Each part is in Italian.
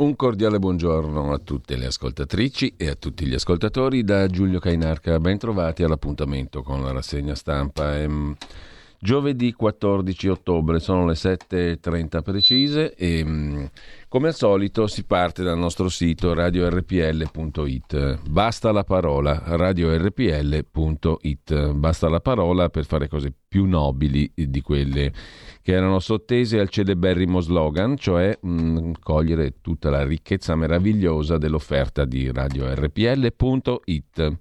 Un cordiale buongiorno a tutte le ascoltatrici e a tutti gli ascoltatori da Giulio Cainarca. Ben trovati all'appuntamento con la rassegna stampa. È mm, giovedì 14 ottobre, sono le 7.30 precise e mm, come al solito si parte dal nostro sito radiorpl.it. Basta la parola, radiorpl.it. Basta la parola per fare cose più nobili di quelle che erano sottese al celeberrimo slogan, cioè mh, mm, cogliere tutta la ricchezza meravigliosa dell'offerta di radiorpl.it.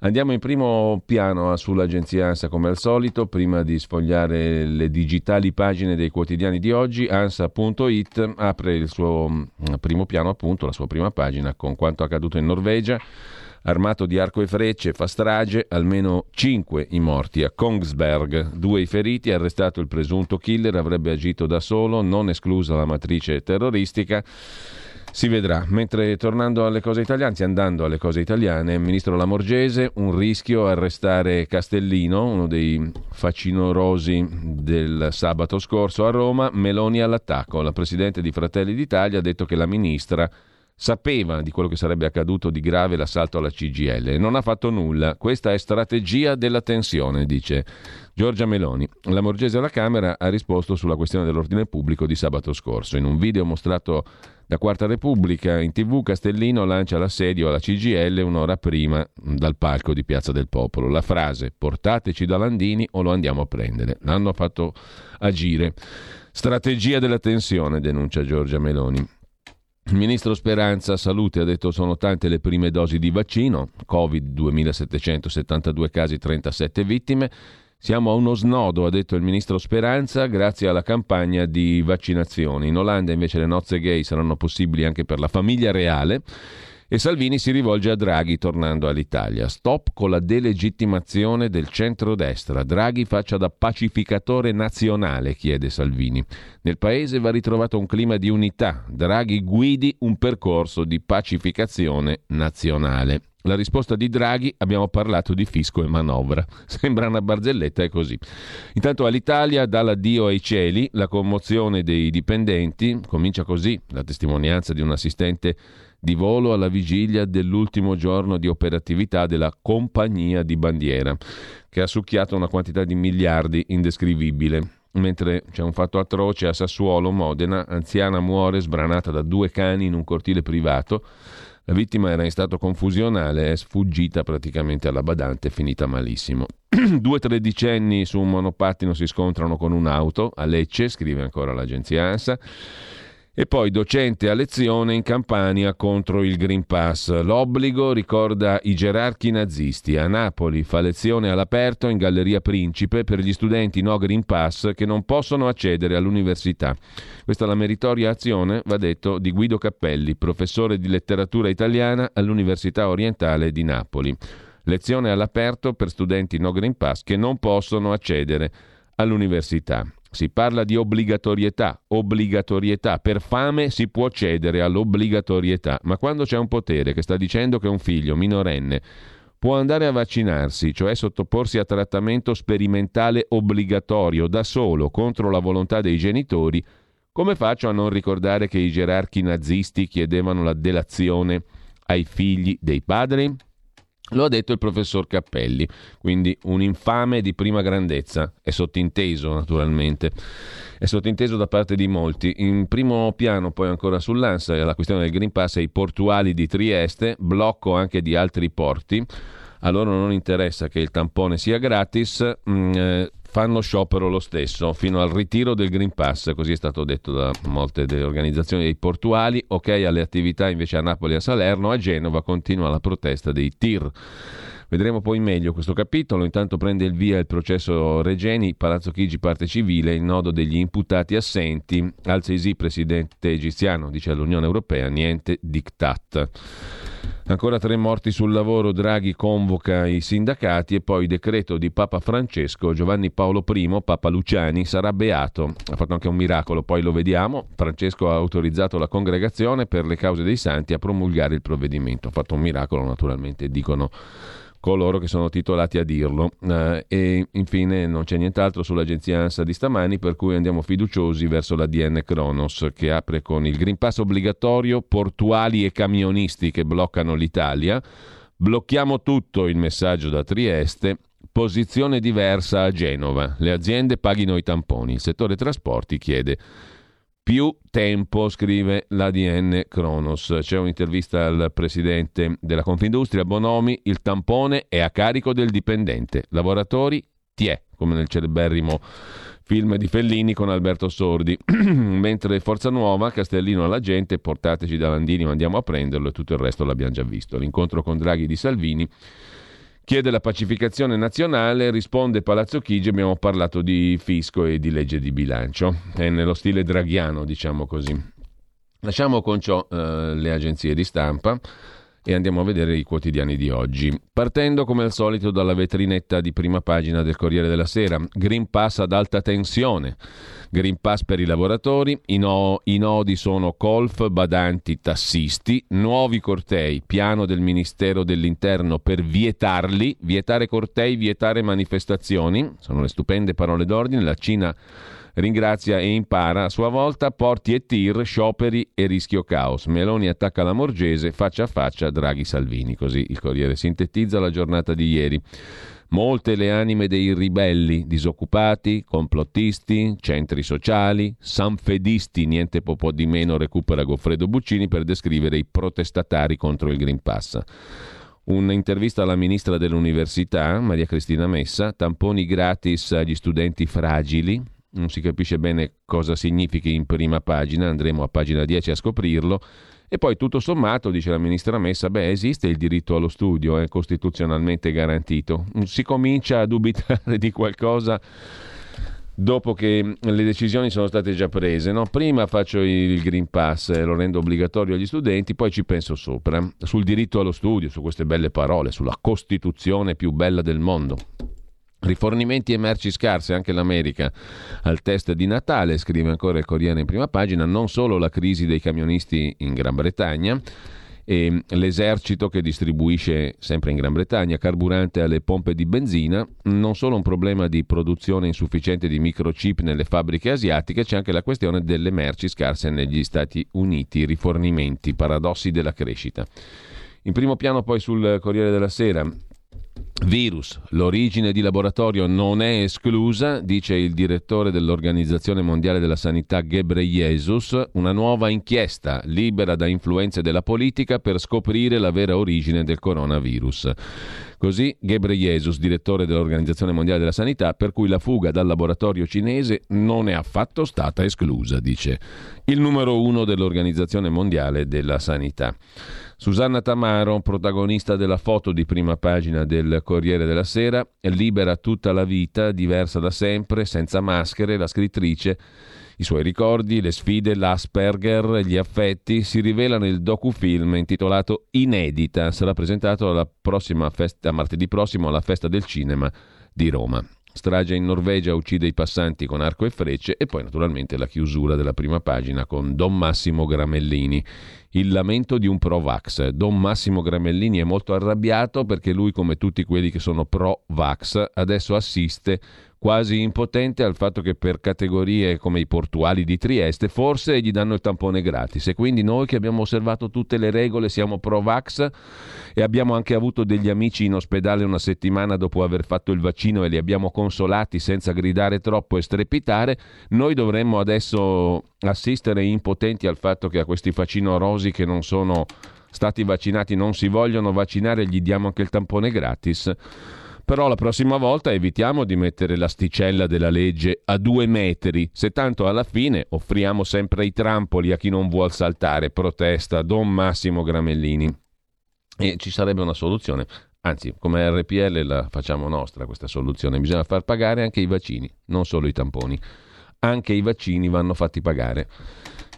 Andiamo in primo piano sull'agenzia ANSA come al solito, prima di sfogliare le digitali pagine dei quotidiani di oggi, ansa.it apre il suo suo mm, primo piano, appunto, la sua prima pagina con quanto accaduto in Norvegia. Armato di arco e frecce, fa strage, almeno 5 i morti a Kongsberg, due i feriti, arrestato il presunto killer, avrebbe agito da solo, non esclusa la matrice terroristica. Si vedrà. Mentre tornando alle cose italiane, anzi andando alle cose italiane, ministro Lamorgese, un rischio arrestare Castellino, uno dei facinorosi del sabato scorso a Roma, Meloni all'attacco. La presidente di Fratelli d'Italia ha detto che la ministra sapeva di quello che sarebbe accaduto di grave l'assalto alla CGL e non ha fatto nulla. Questa è strategia della tensione, dice Giorgia Meloni. La Morgese alla Camera ha risposto sulla questione dell'ordine pubblico di sabato scorso. In un video mostrato da Quarta Repubblica in tv Castellino lancia l'assedio alla CGL un'ora prima dal palco di Piazza del Popolo. La frase portateci da Landini o lo andiamo a prendere. L'hanno fatto agire. Strategia della tensione, denuncia Giorgia Meloni. Il ministro Speranza Salute ha detto sono tante le prime dosi di vaccino, Covid 2772 casi, 37 vittime. Siamo a uno snodo, ha detto il ministro Speranza, grazie alla campagna di vaccinazioni. In Olanda invece le nozze gay saranno possibili anche per la famiglia reale. E Salvini si rivolge a Draghi tornando all'Italia. Stop con la delegittimazione del centrodestra. Draghi faccia da pacificatore nazionale, chiede Salvini. Nel paese va ritrovato un clima di unità. Draghi guidi un percorso di pacificazione nazionale. La risposta di Draghi, abbiamo parlato di fisco e manovra. Sembra una barzelletta, è così. Intanto all'Italia dà l'addio ai cieli, la commozione dei dipendenti, comincia così, la testimonianza di un assistente di volo alla vigilia dell'ultimo giorno di operatività della compagnia di bandiera, che ha succhiato una quantità di miliardi indescrivibile. Mentre c'è un fatto atroce a Sassuolo, Modena, anziana muore sbranata da due cani in un cortile privato. La vittima era in stato confusionale, è sfuggita praticamente alla badante, finita malissimo. Due tredicenni su un monopattino si scontrano con un'auto a Lecce, scrive ancora l'agenzia ANSA. E poi docente a lezione in Campania contro il Green Pass. L'obbligo ricorda i gerarchi nazisti. A Napoli fa lezione all'aperto in Galleria Principe per gli studenti no Green Pass che non possono accedere all'università. Questa è la meritoria azione, va detto, di Guido Cappelli, professore di letteratura italiana all'Università Orientale di Napoli. Lezione all'aperto per studenti no Green Pass che non possono accedere all'università. Si parla di obbligatorietà, obbligatorietà, per fame si può cedere all'obbligatorietà, ma quando c'è un potere che sta dicendo che un figlio minorenne può andare a vaccinarsi, cioè sottoporsi a trattamento sperimentale obbligatorio da solo contro la volontà dei genitori, come faccio a non ricordare che i gerarchi nazisti chiedevano la delazione ai figli dei padri? Lo ha detto il professor Cappelli, quindi un infame di prima grandezza, è sottinteso naturalmente, è sottinteso da parte di molti. In primo piano poi ancora sull'ANSA la questione del Green Pass e i portuali di Trieste, blocco anche di altri porti. A loro non interessa che il tampone sia gratis, mh, mm, eh, fanno sciopero lo stesso fino al ritiro del Green Pass, così è stato detto da molte delle organizzazioni dei portuali, ok alle attività invece a Napoli e a Salerno, a Genova continua la protesta dei TIR. Vedremo poi meglio questo capitolo. Intanto prende il via il processo Regeni, Palazzo Chigi, parte civile, il nodo degli imputati assenti. Al-Sisi, presidente egiziano, dice all'Unione Europea, niente diktat. Ancora tre morti sul lavoro, Draghi convoca i sindacati e poi decreto di Papa Francesco, Giovanni Paolo I, Papa Luciani, sarà beato. Ha fatto anche un miracolo, poi lo vediamo. Francesco ha autorizzato la congregazione per le cause dei santi a promulgare il provvedimento. Ha fatto un miracolo naturalmente, dicono coloro che sono titolati a dirlo. Eh, e infine non c'è nient'altro sull'agenzia ANSA di stamani, per cui andiamo fiduciosi verso la DN Kronos che apre con il Green Pass obbligatorio, portuali e camionisti che bloccano l'Italia. Blocchiamo tutto il messaggio da Trieste. Posizione diversa a Genova. Le aziende paghino i tamponi. Il settore trasporti chiede più tempo, scrive l'ADN Kronos. C'è un'intervista al presidente della Confindustria, Bonomi, il tampone è a carico del dipendente. Lavoratori, tiè, come nel celeberrimo film di Fellini con Alberto Sordi. Mentre Forza Nuova, Castellino alla gente, portateci da Landini, andiamo a prenderlo e tutto il resto l'abbiamo già visto. L'incontro con Draghi di Salvini chiede la pacificazione nazionale, risponde Palazzo Chigi, abbiamo parlato di fisco e di legge di bilancio, è nello stile draghiano, diciamo così. Lasciamo con ciò eh, le agenzie di stampa e andiamo a vedere i quotidiani di oggi. Partendo come al solito dalla vetrinetta di prima pagina del Corriere della Sera, Green Pass ad alta tensione. Green Pass per i lavoratori, i, no, i nodi sono colf, badanti, tassisti, nuovi cortei, piano del Ministero dell'Interno per vietarli, vietare cortei, vietare manifestazioni, sono le stupende parole d'ordine, la Cina ringrazia e impara a sua volta Porti e Tir, scioperi e rischio caos. Meloni attacca la Morgese, faccia a faccia Draghi Salvini, così il Corriere sintetizza la giornata di ieri. Molte le anime dei ribelli, disoccupati, complottisti, centri sociali, sanfedisti, niente po' di meno recupera Goffredo Buccini per descrivere i protestatari contro il Green Pass. Un'intervista alla ministra dell'Università, Maria Cristina Messa, tamponi gratis agli studenti fragili, non si capisce bene cosa significhi in prima pagina, andremo a pagina 10 a scoprirlo. E poi tutto sommato, dice la ministra Messa, beh, esiste il diritto allo studio, è costituzionalmente garantito. Si comincia a dubitare di qualcosa dopo che le decisioni sono state già prese. No? Prima faccio il Green Pass e lo rendo obbligatorio agli studenti, poi ci penso sopra. Sul diritto allo studio, su queste belle parole, sulla Costituzione più bella del mondo. Rifornimenti e merci scarse anche l'America al test di Natale, scrive ancora il Corriere in prima pagina, non solo la crisi dei camionisti in Gran Bretagna, e l'esercito che distribuisce sempre in Gran Bretagna carburante alle pompe di benzina, non solo un problema di produzione insufficiente di microchip nelle fabbriche asiatiche, c'è anche la questione delle merci scarse negli Stati Uniti, rifornimenti, paradossi della crescita. In primo piano poi sul Corriere della Sera Virus, l'origine di laboratorio non è esclusa, dice il direttore dell'Organizzazione Mondiale della Sanità Ghebreyesus, una nuova inchiesta libera da influenze della politica per scoprire la vera origine del coronavirus. Così Ghebreyesus, direttore dell'Organizzazione Mondiale della Sanità, per cui la fuga dal laboratorio cinese non è affatto stata esclusa, dice il numero uno dell'Organizzazione Mondiale della Sanità. Susanna Tamaro, protagonista della foto di prima pagina del Corriere della Sera, libera tutta la vita, diversa da sempre, senza maschere, la scrittrice i suoi ricordi, le sfide, l'Asperger, gli affetti si rivelano nel docufilm intitolato Inedita. Sarà presentato la festa, martedì prossimo alla Festa del Cinema di Roma. Strage in Norvegia uccide i passanti con arco e frecce e poi naturalmente la chiusura della prima pagina con Don Massimo Gramellini. Il lamento di un pro-vax. Don Massimo Gramellini è molto arrabbiato perché lui, come tutti quelli che sono pro-vax, adesso assiste quasi impotente al fatto che per categorie come i portuali di Trieste forse gli danno il tampone gratis e quindi noi che abbiamo osservato tutte le regole siamo pro vax e abbiamo anche avuto degli amici in ospedale una settimana dopo aver fatto il vaccino e li abbiamo consolati senza gridare troppo e strepitare, noi dovremmo adesso assistere impotenti al fatto che a questi facinorosi che non sono stati vaccinati non si vogliono vaccinare gli diamo anche il tampone gratis. Però la prossima volta evitiamo di mettere l'asticella della legge a due metri, se tanto alla fine offriamo sempre i trampoli a chi non vuol saltare, protesta Don Massimo Gramellini. E ci sarebbe una soluzione. Anzi, come RPL la facciamo nostra questa soluzione. Bisogna far pagare anche i vaccini, non solo i tamponi. Anche i vaccini vanno fatti pagare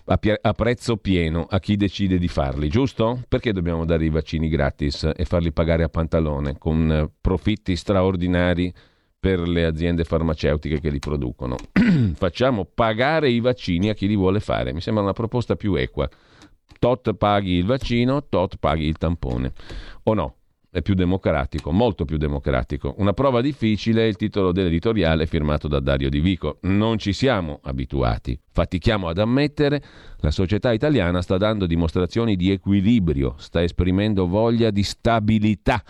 a, pie- a, prezzo pieno a chi decide di farli, giusto? Perché dobbiamo dare i vaccini gratis e farli pagare a pantalone con eh, profitti straordinari per le aziende farmaceutiche che li producono? Facciamo pagare i vaccini a chi li vuole fare. Mi sembra una proposta più equa. Tot paghi il vaccino, tot paghi il tampone. O no? È più democratico, molto più democratico. Una prova difficile è il titolo dell'editoriale firmato da Dario Di Vico. Non ci siamo abituati. Fatichiamo ad ammettere, la società italiana sta dando dimostrazioni di equilibrio, sta esprimendo voglia di stabilità.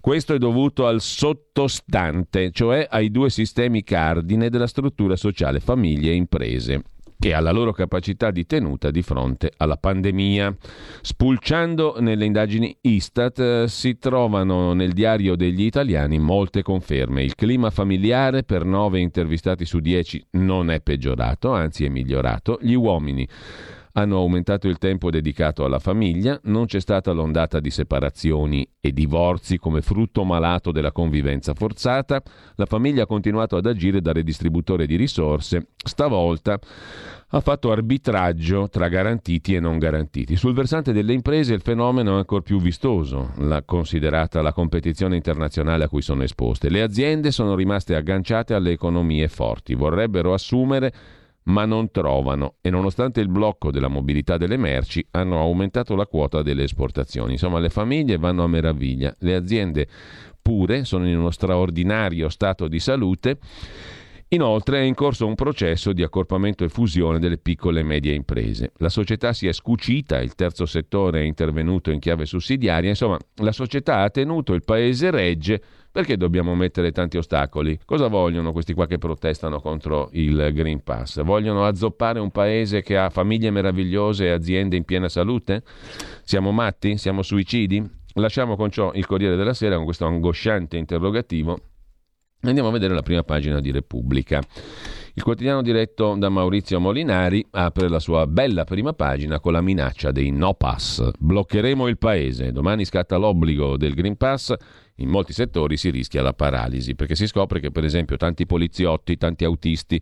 Questo è dovuto al sottostante, cioè ai due sistemi cardine della struttura sociale, famiglie e imprese e alla loro capacità di tenuta di fronte alla pandemia. Spulciando nelle indagini Istat eh, si trovano nel diario degli italiani molte conferme. Il clima familiare per 9 intervistati su 10 non è peggiorato, anzi è migliorato. Gli uomini hanno aumentato il tempo dedicato alla famiglia, non c'è stata l'ondata di separazioni e divorzi come frutto malato della convivenza forzata, la famiglia ha continuato ad agire da redistributore di risorse, stavolta ha fatto arbitraggio tra garantiti e non garantiti. Sul versante delle imprese il fenomeno è ancora più vistoso, la, considerata la competizione internazionale a cui sono esposte. Le aziende sono rimaste agganciate alle economie forti, vorrebbero assumere ma non trovano e nonostante il blocco della mobilità delle merci hanno aumentato la quota delle esportazioni. Insomma, le famiglie vanno a meraviglia, le aziende pure sono in uno straordinario stato di salute. Inoltre è in corso un processo di accorpamento e fusione delle piccole e medie imprese. La società si è scucita, il terzo settore è intervenuto in chiave sussidiaria, insomma la società ha tenuto, il paese regge perché dobbiamo mettere tanti ostacoli? Cosa vogliono questi qua che protestano contro il Green Pass? Vogliono azzoppare un paese che ha famiglie meravigliose e aziende in piena salute? Siamo matti? Siamo suicidi? Lasciamo con ciò il Corriere della Sera con questo angosciante interrogativo. Andiamo a vedere la prima pagina di Repubblica. Il quotidiano diretto da Maurizio Molinari apre la sua bella prima pagina con la minaccia dei no pass. Bloccheremo il paese. Domani scatta l'obbligo del Green Pass in molti settori si rischia la paralisi, perché si scopre che per esempio tanti poliziotti, tanti autisti,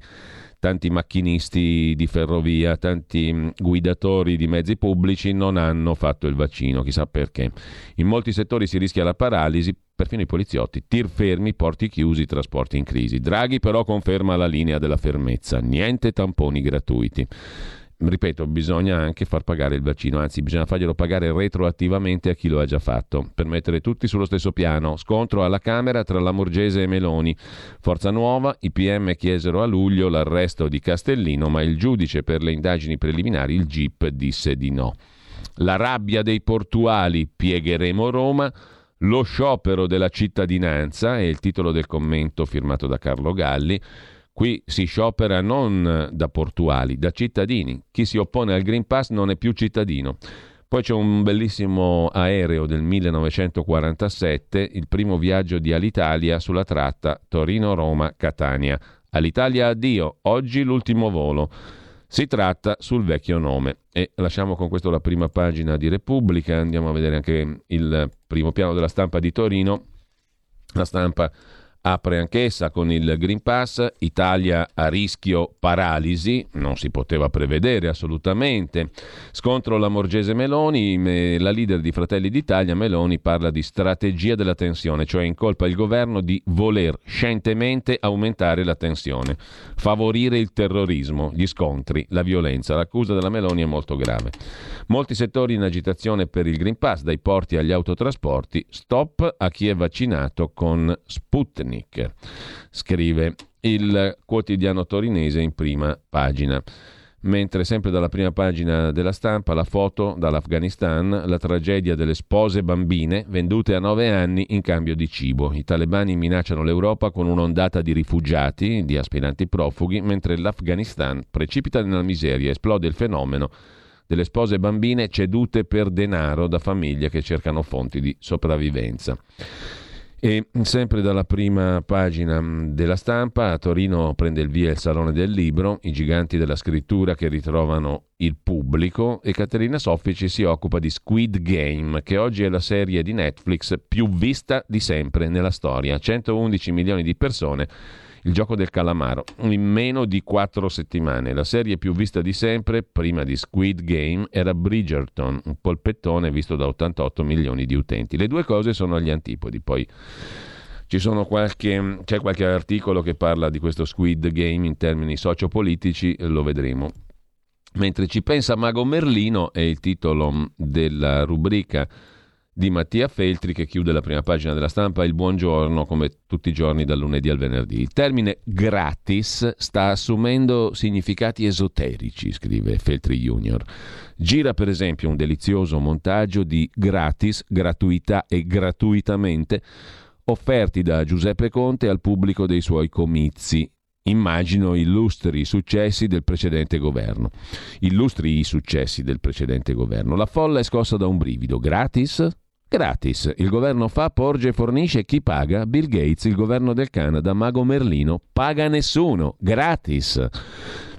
tanti macchinisti di ferrovia, tanti mm, guidatori di mezzi pubblici non hanno fatto il vaccino, chissà perché. In molti settori si rischia la paralisi, perfino i poliziotti, tir fermi, porti chiusi, trasporti in crisi. Draghi però conferma la linea della fermezza, niente tamponi gratuiti ripeto, bisogna anche far pagare il vaccino, anzi bisogna farglielo pagare retroattivamente a chi lo ha già fatto, per mettere tutti sullo stesso piano. Scontro alla Camera tra Lamorgese e Meloni. Forza Nuova, i PM chiesero a luglio l'arresto di Castellino, ma il giudice per le indagini preliminari, il GIP, disse di no. La rabbia dei portuali, piegheremo Roma. Lo sciopero della cittadinanza è il titolo del commento firmato da Carlo Galli. Qui si sciopera non da portuali, da cittadini. Chi si oppone al Green Pass non è più cittadino. Poi c'è un bellissimo aereo del 1947, il primo viaggio di Alitalia sulla tratta Torino-Roma-Catania. Alitalia addio, oggi l'ultimo volo. Si tratta sul vecchio nome. E lasciamo con questo la prima pagina di Repubblica, andiamo a vedere anche il primo piano della stampa di Torino. La stampa apre anch'essa con il Green Pass, Italia a rischio paralisi, non si poteva prevedere assolutamente. Scontro la Morgese Meloni, la leader di Fratelli d'Italia Meloni parla di strategia della tensione, cioè incolpa il governo di voler scientemente aumentare la tensione, favorire il terrorismo, gli scontri, la violenza. L'accusa della Meloni è molto grave. Molti settori in agitazione per il Green Pass, dai porti agli autotrasporti, stop a chi è vaccinato con Sputnik. Sputnik, scrive il quotidiano torinese in prima pagina. Mentre sempre dalla prima pagina della stampa la foto dall'Afghanistan, la tragedia delle spose bambine vendute a nove anni in cambio di cibo. I talebani minacciano l'Europa con un'ondata di rifugiati, di aspiranti profughi, mentre l'Afghanistan precipita nella miseria, esplode il fenomeno delle spose bambine cedute per denaro da famiglie che cercano fonti di sopravvivenza. E sempre dalla prima pagina mm, della stampa, a Torino prende il via il Salone del Libro, i giganti della scrittura che ritrovano il pubblico e Caterina Soffici si occupa di Squid Game, che oggi è la serie di Netflix più vista di sempre nella storia. 111 milioni di persone il gioco del calamaro, in meno di quattro settimane. La serie più vista di sempre, prima di Squid Game, era Bridgerton, un polpettone visto da 88 milioni di utenti. Le due cose sono agli antipodi, poi... Qualche, c'è qualche articolo che parla di questo Squid Game in termini sociopolitici, lo vedremo. Mentre ci pensa Mago Merlino è il titolo della rubrica di Mattia Feltri che chiude la prima pagina della stampa il buongiorno come tutti i giorni dal lunedì al venerdì. Il termine gratis sta assumendo significati esoterici, scrive Feltri Junior. Gira per esempio un delizioso montaggio di gratis, gratuità e gratuitamente offerti da Giuseppe Conte al pubblico dei suoi comizi Immagino illustri i successi del precedente governo. Illustri i successi del precedente governo. La folla è scossa da un brivido. Gratis? Gratis. Il governo fa, porge e fornisce. Chi paga? Bill Gates, il governo del Canada, Mago Merlino. Paga nessuno. Gratis.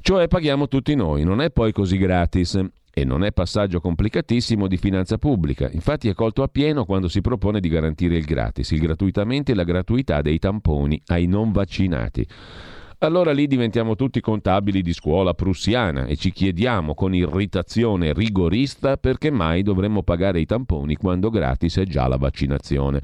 Cioè paghiamo tutti noi. Non è poi così gratis. E non è passaggio complicatissimo di finanza pubblica. Infatti è colto a pieno quando si propone di garantire il gratis, il gratuitamente e la gratuità dei tamponi ai non vaccinati. Allora lì diventiamo tutti contabili di scuola prussiana e ci chiediamo con irritazione rigorista perché mai dovremmo pagare i tamponi quando gratis è già la vaccinazione.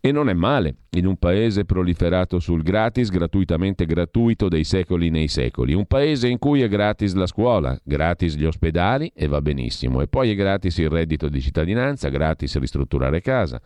E non è male, in un paese proliferato sul gratis, gratuitamente gratuito dei secoli nei secoli, un paese in cui è gratis la scuola, gratis gli ospedali e va benissimo, e poi è gratis il reddito di cittadinanza, gratis ristrutturare casa.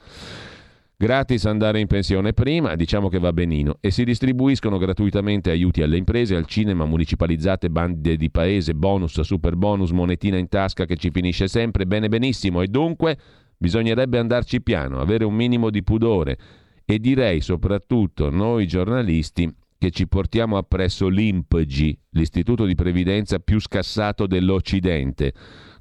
Gratis andare in pensione. Prima, diciamo che va benino, e si distribuiscono gratuitamente aiuti alle imprese, al cinema, municipalizzate, bande di paese, bonus, super bonus, monetina in tasca che ci finisce sempre, bene benissimo, e dunque bisognerebbe andarci piano, avere un minimo di pudore. E direi soprattutto noi giornalisti che ci portiamo appresso l'IMPG, l'istituto di previdenza più scassato dell'Occidente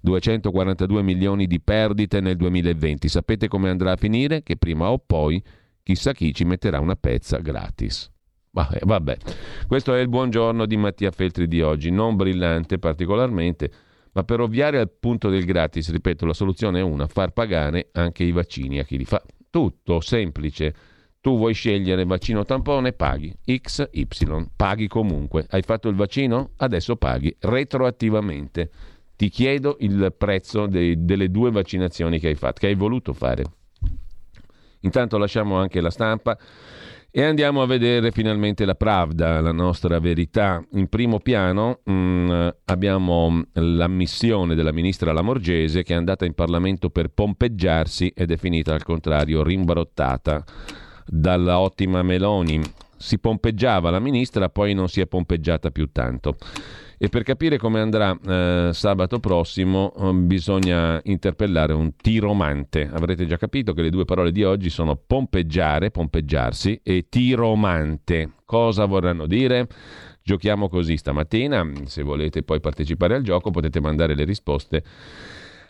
242 milioni di perdite nel 2020. Sapete come andrà a finire? Che prima o poi chissà chi ci metterà una pezza gratis. Vabbè, vabbè. questo è il buongiorno di Mattia Feltri di oggi, non brillante particolarmente, ma per ovviare al punto del gratis, ripeto, la soluzione è una, far pagare anche i vaccini a chi li fa. Tutto semplice. Tu vuoi scegliere vaccino tampone? Paghi. X, Y. Paghi comunque. Hai fatto il vaccino? Adesso paghi retroattivamente ti chiedo il prezzo dei, delle due vaccinazioni che hai fatto, che hai voluto fare. Intanto lasciamo anche la stampa e andiamo a vedere finalmente la Pravda, la nostra verità. In primo piano mh, mm, abbiamo l'ammissione della ministra Lamorgese che è andata in Parlamento per pompeggiarsi ed è finita al contrario rimbrottata dalla ottima Meloni. Si pompeggiava la ministra, poi non si è pompeggiata più tanto. E per capire come andrà eh, sabato prossimo eh, bisogna interpellare un tiromante. Avrete già capito che le due parole di oggi sono pompeggiare, pompeggiarsi e tiromante. Cosa vorranno dire? Giochiamo così stamattina. Se volete poi partecipare al gioco potete mandare le risposte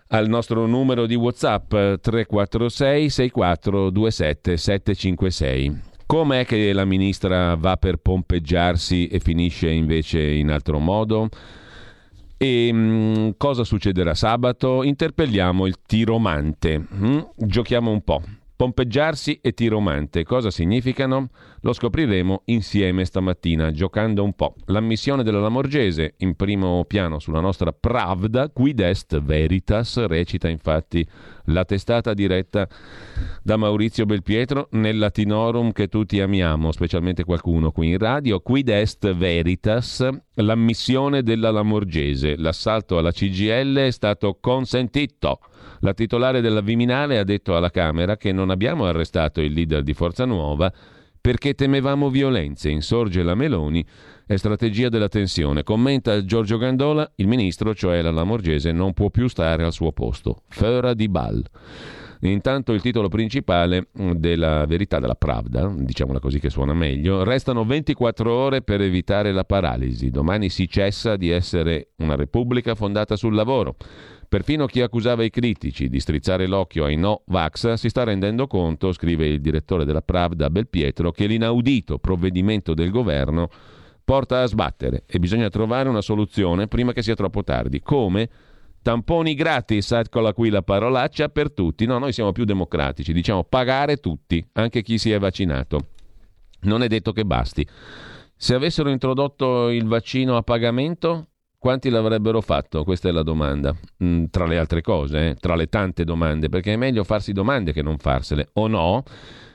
al nostro numero di WhatsApp 346 6427 756. Com'è che la ministra va per pompeggiarsi e finisce invece in altro modo? E mh, mm, cosa succederà sabato? Interpelliamo il tiromante. Mm? Giochiamo un po'. Pompeggiarsi e tiromante cosa significano? Lo scopriremo insieme stamattina, giocando un po'. L'ammissione della Lamorgese in primo piano sulla nostra Pravda, quid est veritas, recita infatti la testata diretta da Maurizio Belpietro nel Latinorum che tutti amiamo, specialmente qualcuno qui in radio. Quid est veritas, l'ammissione della Lamorgese. L'assalto alla CGL è stato consentito. La titolare della Viminale ha detto alla Camera che non abbiamo arrestato il leader di Forza Nuova perché temevamo violenze, insorge la Meloni, è strategia della tensione. Commenta Giorgio Gandola, il ministro, cioè la Lamorgese, non può più stare al suo posto. Fera di Ball. Intanto il titolo principale della verità della Pravda, diciamola così che suona meglio, restano 24 ore per evitare la paralisi. Domani si cessa di essere una repubblica fondata sul lavoro. Perfino chi accusava i critici di strizzare l'occhio ai no vax si sta rendendo conto, scrive il direttore della Pravda Belpietro, che l'inaudito provvedimento del governo porta a sbattere e bisogna trovare una soluzione prima che sia troppo tardi. Come? Tamponi gratis, eccola qui la parolaccia per tutti. No, noi siamo più democratici, diciamo pagare tutti, anche chi si è vaccinato. Non è detto che basti. Se avessero introdotto il vaccino a pagamento, quanti l'avrebbero fatto? Questa è la domanda. Mm, tra le altre cose, eh? tra le tante domande, perché è meglio farsi domande che non farsele, o no?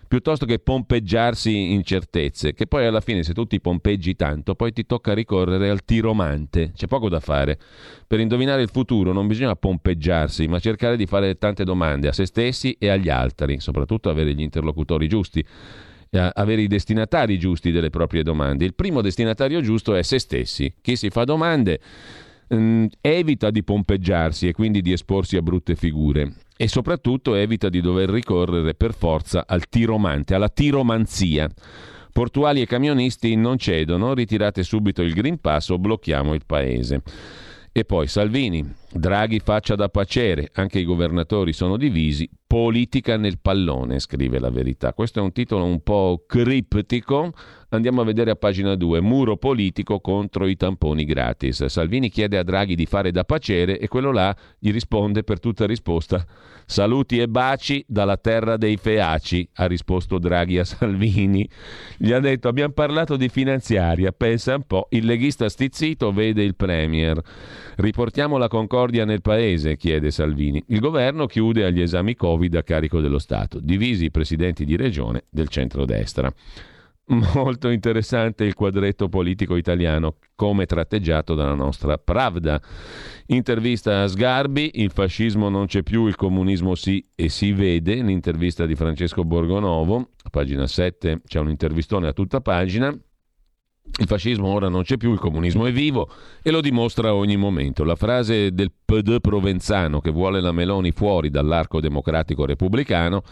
piuttosto che pompeggiarsi in certezze, che poi alla fine se tu ti pompeggi tanto, poi ti tocca ricorrere al tiromante, c'è poco da fare. Per indovinare il futuro non bisogna pompeggiarsi, ma cercare di fare tante domande a se stessi e agli altri, soprattutto avere gli interlocutori giusti avere i destinatari giusti delle proprie domande. Il primo destinatario giusto è se stessi. Chi si fa domande mh, evita di pompeggiarsi e quindi di esporsi a brutte figure e soprattutto evita di dover ricorrere per forza al tiromante, alla tiromanzia. Portuali e camionisti non cedono, ritirate subito il Green Pass o blocchiamo il paese. E poi Salvini, Draghi faccia da pacere, anche i governatori sono divisi, politica nel pallone, scrive la verità. Questo è un titolo un po' criptico, Andiamo a vedere a pagina 2, muro politico contro i tamponi gratis. Salvini chiede a Draghi di fare da pacere e quello là gli risponde per tutta risposta saluti e baci dalla terra dei feaci, ha risposto Draghi a Salvini. Gli ha detto abbiamo parlato di finanziaria, pensa un po', il leghista stizzito vede il Premier. Riportiamo la concordia nel paese, chiede Salvini. Il governo chiude agli esami Covid a carico dello Stato, divisi i presidenti di regione del centrodestra. Molto interessante il quadretto politico italiano, come tratteggiato dalla nostra Pravda. Intervista a Sgarbi, il fascismo non c'è più, il comunismo sì e si vede, l'intervista di Francesco Borgonovo, pagina 7 c'è un intervistone a tutta pagina. Il fascismo ora non c'è più, il comunismo è vivo e lo dimostra ogni momento. La frase del PD provenzano che vuole la Meloni fuori dall'arco democratico repubblicano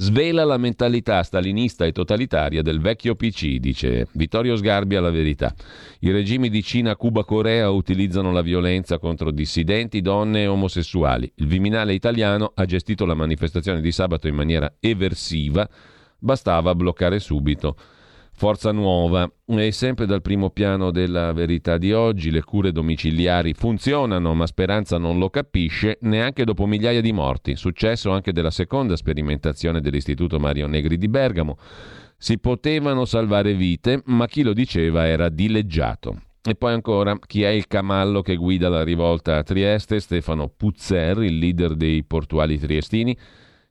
svela la mentalità stalinista e totalitaria del vecchio PC, dice Vittorio Sgarbi alla verità. I regimi di Cina, Cuba, Corea utilizzano la violenza contro dissidenti, donne e omosessuali. Il Viminale italiano ha gestito la manifestazione di sabato in maniera eversiva, bastava bloccare subito. Forza Nuova. E sempre dal primo piano della verità di oggi, le cure domiciliari funzionano, ma Speranza non lo capisce neanche dopo migliaia di morti. Successo anche della seconda sperimentazione dell'Istituto Mario Negri di Bergamo. Si potevano salvare vite, ma chi lo diceva era dileggiato. E poi ancora, chi è il camallo che guida la rivolta a Trieste? Stefano Puzzer, il leader dei portuali triestini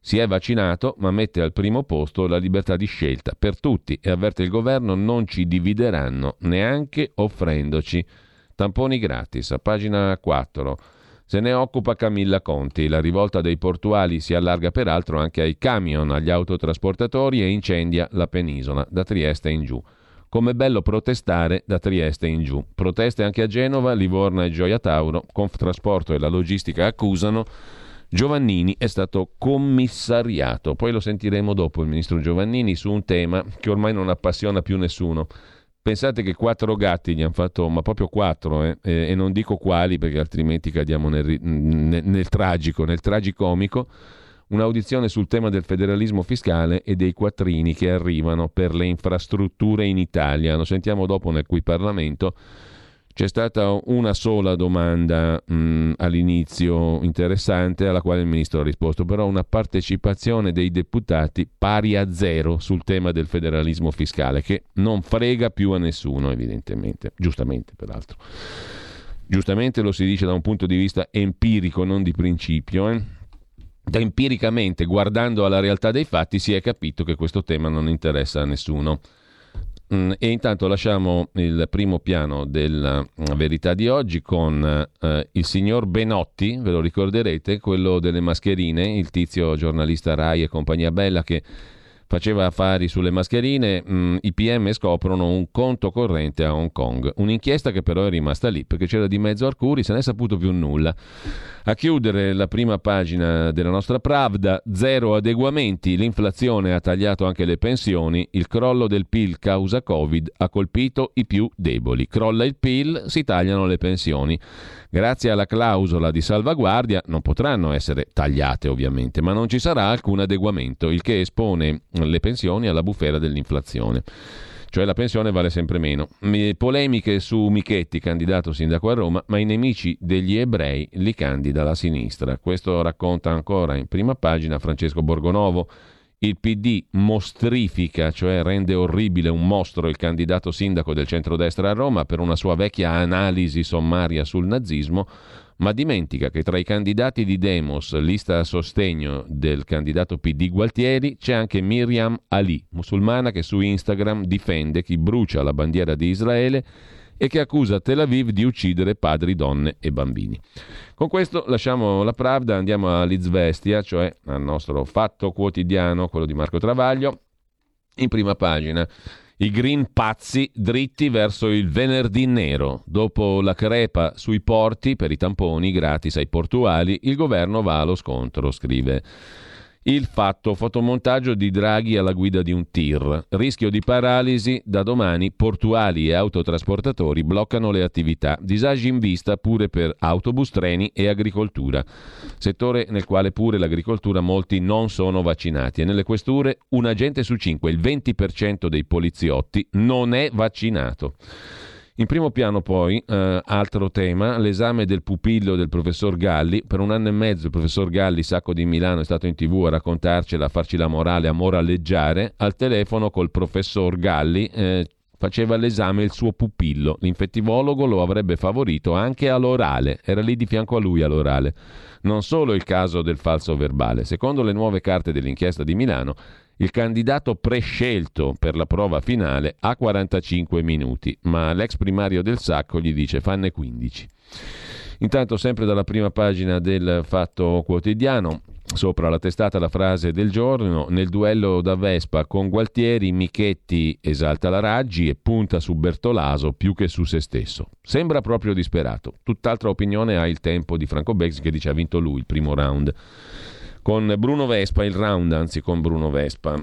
si è vaccinato, ma mette al primo posto la libertà di scelta per tutti e avverte il governo non ci divideranno neanche offrendoci tamponi gratis. A pagina 4 se ne occupa Camilla Conti. La rivolta dei portuali si allarga peraltro anche ai camion, agli autotrasportatori e incendia la penisola, da Trieste in giù. Come bello protestare da Trieste in giù. Proteste anche a Genova, Livorno e Gioia Tauro. Conftrasporto e la logistica accusano Giovannini è stato commissariato, poi lo sentiremo dopo il ministro Giovannini su un tema che ormai non appassiona più nessuno. Pensate che quattro gatti gli hanno fatto, ma proprio quattro, eh, e non dico quali perché altrimenti cadiamo nel, nel, nel tragico, nel tragicomico, un'audizione sul tema del federalismo fiscale e dei quattrini che arrivano per le infrastrutture in Italia. Lo sentiamo dopo nel cui Parlamento c'è stata una sola domanda mh, all'inizio interessante alla quale il ministro ha risposto, però una partecipazione dei deputati pari a zero sul tema del federalismo fiscale, che non frega più a nessuno evidentemente, giustamente peraltro. Giustamente lo si dice da un punto di vista empirico, non di principio. Eh? Da empiricamente, guardando alla realtà dei fatti, si è capito che questo tema non interessa a nessuno. Mm, e intanto lasciamo il primo piano della mm, verità di oggi con eh, il signor Benotti, ve lo ricorderete, quello delle mascherine, il tizio giornalista Rai e compagnia bella che faceva affari sulle mascherine, mh, mm, i PM scoprono un conto corrente a Hong Kong. Un'inchiesta che però è rimasta lì perché c'era di mezzo Arcuri, se ne è saputo più nulla. A chiudere la prima pagina della nostra Pravda, zero adeguamenti, l'inflazione ha tagliato anche le pensioni, il crollo del PIL causa Covid ha colpito i più deboli. Crolla il PIL, si tagliano le pensioni. Grazie alla clausola di salvaguardia non potranno essere tagliate ovviamente, ma non ci sarà alcun adeguamento, il che espone le pensioni alla bufera dell'inflazione cioè la pensione vale sempre meno. Polemiche su Michetti, candidato sindaco a Roma, ma i nemici degli ebrei li candida la sinistra. Questo racconta ancora in prima pagina Francesco Borgonovo. Il PD mostrifica, cioè rende orribile un mostro il candidato sindaco del centrodestra a Roma per una sua vecchia analisi sommaria sul nazismo, ma dimentica che tra i candidati di Demos, lista a sostegno del candidato PD Gualtieri, c'è anche Miriam Ali, musulmana che su Instagram difende chi brucia la bandiera di Israele e che accusa Tel Aviv di uccidere padri, donne e bambini. Con questo lasciamo la Pravda, andiamo a Lizvestia, cioè al nostro fatto quotidiano, quello di Marco Travaglio, in prima pagina. I green pazzi dritti verso il venerdì nero. Dopo la crepa sui porti per i tamponi gratis ai portuali, il governo va allo scontro, scrive il fatto fotomontaggio di Draghi alla guida di un tir. Rischio di paralisi, da domani portuali e autotrasportatori bloccano le attività. Disagi in vista pure per autobus, treni e agricoltura. Settore nel quale pure l'agricoltura molti non sono vaccinati e nelle questure un agente su cinque, il 20% dei poliziotti, non è vaccinato. In primo piano poi, eh, altro tema, l'esame del pupillo del professor Galli. Per un anno e mezzo il professor Galli, sacco di Milano, è stato in tv a raccontarcela, a farci la morale, a moraleggiare. Al telefono col professor Galli eh, faceva l'esame il suo pupillo. L'infettivologo lo avrebbe favorito anche all'orale, era lì di fianco a lui all'orale. Non solo il caso del falso verbale. Secondo le nuove carte dell'inchiesta di Milano, il candidato prescelto per la prova finale ha 45 minuti, ma l'ex primario del Sacco gli dice fanne 15. Intanto, sempre dalla prima pagina del Fatto Quotidiano, sopra la testata la frase del giorno, nel duello da Vespa con Gualtieri, Michetti esalta la Raggi e punta su Bertolaso più che su se stesso. Sembra proprio disperato. Tutt'altra opinione ha il tempo di Franco Beggs che dice ha vinto lui il primo round con Bruno Vespa, il round anzi con Bruno Vespa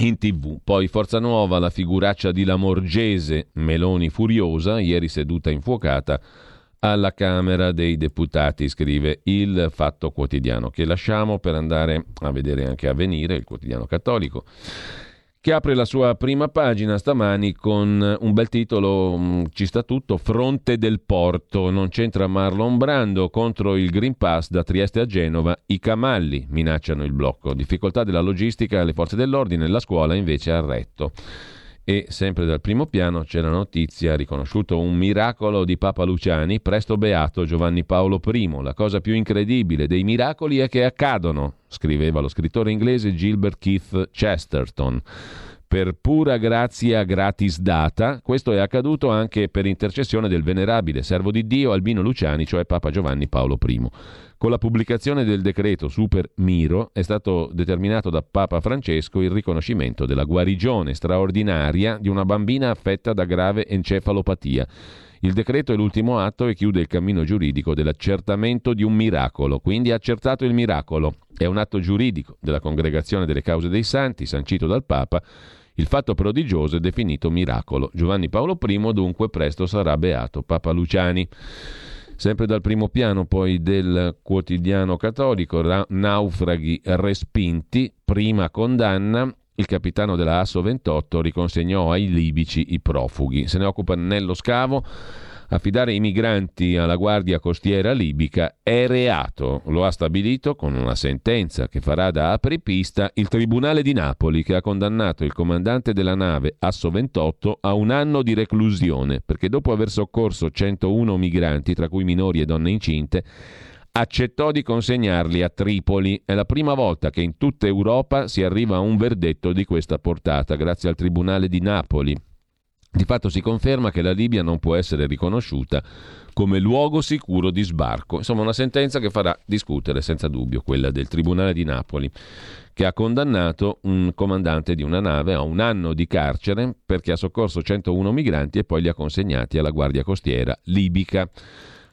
in tv. Poi Forza Nuova, la figuraccia di Lamorgese, Meloni furiosa, ieri seduta infuocata alla Camera dei Deputati, scrive il Fatto Quotidiano, che lasciamo per andare a vedere anche Avvenire, il quotidiano cattolico che apre la sua prima pagina stamani con un bel titolo, mm, ci sta tutto, Fronte del Porto, non c'entra Marlon Brando contro il Green Pass da Trieste a Genova, i camalli minacciano il blocco, difficoltà della logistica alle forze dell'ordine, la scuola invece ha retto. E sempre dal primo piano c'è la notizia, riconosciuto un miracolo di Papa Luciani, presto beato Giovanni Paolo I. La cosa più incredibile dei miracoli è che accadono, scriveva lo scrittore inglese Gilbert Keith Chesterton. Per pura grazia gratis data, questo è accaduto anche per intercessione del venerabile servo di Dio Albino Luciani, cioè Papa Giovanni Paolo I. Con la pubblicazione del decreto Super Miro è stato determinato da Papa Francesco il riconoscimento della guarigione straordinaria di una bambina affetta da grave encefalopatia. Il decreto è l'ultimo atto e chiude il cammino giuridico dell'accertamento di un miracolo, quindi accertato il miracolo. È un atto giuridico della Congregazione delle Cause dei Santi, sancito dal Papa. Il fatto prodigioso è definito miracolo. Giovanni Paolo I dunque presto sarà beato. Papa Luciani. Sempre dal primo piano poi del quotidiano cattolico, naufraghi respinti, prima condanna, il capitano della Asso 28 riconsegnò ai libici i profughi. Se ne occupa Nello Scavo. Affidare i migranti alla Guardia Costiera libica è reato, lo ha stabilito con una sentenza che farà da apripista il Tribunale di Napoli che ha condannato il comandante della nave Asso 28 a un anno di reclusione perché dopo aver soccorso 101 migranti, tra cui minori e donne incinte, accettò di consegnarli a Tripoli. È la prima volta che in tutta Europa si arriva a un verdetto di questa portata, grazie al Tribunale di Napoli. Di fatto si conferma che la Libia non può essere riconosciuta come luogo sicuro di sbarco. Insomma, una sentenza che farà discutere senza dubbio quella del Tribunale di Napoli, che ha condannato un comandante di una nave a un anno di carcere perché ha soccorso 101 migranti e poi li ha consegnati alla Guardia Costiera libica.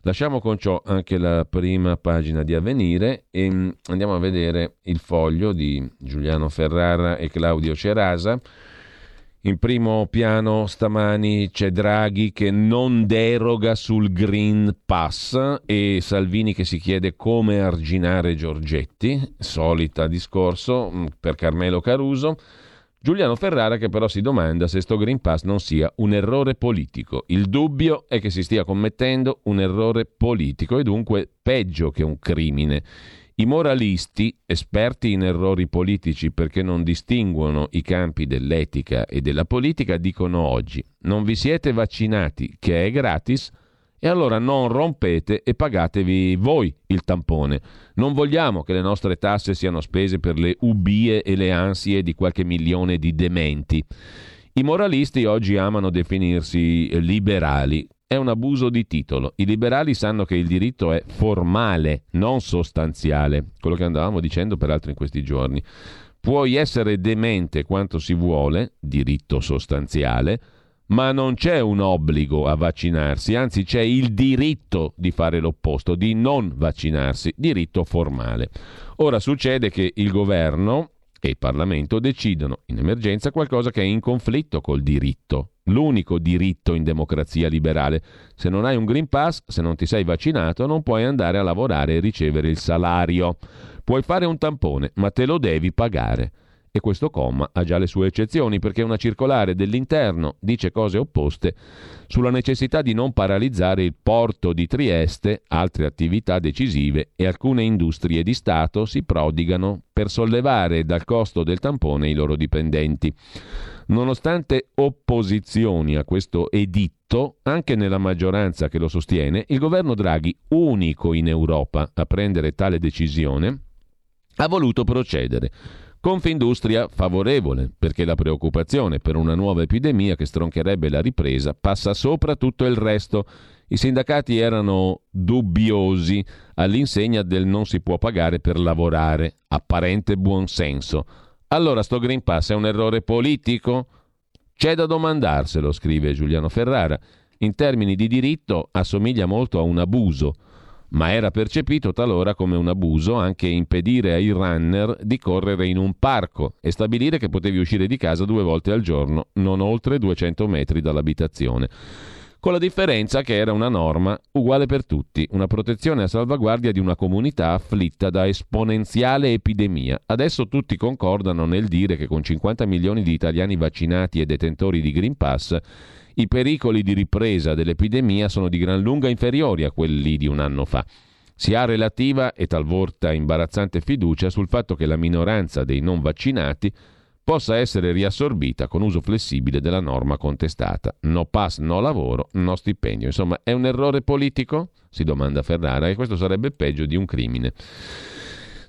Lasciamo con ciò anche la prima pagina di Avvenire e mm, andiamo a vedere il foglio di Giuliano Ferrara e Claudio Cerasa in primo piano stamani c'è Draghi che non deroga sul Green Pass e Salvini che si chiede come arginare Giorgetti, solita discorso mm, per Carmelo Caruso. Giuliano Ferrara che però si domanda se sto Green Pass non sia un errore politico. Il dubbio è che si stia commettendo un errore politico e dunque peggio che un crimine. I moralisti, esperti in errori politici perché non distinguono i campi dell'etica e della politica, dicono oggi non vi siete vaccinati, che è gratis, E allora non rompete e pagatevi voi il tampone. Non vogliamo che le nostre tasse siano spese per le ubie e le ansie di qualche milione di dementi. I moralisti oggi amano definirsi liberali. È un abuso di titolo. I liberali sanno che il diritto è formale, non sostanziale, quello che andavamo dicendo peraltro in questi giorni. Puoi essere demente quanto si vuole, diritto sostanziale, ma non c'è un obbligo a vaccinarsi, anzi c'è il diritto di fare l'opposto, di non vaccinarsi, diritto formale. Ora succede che il governo e il Parlamento decidono in emergenza qualcosa che è in conflitto col diritto, l'unico diritto in democrazia liberale. Se non hai un Green Pass, se non ti sei vaccinato, non puoi andare a lavorare e ricevere il salario. Puoi fare un tampone, ma te lo devi pagare. E questo comma ha già le sue eccezioni perché una circolare dell'interno dice cose opposte sulla necessità di non paralizzare il porto di Trieste, altre attività decisive e alcune industrie di Stato si prodigano per sollevare dal costo del tampone i loro dipendenti. Nonostante opposizioni a questo editto, anche nella maggioranza che lo sostiene, il governo Draghi, unico in Europa a prendere tale decisione, ha voluto procedere Confindustria favorevole, perché la preoccupazione per una nuova epidemia che stroncherebbe la ripresa passa sopra tutto il resto. I sindacati erano dubbiosi all'insegna del non si può pagare per lavorare, apparente buonsenso. Allora sto Green Pass è un errore politico? C'è da domandarselo, scrive Giuliano Ferrara. In termini di diritto assomiglia molto a un abuso ma era percepito talora come un abuso anche impedire ai runner di correre in un parco e stabilire che potevi uscire di casa due volte al giorno, non oltre 200 metri dall'abitazione. Con la differenza che era una norma uguale per tutti, una protezione a salvaguardia di una comunità afflitta da esponenziale epidemia. Adesso tutti concordano nel dire che con 50 milioni di italiani vaccinati e detentori di Green Pass i pericoli di ripresa dell'epidemia sono di gran lunga inferiori a quelli di un anno fa. Si ha relativa e talvolta imbarazzante fiducia sul fatto che la minoranza dei non vaccinati possa essere riassorbita con uso flessibile della norma contestata. No pass, no lavoro, no stipendio. Insomma, è un errore politico? Si domanda Ferrara e questo sarebbe peggio di un crimine.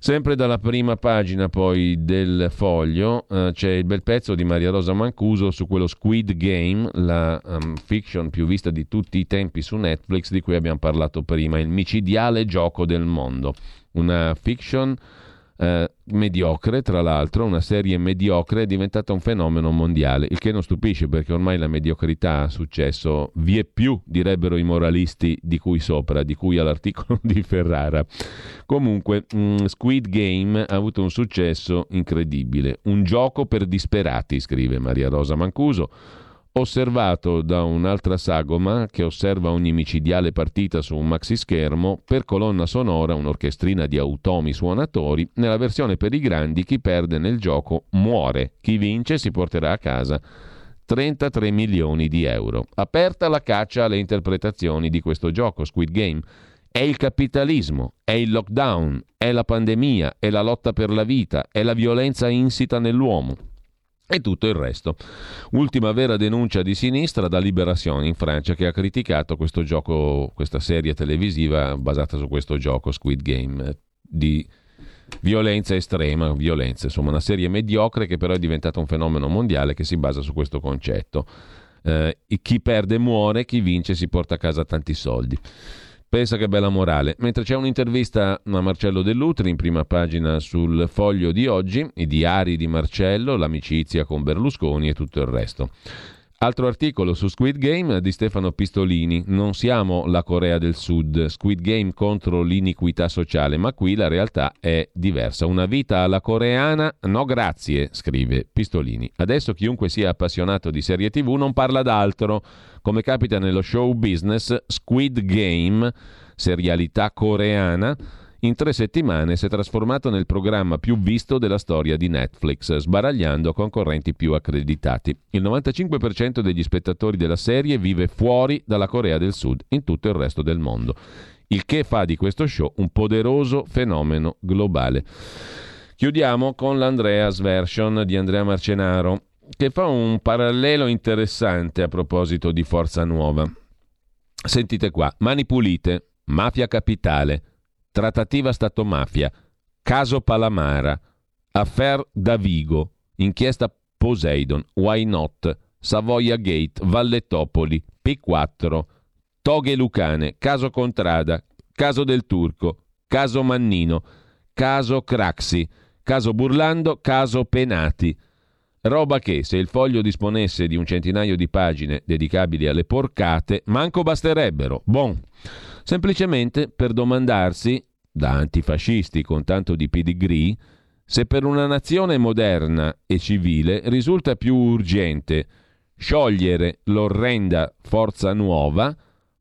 Sempre dalla prima pagina poi del foglio eh, c'è il bel pezzo di Maria Rosa Mancuso su quello Squid Game, la um, fiction più vista di tutti i tempi su Netflix di cui abbiamo parlato prima, il micidiale gioco del mondo. Una fiction eh, mediocre, tra l'altro, una serie mediocre è diventata un fenomeno mondiale, il che non stupisce perché ormai la mediocrità ha successo vie più, direbbero i moralisti di cui sopra, di cui all'articolo di Ferrara. Comunque, mh, mm, Squid Game ha avuto un successo incredibile, un gioco per disperati, scrive Maria Rosa Mancuso osservato da un'altra sagoma che osserva ogni micidiale partita su un maxi schermo, per colonna sonora un'orchestrina di automi suonatori, nella versione per i grandi chi perde nel gioco muore, chi vince si porterà a casa 33 milioni di euro. Aperta la caccia alle interpretazioni di questo gioco, Squid Game. È il capitalismo, è il lockdown, è la pandemia, è la lotta per la vita, è la violenza insita nell'uomo e tutto il resto. Ultima vera denuncia di sinistra da Liberazione in Francia che ha criticato questo gioco, questa serie televisiva basata su questo gioco Squid Game di violenza estrema, violenza, insomma una serie mediocre che però è diventata un fenomeno mondiale che si basa su questo concetto. Eh, chi perde muore, chi vince si porta a casa tanti soldi. Pensa che bella morale. Mentre c'è un'intervista a Marcello Dell'Utri in prima pagina sul foglio di oggi, i diari di Marcello, l'amicizia con Berlusconi e tutto il resto. Altro articolo su Squid Game di Stefano Pistolini. Non siamo la Corea del Sud, Squid Game contro l'iniquità sociale, ma qui la realtà è diversa. Una vita alla coreana? No grazie, scrive Pistolini. Adesso chiunque sia appassionato di serie TV non parla d'altro. Come capita nello show business, Squid Game, serialità coreana, in tre settimane si è trasformato nel programma più visto della storia di Netflix, sbaragliando concorrenti più accreditati. Il 95% degli spettatori della serie vive fuori dalla Corea del Sud, in tutto il resto del mondo, il che fa di questo show un poderoso fenomeno globale. Chiudiamo con l'Andreas version di Andrea Marcenaro, che fa un parallelo interessante a proposito di Forza Nuova. Sentite qua, Mani Pulite, Mafia Capitale, Trattativa Stato-Mafia, Caso Palamara, Affair Davigo, Inchiesta Poseidon, Why Not, Savoia Gate, Valletopoli, P4, Toghe Lucane, Caso Contrada, Caso del Turco, Caso Mannino, Caso Craxi, Caso Burlando, Caso Penati. Roba che, se il foglio disponesse di un centinaio di pagine dedicabili alle porcate, manco basterebbero. Bon. Semplicemente per domandarsi, da antifascisti con tanto di pedigree, se per una nazione moderna e civile risulta più urgente sciogliere l'orrenda Forza Nuova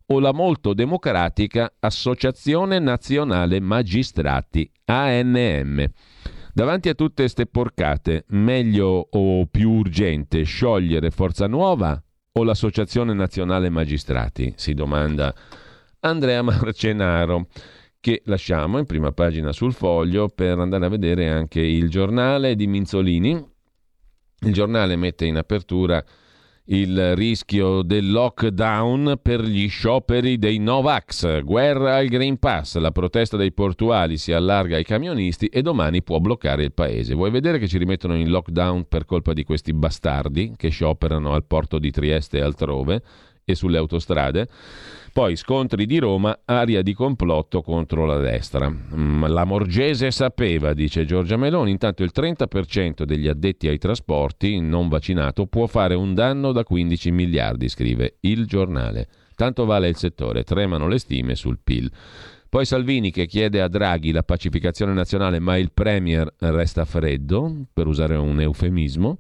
o la molto democratica Associazione Nazionale Magistrati, ANM. Davanti a tutte queste porcate, meglio o più urgente sciogliere Forza Nuova o l'Associazione Nazionale Magistrati? Si domanda Andrea Marcenaro, che lasciamo in prima pagina sul foglio per andare a vedere anche il giornale di Minzolini. Il giornale mette in apertura il rischio del lockdown per gli scioperi dei Novax, guerra al Green Pass, la protesta dei portuali si allarga ai camionisti e domani può bloccare il paese. Vuoi vedere che ci rimettono in lockdown per colpa di questi bastardi che scioperano al porto di Trieste e altrove e sulle autostrade? Poi scontri di Roma, aria di complotto contro la destra. Mm, la Morgese sapeva, dice Giorgia Meloni, intanto il 30% degli addetti ai trasporti non vaccinato può fare un danno da 15 miliardi, scrive il giornale. Tanto vale il settore, tremano le stime sul PIL. Poi Salvini che chiede a Draghi la pacificazione nazionale, ma il Premier resta freddo, per usare un eufemismo,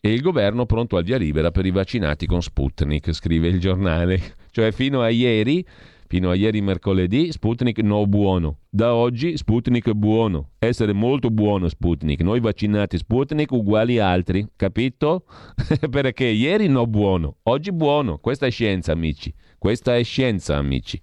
e il governo pronto al via libera per i vaccinati con Sputnik, scrive il giornale. Cioè fino a ieri, fino a ieri mercoledì, Sputnik no buono. Da oggi Sputnik buono. Essere molto buono Sputnik. Noi vaccinati Sputnik uguali altri, capito? Perché ieri no buono, oggi buono. Questa è scienza, amici. Questa è scienza, amici.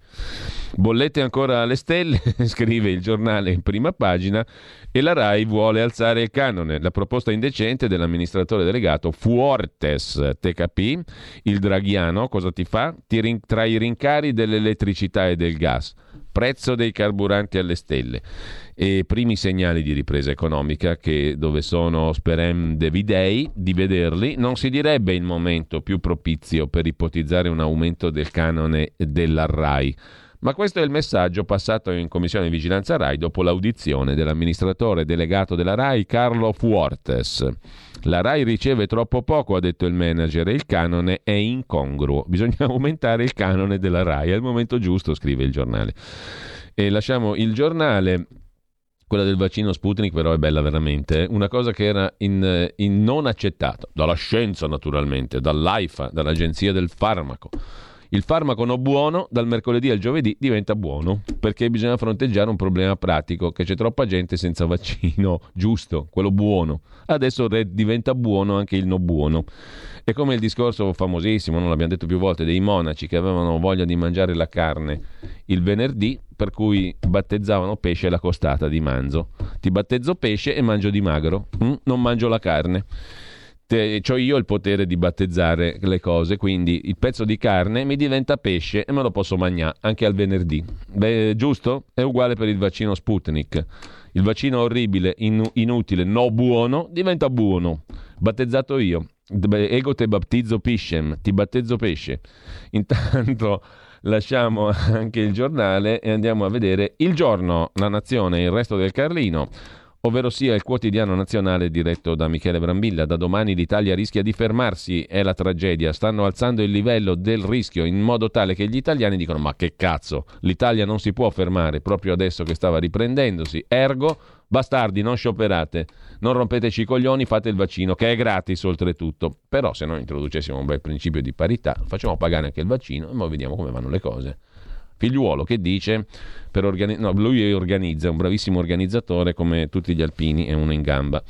Bollette ancora alle stelle, scrive il giornale in prima pagina, e la RAI vuole alzare il canone. La proposta indecente dell'amministratore delegato Fuortes, TKP, il draghiano, cosa ti fa? Ti rin- tra i rincari dell'elettricità e del gas, prezzo dei carburanti alle stelle e primi segnali di ripresa economica che dove sono sperem devidei di vederli. Non si direbbe il momento più propizio per ipotizzare un aumento del canone della RAI ma questo è il messaggio passato in Commissione di Vigilanza RAI dopo l'audizione dell'amministratore delegato della RAI Carlo Fuortes. La RAI riceve troppo poco, ha detto il manager, e il canone è incongruo. Bisogna aumentare il canone della RAI. Il momento giusto, scrive il giornale. E lasciamo il giornale quella del vaccino Sputnik però è bella veramente, una cosa che era in, in non accettata dalla scienza naturalmente, dall'AIFA, dall'Agenzia del Farmaco. Il farmaco non buono dal mercoledì al giovedì diventa buono perché bisogna fronteggiare un problema pratico che c'è troppa gente senza vaccino giusto, quello buono. Adesso diventa buono anche il no buono. È come il discorso famosissimo, non l'abbiamo detto più volte, dei monaci che avevano voglia di mangiare la carne il venerdì, per cui battezzavano pesce alla costata di manzo. Ti battezzo pesce e mangio di magro, mm? non mangio la carne ho io il potere di battezzare le cose, quindi il pezzo di carne mi diventa pesce e me lo posso mangiare anche al venerdì. Beh, giusto? È uguale per il vaccino Sputnik. Il vaccino orribile, in, inutile, no buono, diventa buono. Battezzato io. Ego te battizzo piscem, ti battezzo pesce. Intanto lasciamo anche il giornale e andiamo a vedere il giorno, la nazione il resto del Carlino ovvero sia il quotidiano nazionale diretto da Michele Brambilla. Da domani l'Italia rischia di fermarsi, è la tragedia. Stanno alzando il livello del rischio in modo tale che gli italiani dicono ma che cazzo, l'Italia non si può fermare proprio adesso che stava riprendendosi. Ergo, bastardi, non scioperate, non rompeteci i coglioni, fate il vaccino che è gratis oltretutto. Però se noi introducessimo un bel principio di parità, facciamo pagare anche il vaccino e poi vediamo come vanno le cose. Figliuolo che dice, organi- no, lui organizza, è un bravissimo organizzatore come tutti gli alpini, è uno in gamba.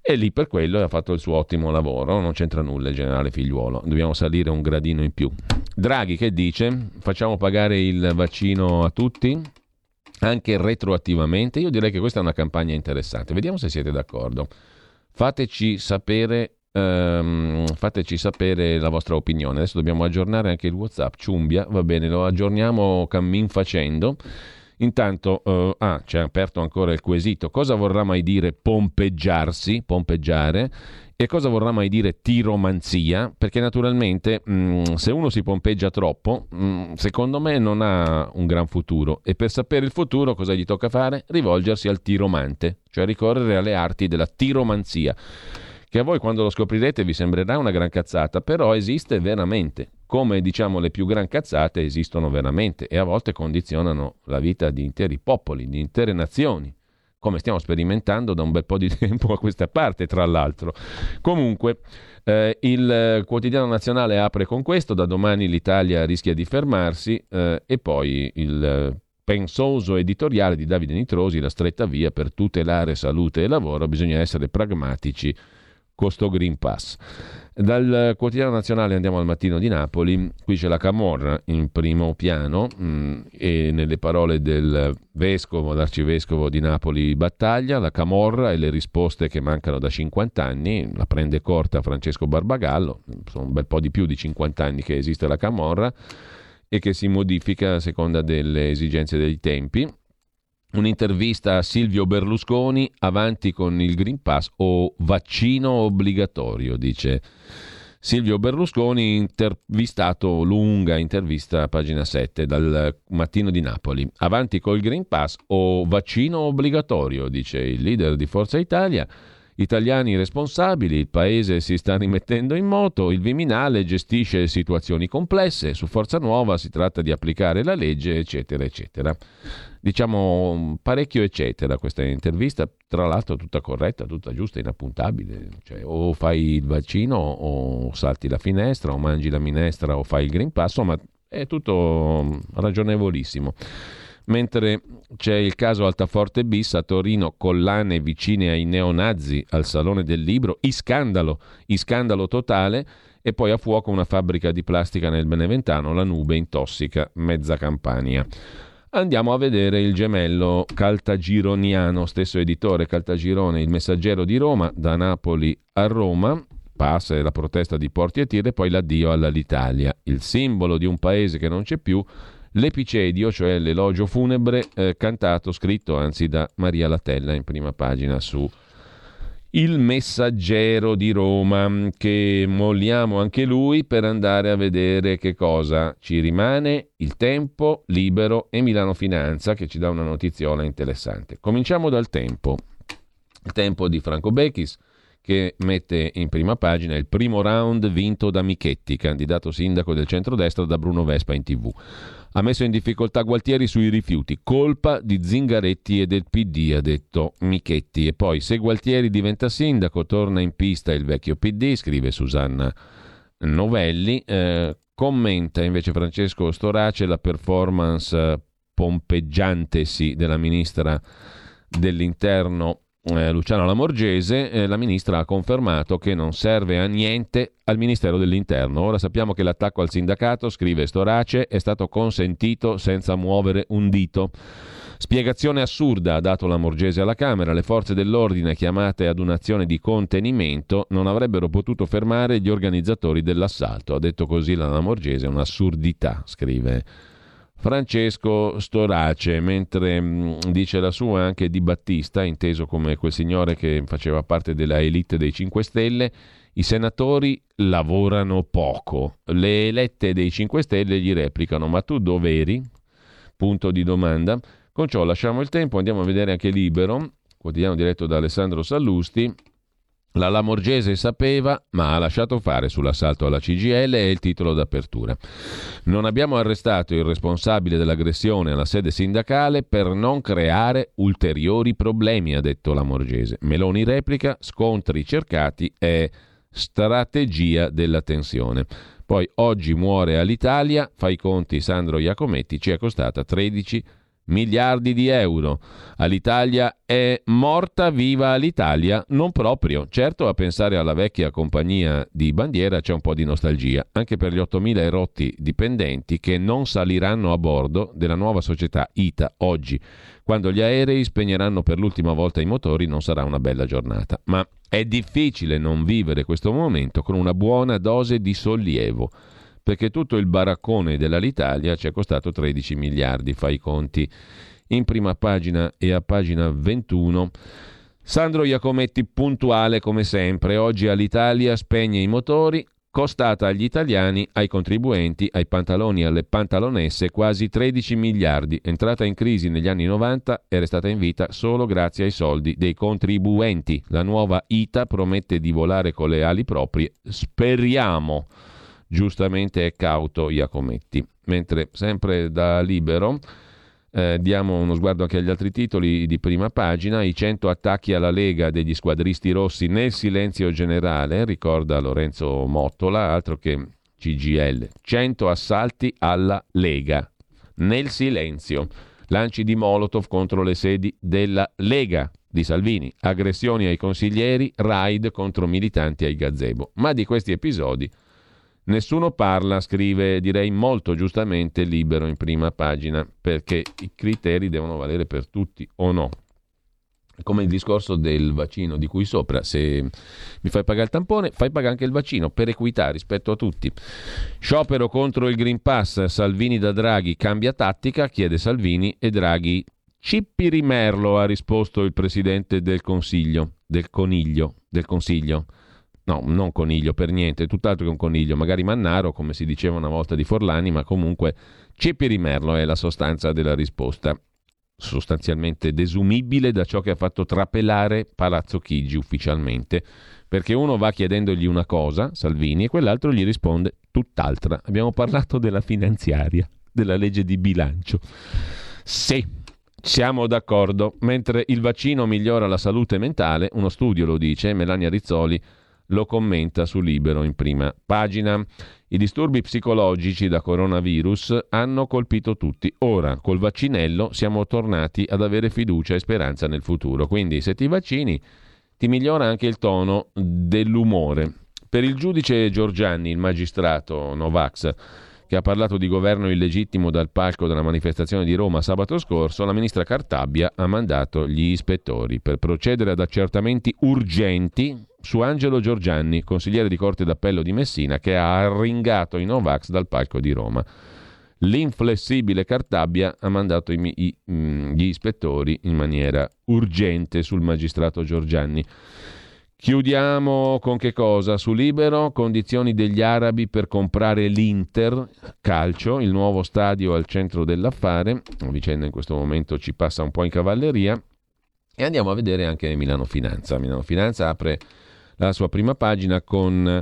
E lì per quello ha fatto il suo ottimo lavoro, non c'entra nulla il generale figliuolo, dobbiamo salire un gradino in più. Draghi che dice, facciamo pagare il vaccino a tutti, anche retroattivamente, io direi che questa è una campagna interessante, vediamo se siete d'accordo. Fateci sapere ehm, fateci sapere la vostra opinione. Adesso dobbiamo aggiornare anche il WhatsApp. Ciumbia, va bene, lo aggiorniamo cammin facendo. Intanto, uh, ah, c'è aperto ancora il quesito. Cosa vorrà mai dire pompeggiarsi, pompeggiare? E cosa vorrà mai dire tiromanzia? Perché naturalmente mh, mm, se uno si pompeggia troppo, mh, mm, secondo me non ha un gran futuro. E per sapere il futuro cosa gli tocca fare? Rivolgersi al tiromante, cioè ricorrere alle arti della tiromanzia che a voi quando lo scoprirete vi sembrerà una gran cazzata, però esiste veramente, come diciamo le più gran cazzate esistono veramente e a volte condizionano la vita di interi popoli, di intere nazioni come stiamo sperimentando da un bel po' di tempo a questa parte, tra l'altro. Comunque, eh, il quotidiano nazionale apre con questo, da domani l'Italia rischia di fermarsi eh, e poi il pensoso editoriale di Davide Nitrosi, la stretta via per tutelare salute e lavoro, bisogna essere pragmatici con sto Green Pass. Dal quotidiano nazionale andiamo al mattino di Napoli, qui c'è la Camorra in primo piano mh, mm, e nelle parole del vescovo, l'arcivescovo di Napoli battaglia, la Camorra e le risposte che mancano da 50 anni, la prende corta Francesco Barbagallo, sono un bel po' di più di 50 anni che esiste la Camorra e che si modifica a seconda delle esigenze dei tempi un'intervista a Silvio Berlusconi avanti con il Green Pass o vaccino obbligatorio, dice Silvio Berlusconi, intervistato, lunga intervista a pagina 7 dal mattino di Napoli. Avanti col Green Pass o vaccino obbligatorio, dice il leader di Forza Italia. Italiani responsabili, il paese si sta rimettendo in moto, il Viminale gestisce situazioni complesse, su Forza Nuova si tratta di applicare la legge, eccetera, eccetera. Diciamo parecchio eccetera questa intervista, tra l'altro tutta corretta, tutta giusta, inappuntabile, cioè, o fai il vaccino o salti la finestra o mangi la minestra o fai il Green Pass, insomma è tutto ragionevolissimo mentre c'è il caso Altaforte bis a Torino, collane vicine ai neonazi al Salone del Libro, iscandalo, iscandalo totale e poi a fuoco una fabbrica di plastica nel Beneventano, la nube intossica mezza Campania. Andiamo a vedere il gemello caltagironiano, stesso editore Caltagirone, il messaggero di Roma, da Napoli a Roma, passa la protesta di Porti e Tire, poi l'addio all'Italia, il simbolo di un paese che non c'è più, L'epicedio, cioè l'elogio funebre, eh, cantato, scritto anzi da Maria Latella in prima pagina su Il Messaggero di Roma, che molliamo anche lui per andare a vedere che cosa ci rimane, il tempo libero e Milano Finanza, che ci dà una notiziola interessante. Cominciamo dal tempo. Il tempo di Franco Bechis che mette in prima pagina il primo round vinto da Michetti, candidato sindaco del centrodestra da Bruno Vespa in tv ha messo in difficoltà Gualtieri sui rifiuti. Colpa di Zingaretti e del PD, ha detto Michetti. E poi, se Gualtieri diventa sindaco, torna in pista il vecchio PD, scrive Susanna Novelli. Eh, commenta invece Francesco Storace la performance pompeggiantesi della ministra dell'interno eh, Luciana Lamorgese, eh, la ministra ha confermato che non serve a niente al Ministero dell'Interno. Ora sappiamo che l'attacco al sindacato, scrive Storace, è stato consentito senza muovere un dito. Spiegazione assurda ha dato la Morgese alla Camera. Le forze dell'ordine chiamate ad un'azione di contenimento non avrebbero potuto fermare gli organizzatori dell'assalto. Ha detto così la Lamorgese, un'assurdità, scrive Francesco Storace, mentre mm, dice la sua anche Di Battista, inteso come quel signore che faceva parte della elite dei 5 Stelle, i senatori lavorano poco. Le elette dei 5 Stelle gli replicano: Ma tu dove eri? Punto di domanda. Con ciò lasciamo il tempo, andiamo a vedere anche Libero, quotidiano diretto da Alessandro Sallusti. La Lamorgese sapeva, ma ha lasciato fare sull'assalto alla CGL è il titolo d'apertura. Non abbiamo arrestato il responsabile dell'aggressione alla sede sindacale per non creare ulteriori problemi, ha detto Lamorgese. Meloni replica, scontri cercati è strategia della tensione. Poi oggi muore all'Italia, fa i conti Sandro Iacometti, ci è costata 13 miliardi di euro. All'Italia è morta viva l'Italia? Non proprio. Certo, a pensare alla vecchia compagnia di bandiera c'è un po' di nostalgia, anche per gli 8.000 erotti dipendenti che non saliranno a bordo della nuova società ITA oggi. Quando gli aerei spegneranno per l'ultima volta i motori non sarà una bella giornata. Ma è difficile non vivere questo momento con una buona dose di sollievo perché tutto il baraccone dell'Alitalia ci è costato 13 miliardi, fai i conti. In prima pagina e a pagina 21 Sandro Iacometti puntuale come sempre, oggi all'Italia spegne i motori, costata agli italiani, ai contribuenti, ai pantaloni e alle pantalonesse quasi 13 miliardi, entrata in crisi negli anni 90 e restata in vita solo grazie ai soldi dei contribuenti. La nuova ITA promette di volare con le ali proprie, speriamo giustamente è cauto Iacometti. Mentre sempre da libero eh, diamo uno sguardo anche agli altri titoli di prima pagina, i 100 attacchi alla Lega degli squadristi rossi nel silenzio generale, ricorda Lorenzo Mottola, altro che CGL, 100 assalti alla Lega. Nel silenzio, lanci di Molotov contro le sedi della Lega di Salvini, aggressioni ai consiglieri, raid contro militanti ai gazebo. Ma di questi episodi Nessuno parla, scrive direi molto giustamente libero in prima pagina, perché i criteri devono valere per tutti o no. Come il discorso del vaccino di cui sopra, se mi fai pagare il tampone, fai pagare anche il vaccino per equità rispetto a tutti. Sciopero contro il Green Pass, Salvini da Draghi cambia tattica, chiede Salvini e Draghi Cippi Rimerlo ha risposto il presidente del Consiglio, del Coniglio, del Consiglio. No, non coniglio per niente, tutt'altro che un coniglio, magari mannaro, come si diceva una volta di Forlani, ma comunque ceppi rimerlo è la sostanza della risposta, sostanzialmente desumibile da ciò che ha fatto trapelare Palazzo Chigi ufficialmente, perché uno va chiedendogli una cosa, Salvini, e quell'altro gli risponde tutt'altra. Abbiamo parlato della finanziaria, della legge di bilancio. Sì, siamo d'accordo. Mentre il vaccino migliora la salute mentale, uno studio lo dice, Melania Rizzoli lo commenta su Libero in prima pagina. I disturbi psicologici da coronavirus hanno colpito tutti. Ora, col vaccinello, siamo tornati ad avere fiducia e speranza nel futuro. Quindi, se ti vaccini, ti migliora anche il tono dell'umore. Per il giudice Giorgianni, il magistrato Novax, che ha parlato di governo illegittimo dal palco della manifestazione di Roma sabato scorso, la ministra Cartabia ha mandato gli ispettori per procedere ad accertamenti urgenti su Angelo Giorgianni, consigliere di Corte d'Appello di Messina, che ha arringato i Novax dal palco di Roma. L'inflessibile Cartabia ha mandato i, i, mm, gli ispettori in maniera urgente sul magistrato Giorgianni. Chiudiamo con che cosa? Su Libero, condizioni degli arabi per comprare l'Inter calcio, il nuovo stadio al centro dell'affare. La vicenda in questo momento ci passa un po' in cavalleria. E andiamo a vedere anche Milano Finanza. Milano Finanza apre la sua prima pagina con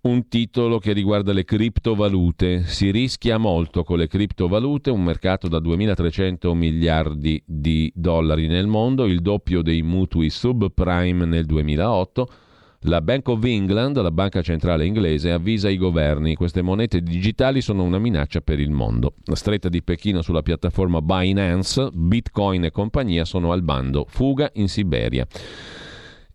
un titolo che riguarda le criptovalute. Si rischia molto con le criptovalute, un mercato da 2.300 miliardi di dollari nel mondo, il doppio dei mutui subprime nel 2008. La Bank of England, la banca centrale inglese, avvisa i governi queste monete digitali sono una minaccia per il mondo. La stretta di Pechino sulla piattaforma Binance, Bitcoin e compagnia sono al bando. Fuga in Siberia.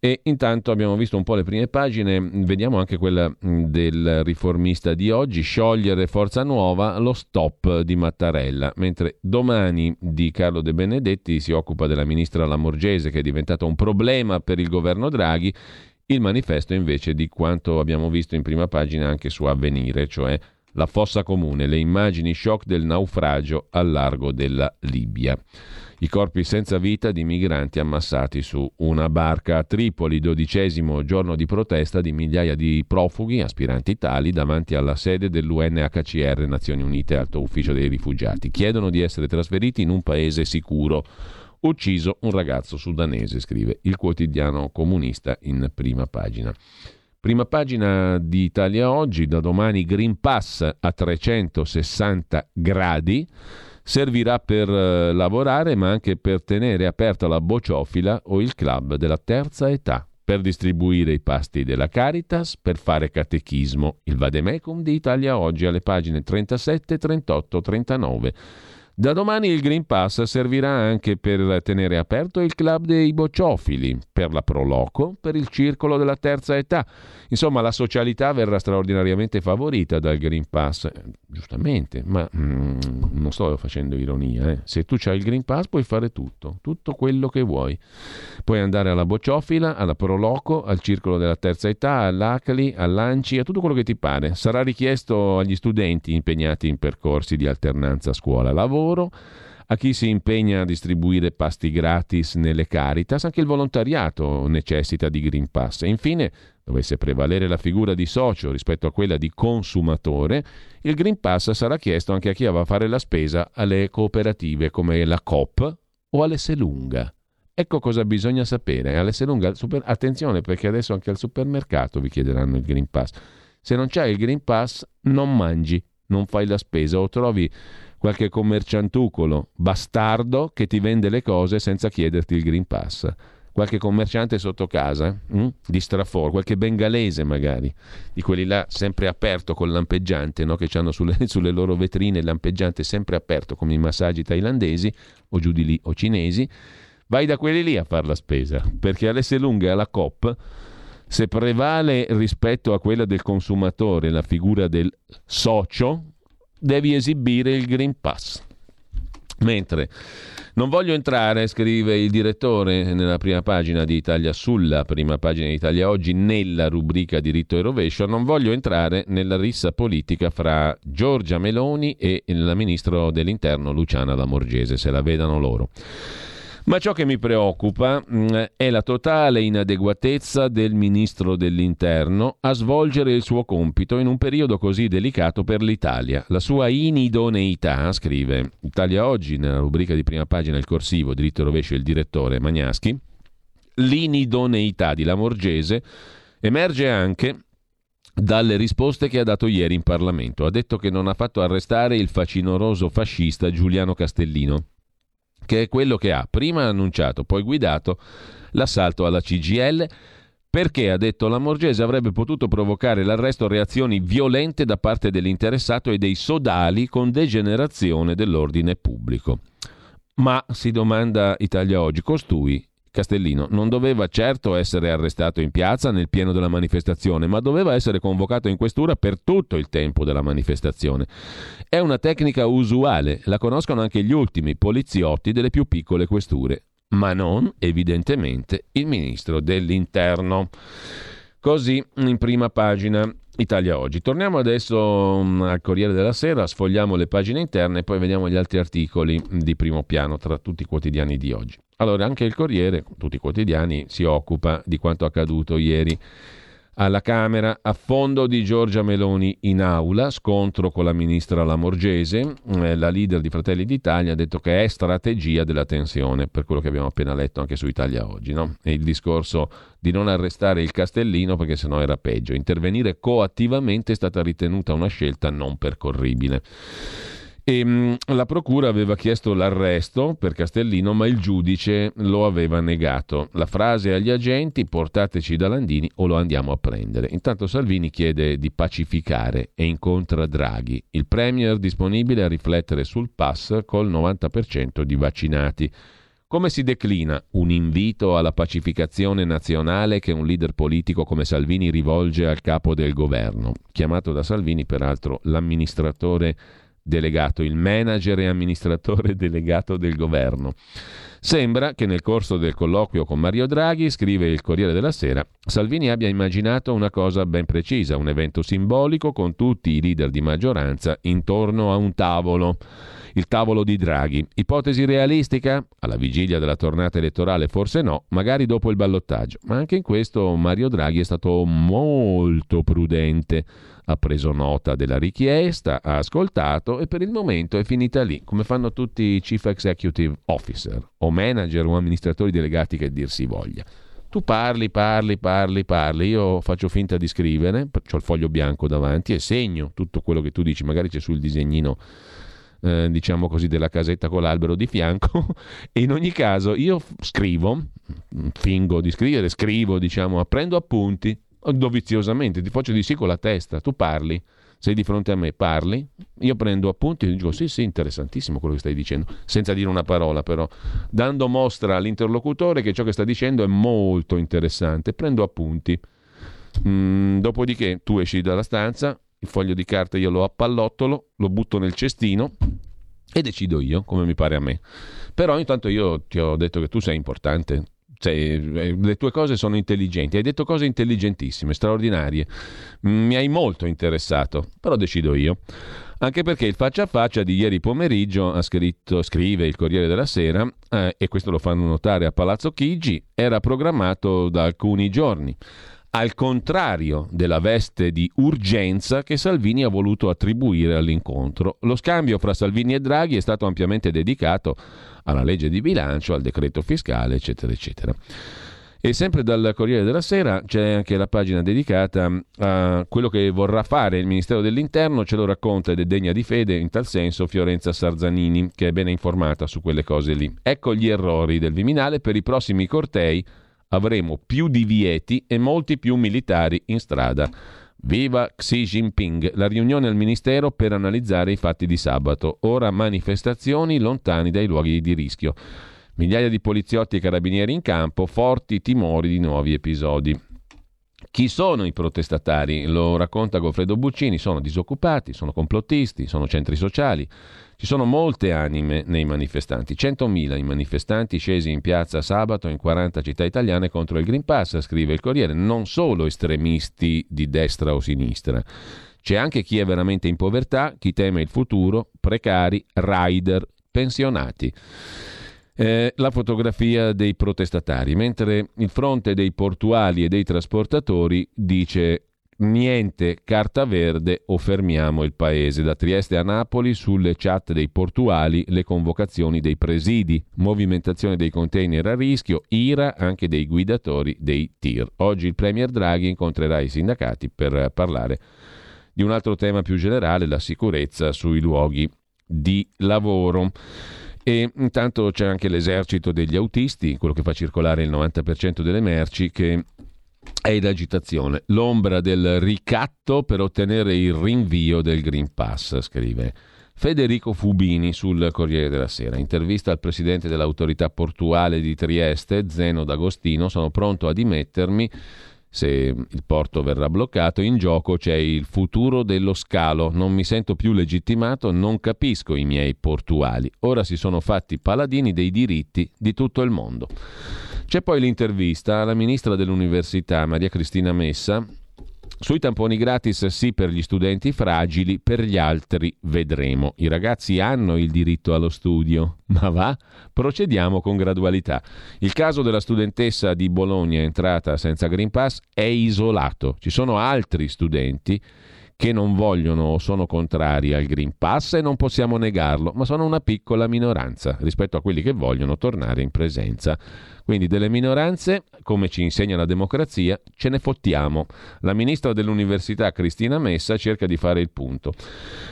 E intanto abbiamo visto un po' le prime pagine, vediamo anche quella del riformista di oggi, sciogliere Forza Nuova, lo stop di Mattarella, mentre domani di Carlo De Benedetti si occupa della ministra Lamorgese che è diventata un problema per il governo Draghi, il manifesto invece di quanto abbiamo visto in prima pagina anche su Avvenire, cioè la fossa comune, le immagini shock del naufragio al largo della Libia i corpi senza vita di migranti ammassati su una barca a Tripoli, dodicesimo giorno di protesta di migliaia di profughi, aspiranti tali, davanti alla sede dell'UNHCR, Nazioni Unite, Alto Ufficio dei Rifugiati. Chiedono di essere trasferiti in un paese sicuro. Ucciso un ragazzo sudanese, scrive il quotidiano comunista in prima pagina. Prima pagina di Italia Oggi, da domani Green Pass a 360 gradi servirà per eh, lavorare ma anche per tenere aperta la bociofila o il club della terza età, per distribuire i pasti della Caritas, per fare catechismo. Il vademecum di Italia oggi alle pagine 37, 38, 39. Da domani il Green Pass servirà anche per tenere aperto il club dei bocciofili, per la Proloco, per il circolo della terza età. Insomma, la socialità verrà straordinariamente favorita dal Green Pass, giustamente, ma mm, non sto facendo ironia. Eh. Se tu hai il Green Pass puoi fare tutto, tutto quello che vuoi. Puoi andare alla bocciofila, alla Proloco, al circolo della terza età, all'ACLI, all'ANCI, a tutto quello che ti pare. Sarà richiesto agli studenti impegnati in percorsi di alternanza scuola-lavoro lavoro, a chi si impegna a distribuire pasti gratis nelle Caritas, anche il volontariato necessita di Green Pass. E infine, dovesse prevalere la figura di socio rispetto a quella di consumatore, il Green Pass sarà chiesto anche a chi va a fare la spesa alle cooperative come la Coop o all'Esselunga. Ecco cosa bisogna sapere. All'Esselunga, super... attenzione perché adesso anche al supermercato vi chiederanno il Green Pass. Se non c'hai il Green Pass, non mangi, non fai la spesa o trovi qualche commerciantucolo bastardo che ti vende le cose senza chiederti il Green Pass. Qualche commerciante sotto casa hm? di strafor, qualche bengalese magari, di quelli là sempre aperto col lampeggiante, no? che hanno sulle, sulle loro vetrine il lampeggiante sempre aperto come i massaggi thailandesi o giù di lì o cinesi. Vai da quelli lì a fare la spesa, perché all'S lunga alla COP se prevale rispetto a quella del consumatore la figura del socio, devi esibire il Green Pass. Mentre non voglio entrare, scrive il direttore nella prima pagina di Italia sulla prima pagina di Italia oggi nella rubrica diritto e rovescio, non voglio entrare nella rissa politica fra Giorgia Meloni e il ministro dell'Interno Luciana Lamorgese, se la vedano loro. Ma ciò che mi preoccupa mm, è la totale inadeguatezza del ministro dell'Interno a svolgere il suo compito in un periodo così delicato per l'Italia. La sua inidoneità, scrive Italia Oggi nella rubrica di prima pagina il corsivo, diritto e rovescio il direttore Magnaschi, l'inidoneità di Lamorgese emerge anche dalle risposte che ha dato ieri in Parlamento. Ha detto che non ha fatto arrestare il facinoroso fascista Giuliano Castellino che è quello che ha prima annunciato, poi guidato l'assalto alla CGL perché, ha detto Lamorgese, avrebbe potuto provocare l'arresto reazioni violente da parte dell'interessato e dei sodali con degenerazione dell'ordine pubblico. Ma, si domanda Italia Oggi, costui Castellino non doveva certo essere arrestato in piazza nel pieno della manifestazione, ma doveva essere convocato in questura per tutto il tempo della manifestazione. È una tecnica usuale, la conoscono anche gli ultimi poliziotti delle più piccole questure, ma non evidentemente il ministro dell'Interno. Così in prima pagina Italia Oggi. Torniamo adesso um, al Corriere della Sera, sfogliamo le pagine interne e poi vediamo gli altri articoli di primo piano tra tutti i quotidiani di oggi. Allora, anche il Corriere, tutti i quotidiani, si occupa di quanto accaduto ieri alla Camera, a fondo di Giorgia Meloni in aula, scontro con la ministra Lamorgese, eh, la leader di Fratelli d'Italia ha detto che è strategia della tensione, per quello che abbiamo appena letto anche su Italia Oggi, no? E il discorso di non arrestare il Castellino perché sennò era peggio, intervenire coattivamente è stata ritenuta una scelta non percorribile. E, ehm, la procura aveva chiesto l'arresto per Castellino, ma il giudice lo aveva negato. La frase agli agenti: portateci da Landini o lo andiamo a prendere. Intanto Salvini chiede di pacificare e incontra Draghi, il Premier disponibile a riflettere sul pass col 90% di vaccinati. Come si declina un invito alla pacificazione nazionale che un leader politico come Salvini rivolge al capo del governo? Chiamato da Salvini, peraltro, l'amministratore delegato, il manager e amministratore delegato del governo. Sembra che nel corso del colloquio con Mario Draghi, scrive il Corriere della Sera, Salvini abbia immaginato una cosa ben precisa, un evento simbolico con tutti i leader di maggioranza intorno a un tavolo. Il tavolo di Draghi. Ipotesi realistica? Alla vigilia della tornata elettorale forse no, magari dopo il ballottaggio. Ma anche in questo Mario Draghi è stato molto prudente ha preso nota della richiesta, ha ascoltato e per il momento è finita lì, come fanno tutti i chief executive officer o manager o amministratori delegati che dir si voglia. Tu parli, parli, parli, parli, io faccio finta di scrivere, ho il foglio bianco davanti e segno tutto quello che tu dici, magari c'è sul disegnino eh, diciamo così, della casetta con l'albero di fianco e in ogni caso io scrivo, fingo di scrivere, scrivo, diciamo, prendo appunti, doviziosamente, ti faccio di sì con la testa, tu parli, sei di fronte a me, parli, io prendo appunti e dico sì sì, interessantissimo quello che stai dicendo, senza dire una parola però, dando mostra all'interlocutore che ciò che sta dicendo è molto interessante, prendo appunti. Mm, dopodiché tu esci dalla stanza, il foglio di carta io lo appallottolo, lo butto nel cestino e decido io, come mi pare a me. Però intanto io ti ho detto che tu sei importante, cioè, le tue cose sono intelligenti, hai detto cose intelligentissime, straordinarie, mm, mi hai molto interessato, però decido io. Anche perché il faccia a faccia di ieri pomeriggio ha scritto, scrive il Corriere della Sera, eh, e questo lo fanno notare a Palazzo Chigi, era programmato da alcuni giorni al contrario della veste di urgenza che Salvini ha voluto attribuire all'incontro. Lo scambio fra Salvini e Draghi è stato ampiamente dedicato alla legge di bilancio, al decreto fiscale, eccetera, eccetera. E sempre dal Corriere della Sera c'è anche la pagina dedicata a quello che vorrà fare il Ministero dell'Interno, ce lo racconta ed è degna di fede in tal senso Fiorenza Sarzanini, che è bene informata su quelle cose lì. Ecco gli errori del Viminale per i prossimi cortei avremo più divieti e molti più militari in strada. Viva Xi Jinping, la riunione al Ministero per analizzare i fatti di sabato. Ora manifestazioni lontani dai luoghi di rischio. Migliaia di poliziotti e carabinieri in campo, forti timori di nuovi episodi. Chi sono i protestatari? Lo racconta Goffredo Buccini, sono disoccupati, sono complottisti, sono centri sociali. Ci sono molte anime nei manifestanti, 100.000 i manifestanti scesi in piazza sabato in 40 città italiane contro il Green Pass, scrive il Corriere, non solo estremisti di destra o sinistra. C'è anche chi è veramente in povertà, chi teme il futuro, precari, rider, pensionati. Eh, la fotografia dei protestatari, mentre il fronte dei portuali e dei trasportatori dice niente carta verde o fermiamo il paese. Da Trieste a Napoli sulle chat dei portuali le convocazioni dei presidi, movimentazione dei container a rischio, ira anche dei guidatori dei tir. Oggi il Premier Draghi incontrerà i sindacati per parlare di un altro tema più generale, la sicurezza sui luoghi di lavoro. E intanto c'è anche l'esercito degli autisti, quello che fa circolare il 90% delle merci, che in agitazione. L'ombra del ricatto per ottenere il rinvio del Green Pass, scrive Federico Fubini sul Corriere della Sera. Intervista al presidente dell'autorità portuale di Trieste, Zeno D'Agostino. Sono pronto a dimettermi se il porto verrà bloccato, in gioco c'è il futuro dello scalo. Non mi sento più legittimato, non capisco i miei portuali. Ora si sono fatti paladini dei diritti di tutto il mondo. C'è poi l'intervista alla ministra dell'Università, Maria Cristina Messa, sui tamponi gratis sì per gli studenti fragili, per gli altri vedremo. I ragazzi hanno il diritto allo studio, ma va? Procediamo con gradualità. Il caso della studentessa di Bologna entrata senza Green Pass è isolato. Ci sono altri studenti che non vogliono o sono contrari al Green Pass e non possiamo negarlo, ma sono una piccola minoranza rispetto a quelli che vogliono tornare in presenza. Quindi delle minoranze, come ci insegna la democrazia, ce ne fottiamo. La ministra dell'Università Cristina Messa cerca di fare il punto.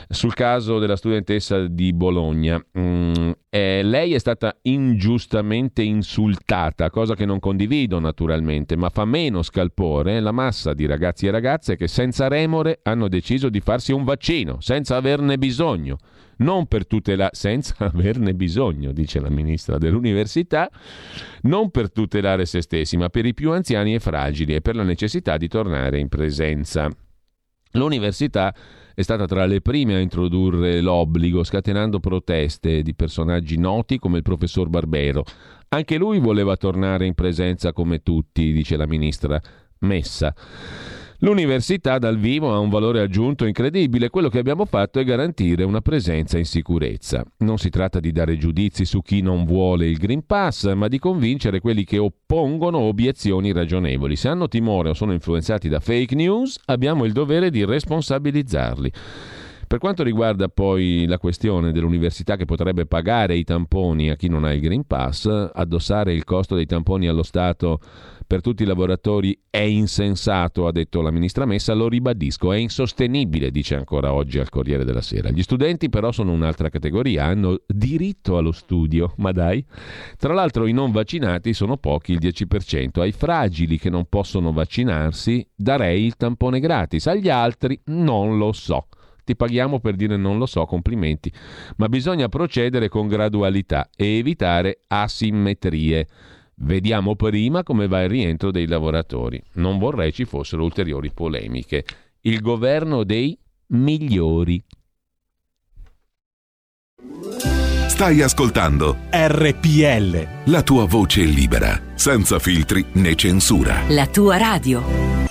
Sul caso della studentessa di Bologna, mm, eh, lei è stata ingiustamente insultata, cosa che non condivido naturalmente, ma fa meno scalpore la massa di ragazzi e ragazze che senza remore hanno deciso di farsi un vaccino, senza averne bisogno non per tutelare, senza averne bisogno, dice la ministra dell'università, non per tutelare se stessi, ma per i più anziani e fragili e per la necessità di tornare in presenza. L'università è stata tra le prime a introdurre l'obbligo, scatenando proteste di personaggi noti come il professor Barbero. Anche lui voleva tornare in presenza come tutti, dice la ministra Messa. L'università dal vivo ha un valore aggiunto incredibile, quello che abbiamo fatto è garantire una presenza in sicurezza. Non si tratta di dare giudizi su chi non vuole il Green Pass, ma di convincere quelli che oppongono obiezioni ragionevoli. Se hanno timore o sono influenzati da fake news, abbiamo il dovere di responsabilizzarli. Per quanto riguarda poi la questione dell'università che potrebbe pagare i tamponi a chi non ha il Green Pass, addossare il costo dei tamponi allo Stato per tutti i lavoratori è insensato, ha detto la ministra Messa, lo ribadisco, è insostenibile, dice ancora oggi al Corriere della Sera. Gli studenti però sono un'altra categoria, hanno diritto allo studio, ma dai. Tra l'altro i non vaccinati sono pochi, il 10%, ai fragili che non possono vaccinarsi darei il tampone gratis, agli altri non lo so ti paghiamo per dire non lo so, complimenti, ma bisogna procedere con gradualità e evitare asimmetrie. Vediamo prima come va il rientro dei lavoratori. Non vorrei ci fossero ulteriori polemiche. Il governo dei migliori. Stai ascoltando RPL. La tua voce libera, senza filtri né censura. La tua radio.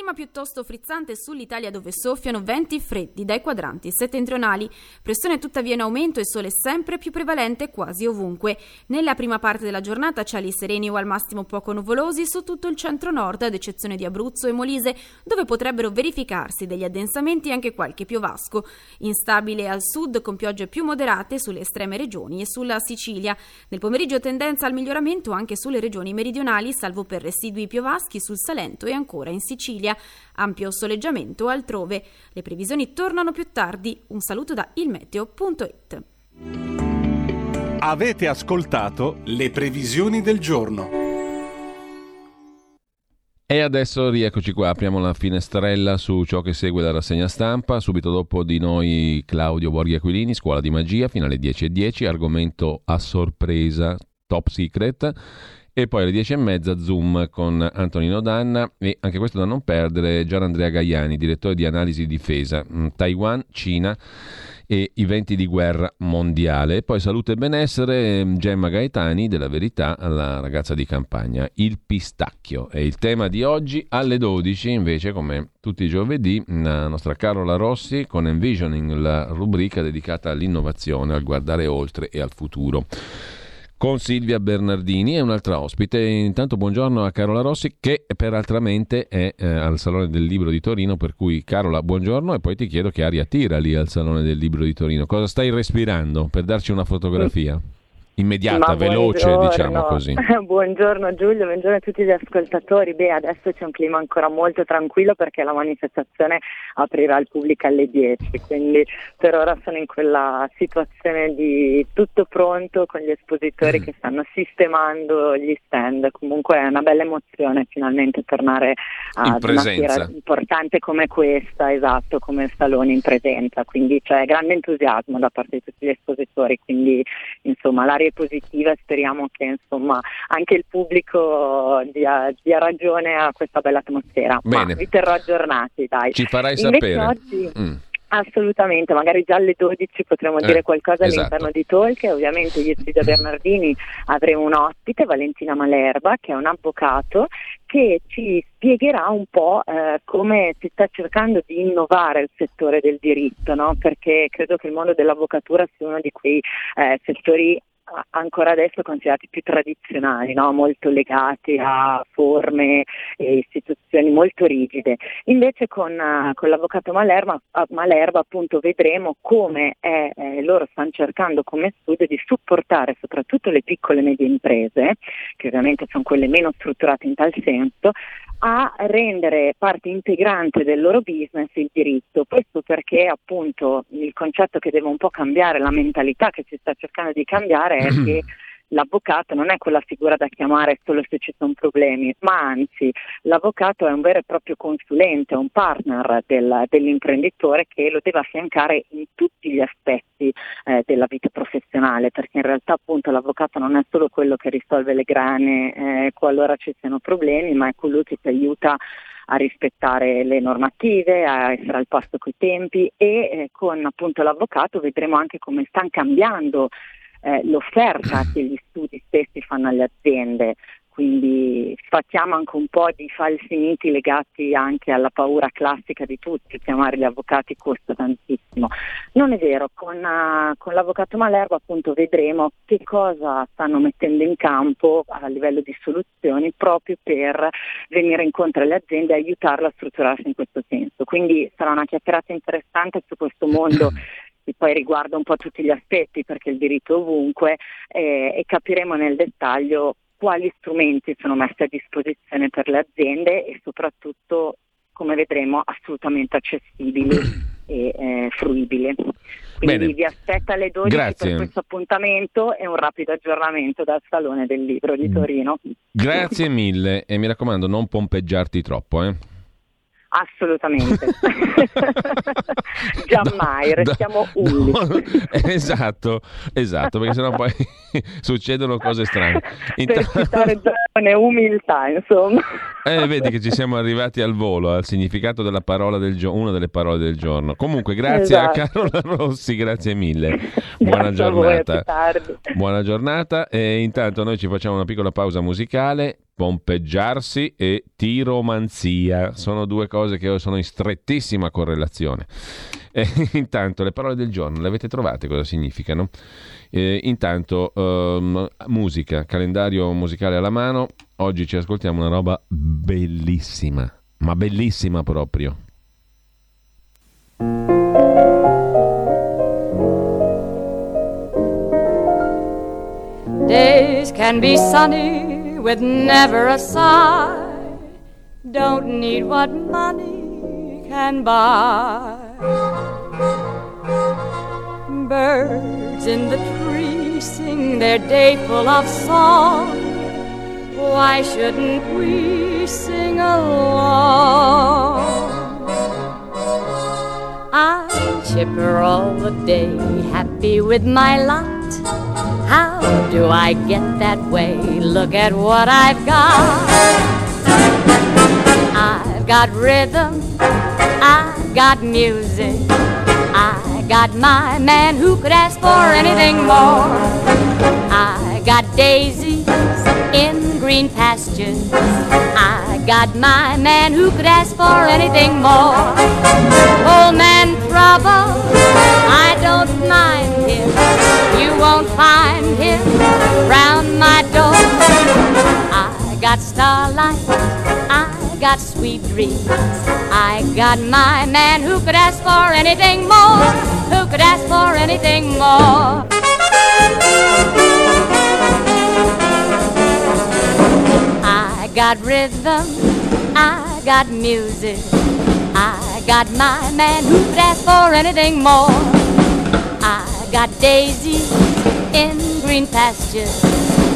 Clima piuttosto frizzante sull'Italia dove soffiano venti freddi dai quadranti settentrionali. Pressione tuttavia in aumento e sole sempre più prevalente quasi ovunque. Nella prima parte della giornata cieli sereni o al massimo poco nuvolosi su tutto il centro-nord, ad eccezione di Abruzzo e Molise, dove potrebbero verificarsi degli addensamenti e anche qualche piovasco. Instabile al sud con piogge più moderate sulle estreme regioni e sulla Sicilia. Nel pomeriggio tendenza al miglioramento anche sulle regioni meridionali, salvo per residui piovaschi sul Salento e ancora in Sicilia. Sicilia. Ampio soleggiamento altrove. Le previsioni tornano più tardi. Un saluto da ilmeteo.it. Avete ascoltato le previsioni del giorno. E adesso rieccoci qua, apriamo la finestrella su ciò che segue la rassegna stampa. Subito dopo di noi Claudio Borghi Aquilini, Scuola di Magia, fino alle 10.10, argomento a sorpresa, top secret e poi alle 10.30 Zoom con Antonino Danna e anche questo da non perdere Gian Andrea Gaiani, direttore di analisi difesa, mm, Taiwan, Cina e i venti di guerra mondiale. Poi salute e benessere, mm, Gemma Gaetani della Verità, la ragazza di campagna. Il pistacchio è il tema di oggi. Alle 12 invece, come tutti i giovedì, la nostra Carola Rossi con Envisioning, la rubrica dedicata all'innovazione, al guardare oltre e al futuro. Con Silvia Bernardini e un'altra ospite. Intanto buongiorno a Carola Rossi che peraltramente è eh, al Salone del Libro di Torino, per cui Carola buongiorno e poi ti chiedo che aria tira lì al Salone del Libro di Torino. Cosa stai respirando per darci una fotografia? Immediata, veloce, diciamo così. buongiorno Giulio, buongiorno a tutti gli ascoltatori. Beh, adesso c'è un clima ancora molto tranquillo perché la manifestazione aprirà al pubblico alle 10, quindi per ora sono in quella situazione di tutto pronto con gli espositori mm. che stanno sistemando gli stand. Comunque è una bella emozione finalmente tornare a una fiera importante come questa, esatto, come il Salone in presenza, quindi c'è grande entusiasmo da parte di tutti gli espositori, quindi insomma l'aria positiva e speriamo che insomma, anche il pubblico dia, dia, ragione a questa bella atmosfera. Bene. Ma vi terrò aggiornati, dai. Ci farai Invece sapere. Oggi, mm. Assolutamente, magari già alle 12 potremo eh, dire qualcosa esatto. all'interno di Talk. Ovviamente io e Silvia Bernardini avremo un ospite, Valentina Malerba, che è un avvocato che ci spiegherà un po' eh, come si sta cercando di innovare il settore del diritto, no? perché credo che il mondo dell'avvocatura sia uno di quei eh, settori ancora adesso considerati più tradizionali, no? molto legati a forme e istituzioni molto rigide. Invece con, uh, con l'avvocato Malerba, Malerba, appunto vedremo come è, eh, loro stanno cercando come studio di supportare soprattutto le piccole e medie imprese, che ovviamente sono quelle meno strutturate in tal senso, a rendere parte integrante del loro business il diritto. Questo perché appunto il concetto che deve un po' cambiare, la mentalità che si sta cercando di cambiare è che l'avvocato non è quella figura da chiamare solo se ci sono problemi, ma anzi l'avvocato è un vero e proprio consulente, un partner del, dell'imprenditore che lo deve affiancare in tutti gli aspetti eh, della vita professionale, perché in realtà appunto l'avvocato non è solo quello che risolve le grane eh, qualora ci siano problemi, ma è colui che ti aiuta a rispettare le normative, a essere al passo coi tempi e eh, con appunto l'avvocato vedremo anche come stanno cambiando eh, l'offerta che gli studi stessi fanno alle aziende, quindi sfattiamo anche un po' di falsi miti legati anche alla paura classica di tutti, chiamare gli avvocati costa tantissimo. Non è vero, con, uh, con l'avvocato Malerba appunto vedremo che cosa stanno mettendo in campo a livello di soluzioni proprio per venire incontro alle aziende e aiutarle a strutturarsi in questo senso. Quindi sarà una chiacchierata interessante su questo mondo che poi riguarda un po' tutti gli aspetti perché il diritto è ovunque eh, e capiremo nel dettaglio quali strumenti sono messi a disposizione per le aziende e soprattutto come vedremo assolutamente accessibili e eh, fruibili. Quindi Bene. vi aspetta alle 12 Grazie. per questo appuntamento e un rapido aggiornamento dal Salone del Libro di mm. Torino. Grazie mille e mi raccomando non pompeggiarti troppo. Eh. Assolutamente. Giammai, restiamo umili. No, esatto, esatto, perché sennò poi succedono cose strane. Intanto... Per citare giovane umiltà, insomma. Eh, vedi che ci siamo arrivati al volo, al significato della parola del giorno, una delle parole del giorno. Comunque, grazie esatto. a Carola Rossi, grazie mille. Buona grazie giornata. Buona giornata e intanto noi ci facciamo una piccola pausa musicale pompeggiarsi e tiromanzia. Sono due cose che sono in strettissima correlazione. E intanto le parole del giorno le avete trovate cosa significano? E intanto um, musica, calendario musicale alla mano. Oggi ci ascoltiamo una roba bellissima, ma bellissima proprio. Days can be sunny with never a sigh. Don't need what money can buy. Birds in the tree sing their day full of song. Why shouldn't we sing along? I'm chipper all the day, happy with my lot. How do I get that way? Look at what I've got. I've got rhythm, I've got music, I got my man who could ask for anything more. I got daisies in green pastures. I got my man who could ask for anything more. Old man trouble, I don't mind him. Won't find him round my door. I got starlight, I got sweet dreams. I got my man who could ask for anything more, who could ask for anything more. I got rhythm, I got music. I got my man who could ask for anything more. I got daisies in green pastures.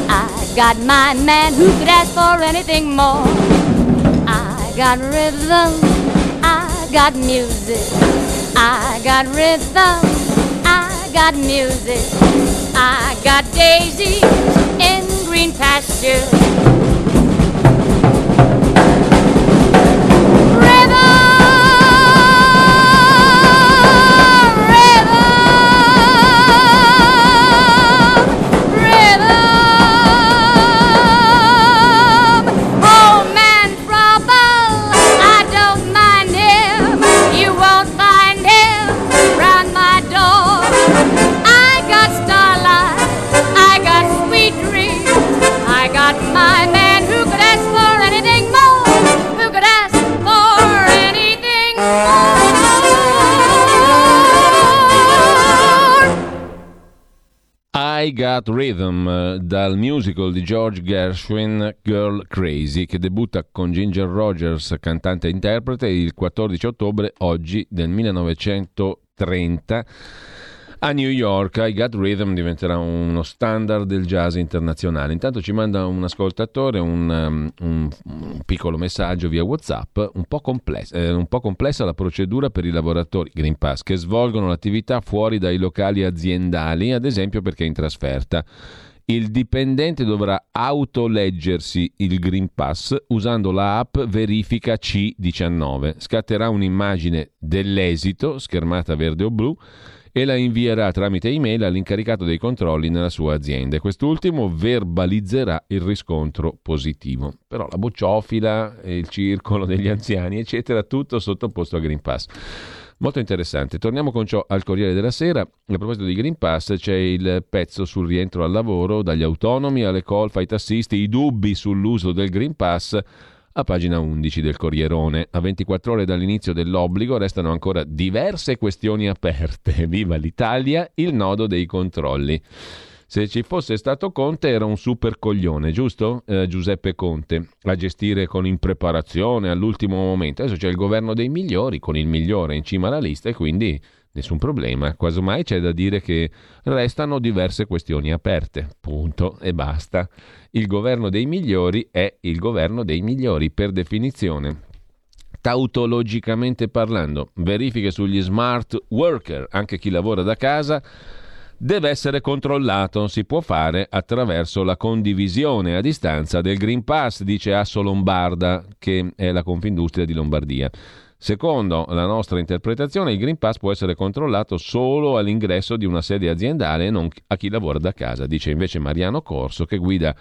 I got my man who could ask for anything more. I got rhythm, I got music. I got rhythm, I got music. I got daisies in green pastures. I Got Rhythm eh, dal musical di George Gershwin Girl Crazy che debutta con Ginger Rogers, cantante e interprete, il 14 ottobre oggi del 1930 a New York, I Got Rhythm diventerà uno standard del jazz internazionale. Intanto ci manda un ascoltatore un, um, un, piccolo messaggio via WhatsApp, un po, complessa, eh, un po' complessa la procedura per i lavoratori Green Pass che svolgono l'attività fuori dai locali aziendali, ad esempio perché in trasferta. Il dipendente dovrà autoleggersi il Green Pass usando la app Verifica C19. Scatterà un'immagine dell'esito, schermata verde o blu, e la invierà tramite email all'incaricato dei controlli nella sua azienda. Quest'ultimo verbalizzerà il riscontro positivo. Però la bocciofila, il circolo degli anziani, eccetera, tutto sottoposto a Green Pass. Molto interessante. Torniamo con ciò al Corriere della Sera. A proposito di Green Pass c'è il pezzo sul rientro al lavoro, dagli autonomi alle colf ai tassisti, i dubbi sull'uso del Green Pass a pagina 11 del Corrierone. A 24 ore dall'inizio dell'obbligo restano ancora diverse questioni aperte. Viva l'Italia, il nodo dei controlli. Se ci fosse stato Conte era un super coglione, giusto? Eh, Giuseppe Conte, a gestire con impreparazione all'ultimo momento. Adesso c'è il governo dei migliori, con il migliore in cima alla lista e quindi nessun problema. Quasi mai c'è da dire che restano diverse questioni aperte. Punto e basta. Il governo dei migliori è il governo dei migliori per definizione. Tautologicamente parlando, verifiche sugli smart worker, anche chi lavora da casa, deve essere controllato. Si può fare attraverso la condivisione a distanza del Green Pass, dice Asso Lombarda, che è la Confindustria di Lombardia. Secondo la nostra interpretazione, il Green Pass può essere controllato solo all'ingresso di una sede aziendale e non a chi lavora da casa, dice invece Mariano Corso che guida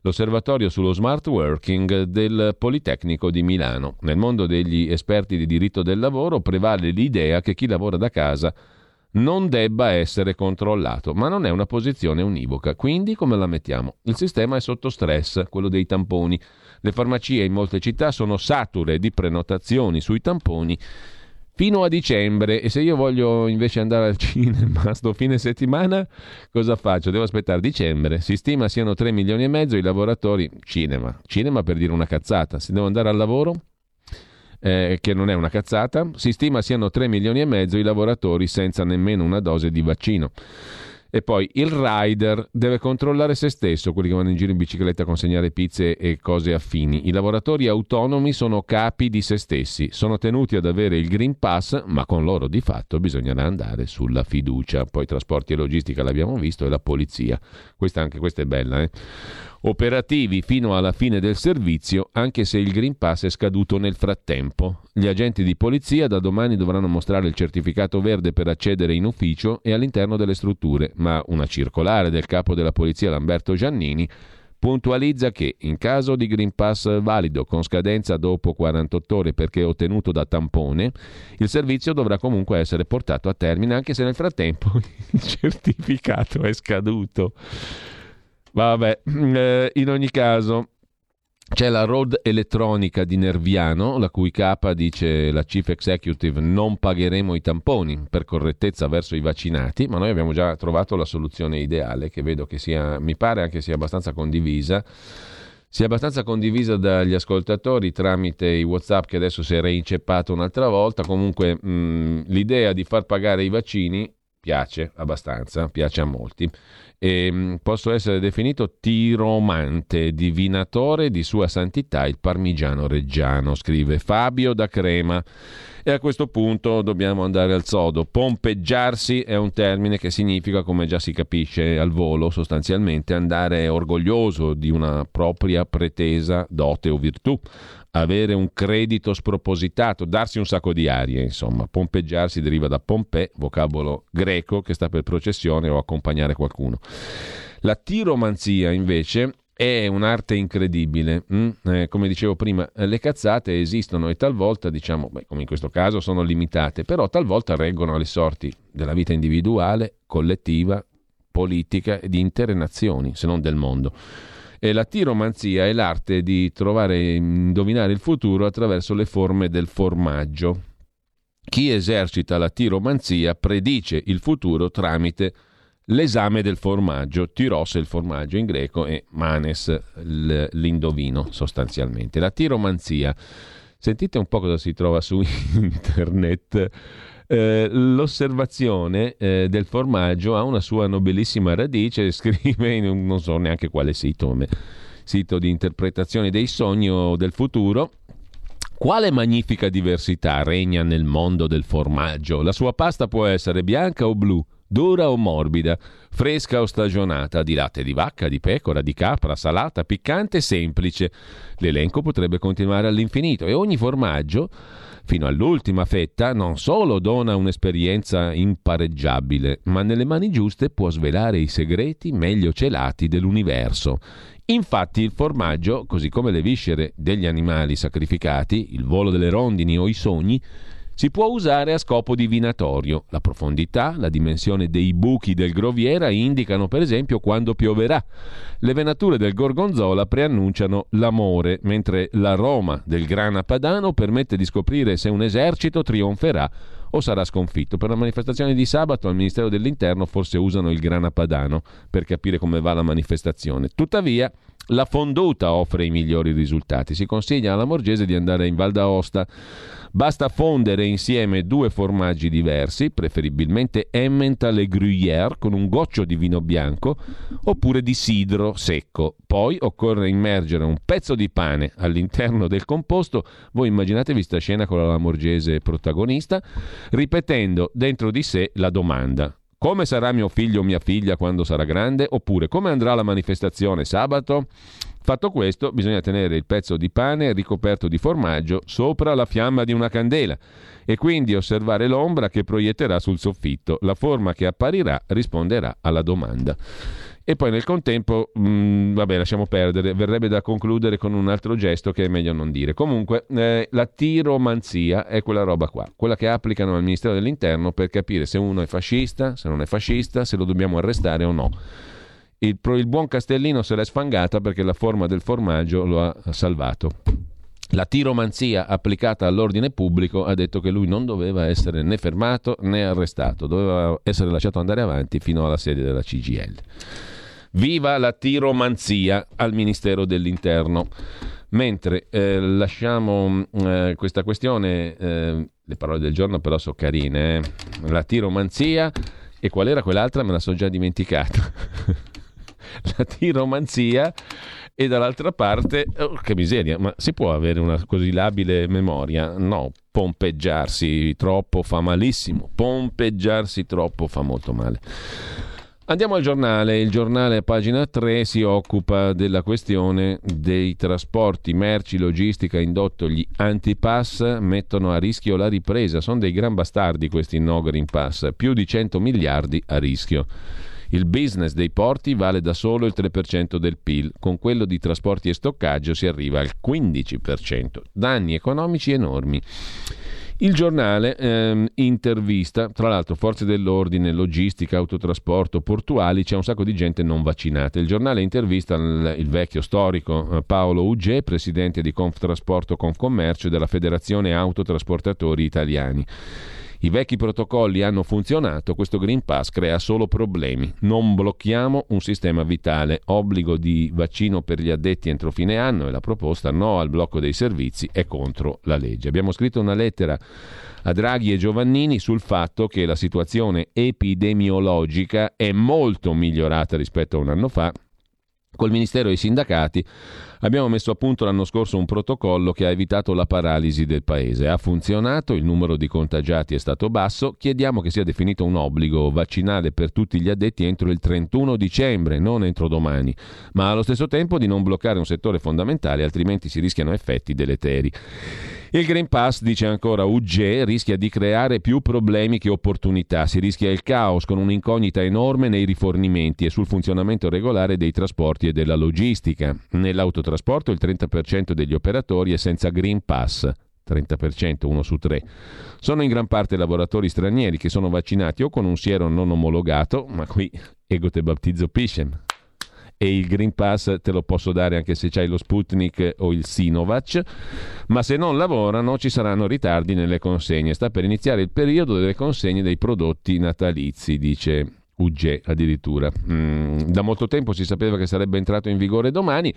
l'osservatorio sullo smart working del Politecnico di Milano. Nel mondo degli esperti di diritto del lavoro prevale l'idea che chi lavora da casa non debba essere controllato, ma non è una posizione univoca. Quindi come la mettiamo? Il sistema è sotto stress, quello dei tamponi. Le farmacie in molte città sono sature di prenotazioni sui tamponi fino a dicembre e se io voglio invece andare al cinema sto fine settimana cosa faccio? Devo aspettare dicembre. Si stima siano 3 milioni e mezzo i lavoratori cinema. Cinema per dire una cazzata. Se devo andare al lavoro eh, che non è una cazzata, si stima siano 3 milioni e mezzo i lavoratori senza nemmeno una dose di vaccino. E poi il rider deve controllare se stesso, quelli che vanno in giro in bicicletta a consegnare pizze e cose affini. I lavoratori autonomi sono capi di se stessi, sono tenuti ad avere il Green Pass, ma con loro di fatto bisognerà andare sulla fiducia. Poi trasporti e logistica l'abbiamo visto e la polizia. Questa, anche questa è bella, eh? Operativi fino alla fine del servizio anche se il Green Pass è scaduto nel frattempo. Gli agenti di polizia da domani dovranno mostrare il certificato verde per accedere in ufficio e all'interno delle strutture, ma una circolare del capo della polizia Lamberto Giannini puntualizza che in caso di Green Pass valido con scadenza dopo 48 ore perché ottenuto da tampone, il servizio dovrà comunque essere portato a termine anche se nel frattempo il certificato è scaduto. Vabbè, eh, in ogni caso c'è la road elettronica di Nerviano, la cui capa dice la chief executive non pagheremo i tamponi per correttezza verso i vaccinati, ma noi abbiamo già trovato la soluzione ideale che vedo che sia, mi pare anche sia abbastanza condivisa sia abbastanza condivisa dagli ascoltatori tramite i WhatsApp che adesso si è reinceppato un'altra volta. Comunque mh, l'idea di far pagare i vaccini piace abbastanza, piace a molti e mm, posso essere definito tiromante, divinatore di sua santità il parmigiano reggiano, scrive Fabio da Crema. E a questo punto dobbiamo andare al sodo. Pompeggiarsi è un termine che significa, come già si capisce al volo, sostanzialmente andare orgoglioso di una propria pretesa, dote o virtù, avere un credito spropositato, darsi un sacco di arie, insomma. Pompeggiarsi deriva da Pompè, vocabolo greco che sta per processione o accompagnare qualcuno. La tiromanzia, invece, è un'arte incredibile. Mm? Eh, come dicevo prima, le cazzate esistono e talvolta, diciamo, beh, come in questo caso, sono limitate, però talvolta reggono alle sorti della vita individuale, collettiva, politica e di intere nazioni, se non del mondo. E la tiromanzia è l'arte di trovare e indovinare il futuro attraverso le forme del formaggio. Chi esercita la tiromanzia predice il futuro tramite l'esame del formaggio, tiros è il formaggio in greco e manes l'indovino sostanzialmente. La tiromanzia, sentite un po' cosa si trova su internet eh, l'osservazione eh, del formaggio ha una sua nobilissima radice, scrive in non so neanche quale sito, sito di interpretazione dei sogni o del futuro. Quale magnifica diversità regna nel mondo del formaggio? La sua pasta può essere bianca o blu, dura o morbida, fresca o stagionata, di latte di vacca, di pecora, di capra, salata, piccante, semplice. L'elenco potrebbe continuare all'infinito e ogni formaggio fino all'ultima fetta, non solo dona un'esperienza impareggiabile, ma nelle mani giuste può svelare i segreti meglio celati dell'universo. Infatti il formaggio, così come le viscere degli animali sacrificati, il volo delle rondini o i sogni, si può usare a scopo divinatorio. La profondità, la dimensione dei buchi del groviera indicano per esempio quando pioverà. Le venature del gorgonzola preannunciano l'amore, mentre l'aroma del grana padano permette di scoprire se un esercito trionferà o sarà sconfitto. Per la manifestazione di sabato al Ministero dell'Interno forse usano il grana padano per capire come va la manifestazione. Tuttavia, la fonduta offre i migliori risultati. Si consiglia alla Morgese di andare in Val d'Aosta. Basta fondere insieme due formaggi diversi, preferibilmente Emmental e Gruyère con un goccio di vino bianco oppure di sidro secco. Poi occorre immergere un pezzo di pane all'interno del composto. Voi immaginatevi sta scena con la Lamorgese protagonista, ripetendo dentro di sé la domanda: come sarà mio figlio o mia figlia quando sarà grande? Oppure come andrà la manifestazione sabato? Fatto questo, bisogna tenere il pezzo di pane ricoperto di formaggio sopra la fiamma di una candela e quindi osservare l'ombra che proietterà sul soffitto. La forma che apparirà risponderà alla domanda. E poi nel contempo, mh, mm, vabbè, lasciamo perdere, verrebbe da concludere con un altro gesto che è meglio non dire. Comunque, eh, la tiromanzia è quella roba qua, quella che applicano al Ministero dell'Interno per capire se uno è fascista, se non è fascista, se lo dobbiamo arrestare o no. Il, il buon Castellino se l'è sfangata perché la forma del formaggio lo ha salvato. La tiromanzia applicata all'ordine pubblico ha detto che lui non doveva essere né fermato né arrestato, doveva essere lasciato andare avanti fino alla sede della CGL. Viva la tiromanzia al Ministero dell'Interno. Mentre eh, lasciamo eh, questa questione, eh, le parole del giorno però sono carine, eh. la tiromanzia e qual era quell'altra me la sono già dimenticata. la tiromanzia e dall'altra parte, oh, che miseria, ma si può avere una così labile memoria? No, pompeggiarsi troppo fa malissimo, pompeggiarsi troppo fa molto male. Andiamo al giornale, il giornale a pagina 3 si occupa della questione dei trasporti, merci, logistica, indotto, gli antipass mettono a rischio la ripresa, sono dei gran bastardi questi no green pass, più di 100 miliardi a rischio. Il business dei porti vale da solo il 3% del PIL, con quello di trasporti e stoccaggio si arriva al 15%. Danni economici enormi. Il giornale ehm, intervista, tra l'altro forze dell'ordine, logistica, autotrasporto, portuali, c'è un sacco di gente non vaccinata. Il giornale intervista il, il vecchio storico eh, Paolo Ugge, presidente di Conftrasporto Confcommercio e della Federazione Autotrasportatori Italiani. I vecchi protocolli hanno funzionato, questo Green Pass crea solo problemi. Non blocchiamo un sistema vitale, obbligo di vaccino per gli addetti entro fine anno e la proposta no al blocco dei servizi è contro la legge. Abbiamo scritto una lettera a Draghi e Giovannini sul fatto che la situazione epidemiologica è molto migliorata rispetto a un anno fa Col Ministero e i sindacati abbiamo messo a punto l'anno scorso un protocollo che ha evitato la paralisi del Paese. Ha funzionato, il numero di contagiati è stato basso, chiediamo che sia definito un obbligo vaccinale per tutti gli addetti entro il 31 dicembre, non entro domani, ma allo stesso tempo di non bloccare un settore fondamentale, altrimenti si rischiano effetti deleteri. Il Green Pass, dice ancora UG, rischia di creare più problemi che opportunità, si rischia il caos con un'incognita enorme nei rifornimenti e sul funzionamento regolare dei trasporti e della logistica. Nell'autotrasporto il 30% degli operatori è senza Green Pass. 30%, uno su tre. Sono in gran parte lavoratori stranieri che sono vaccinati o con un siero non omologato, ma qui ego te battizzo piscem e il Green Pass te lo posso dare anche se c'hai lo Sputnik o il Sinovac, ma se non lavorano ci saranno ritardi nelle consegne. Sta per iniziare il periodo delle consegne dei prodotti natalizi, dice UG addirittura. Mm, da molto tempo si sapeva che sarebbe entrato in vigore domani.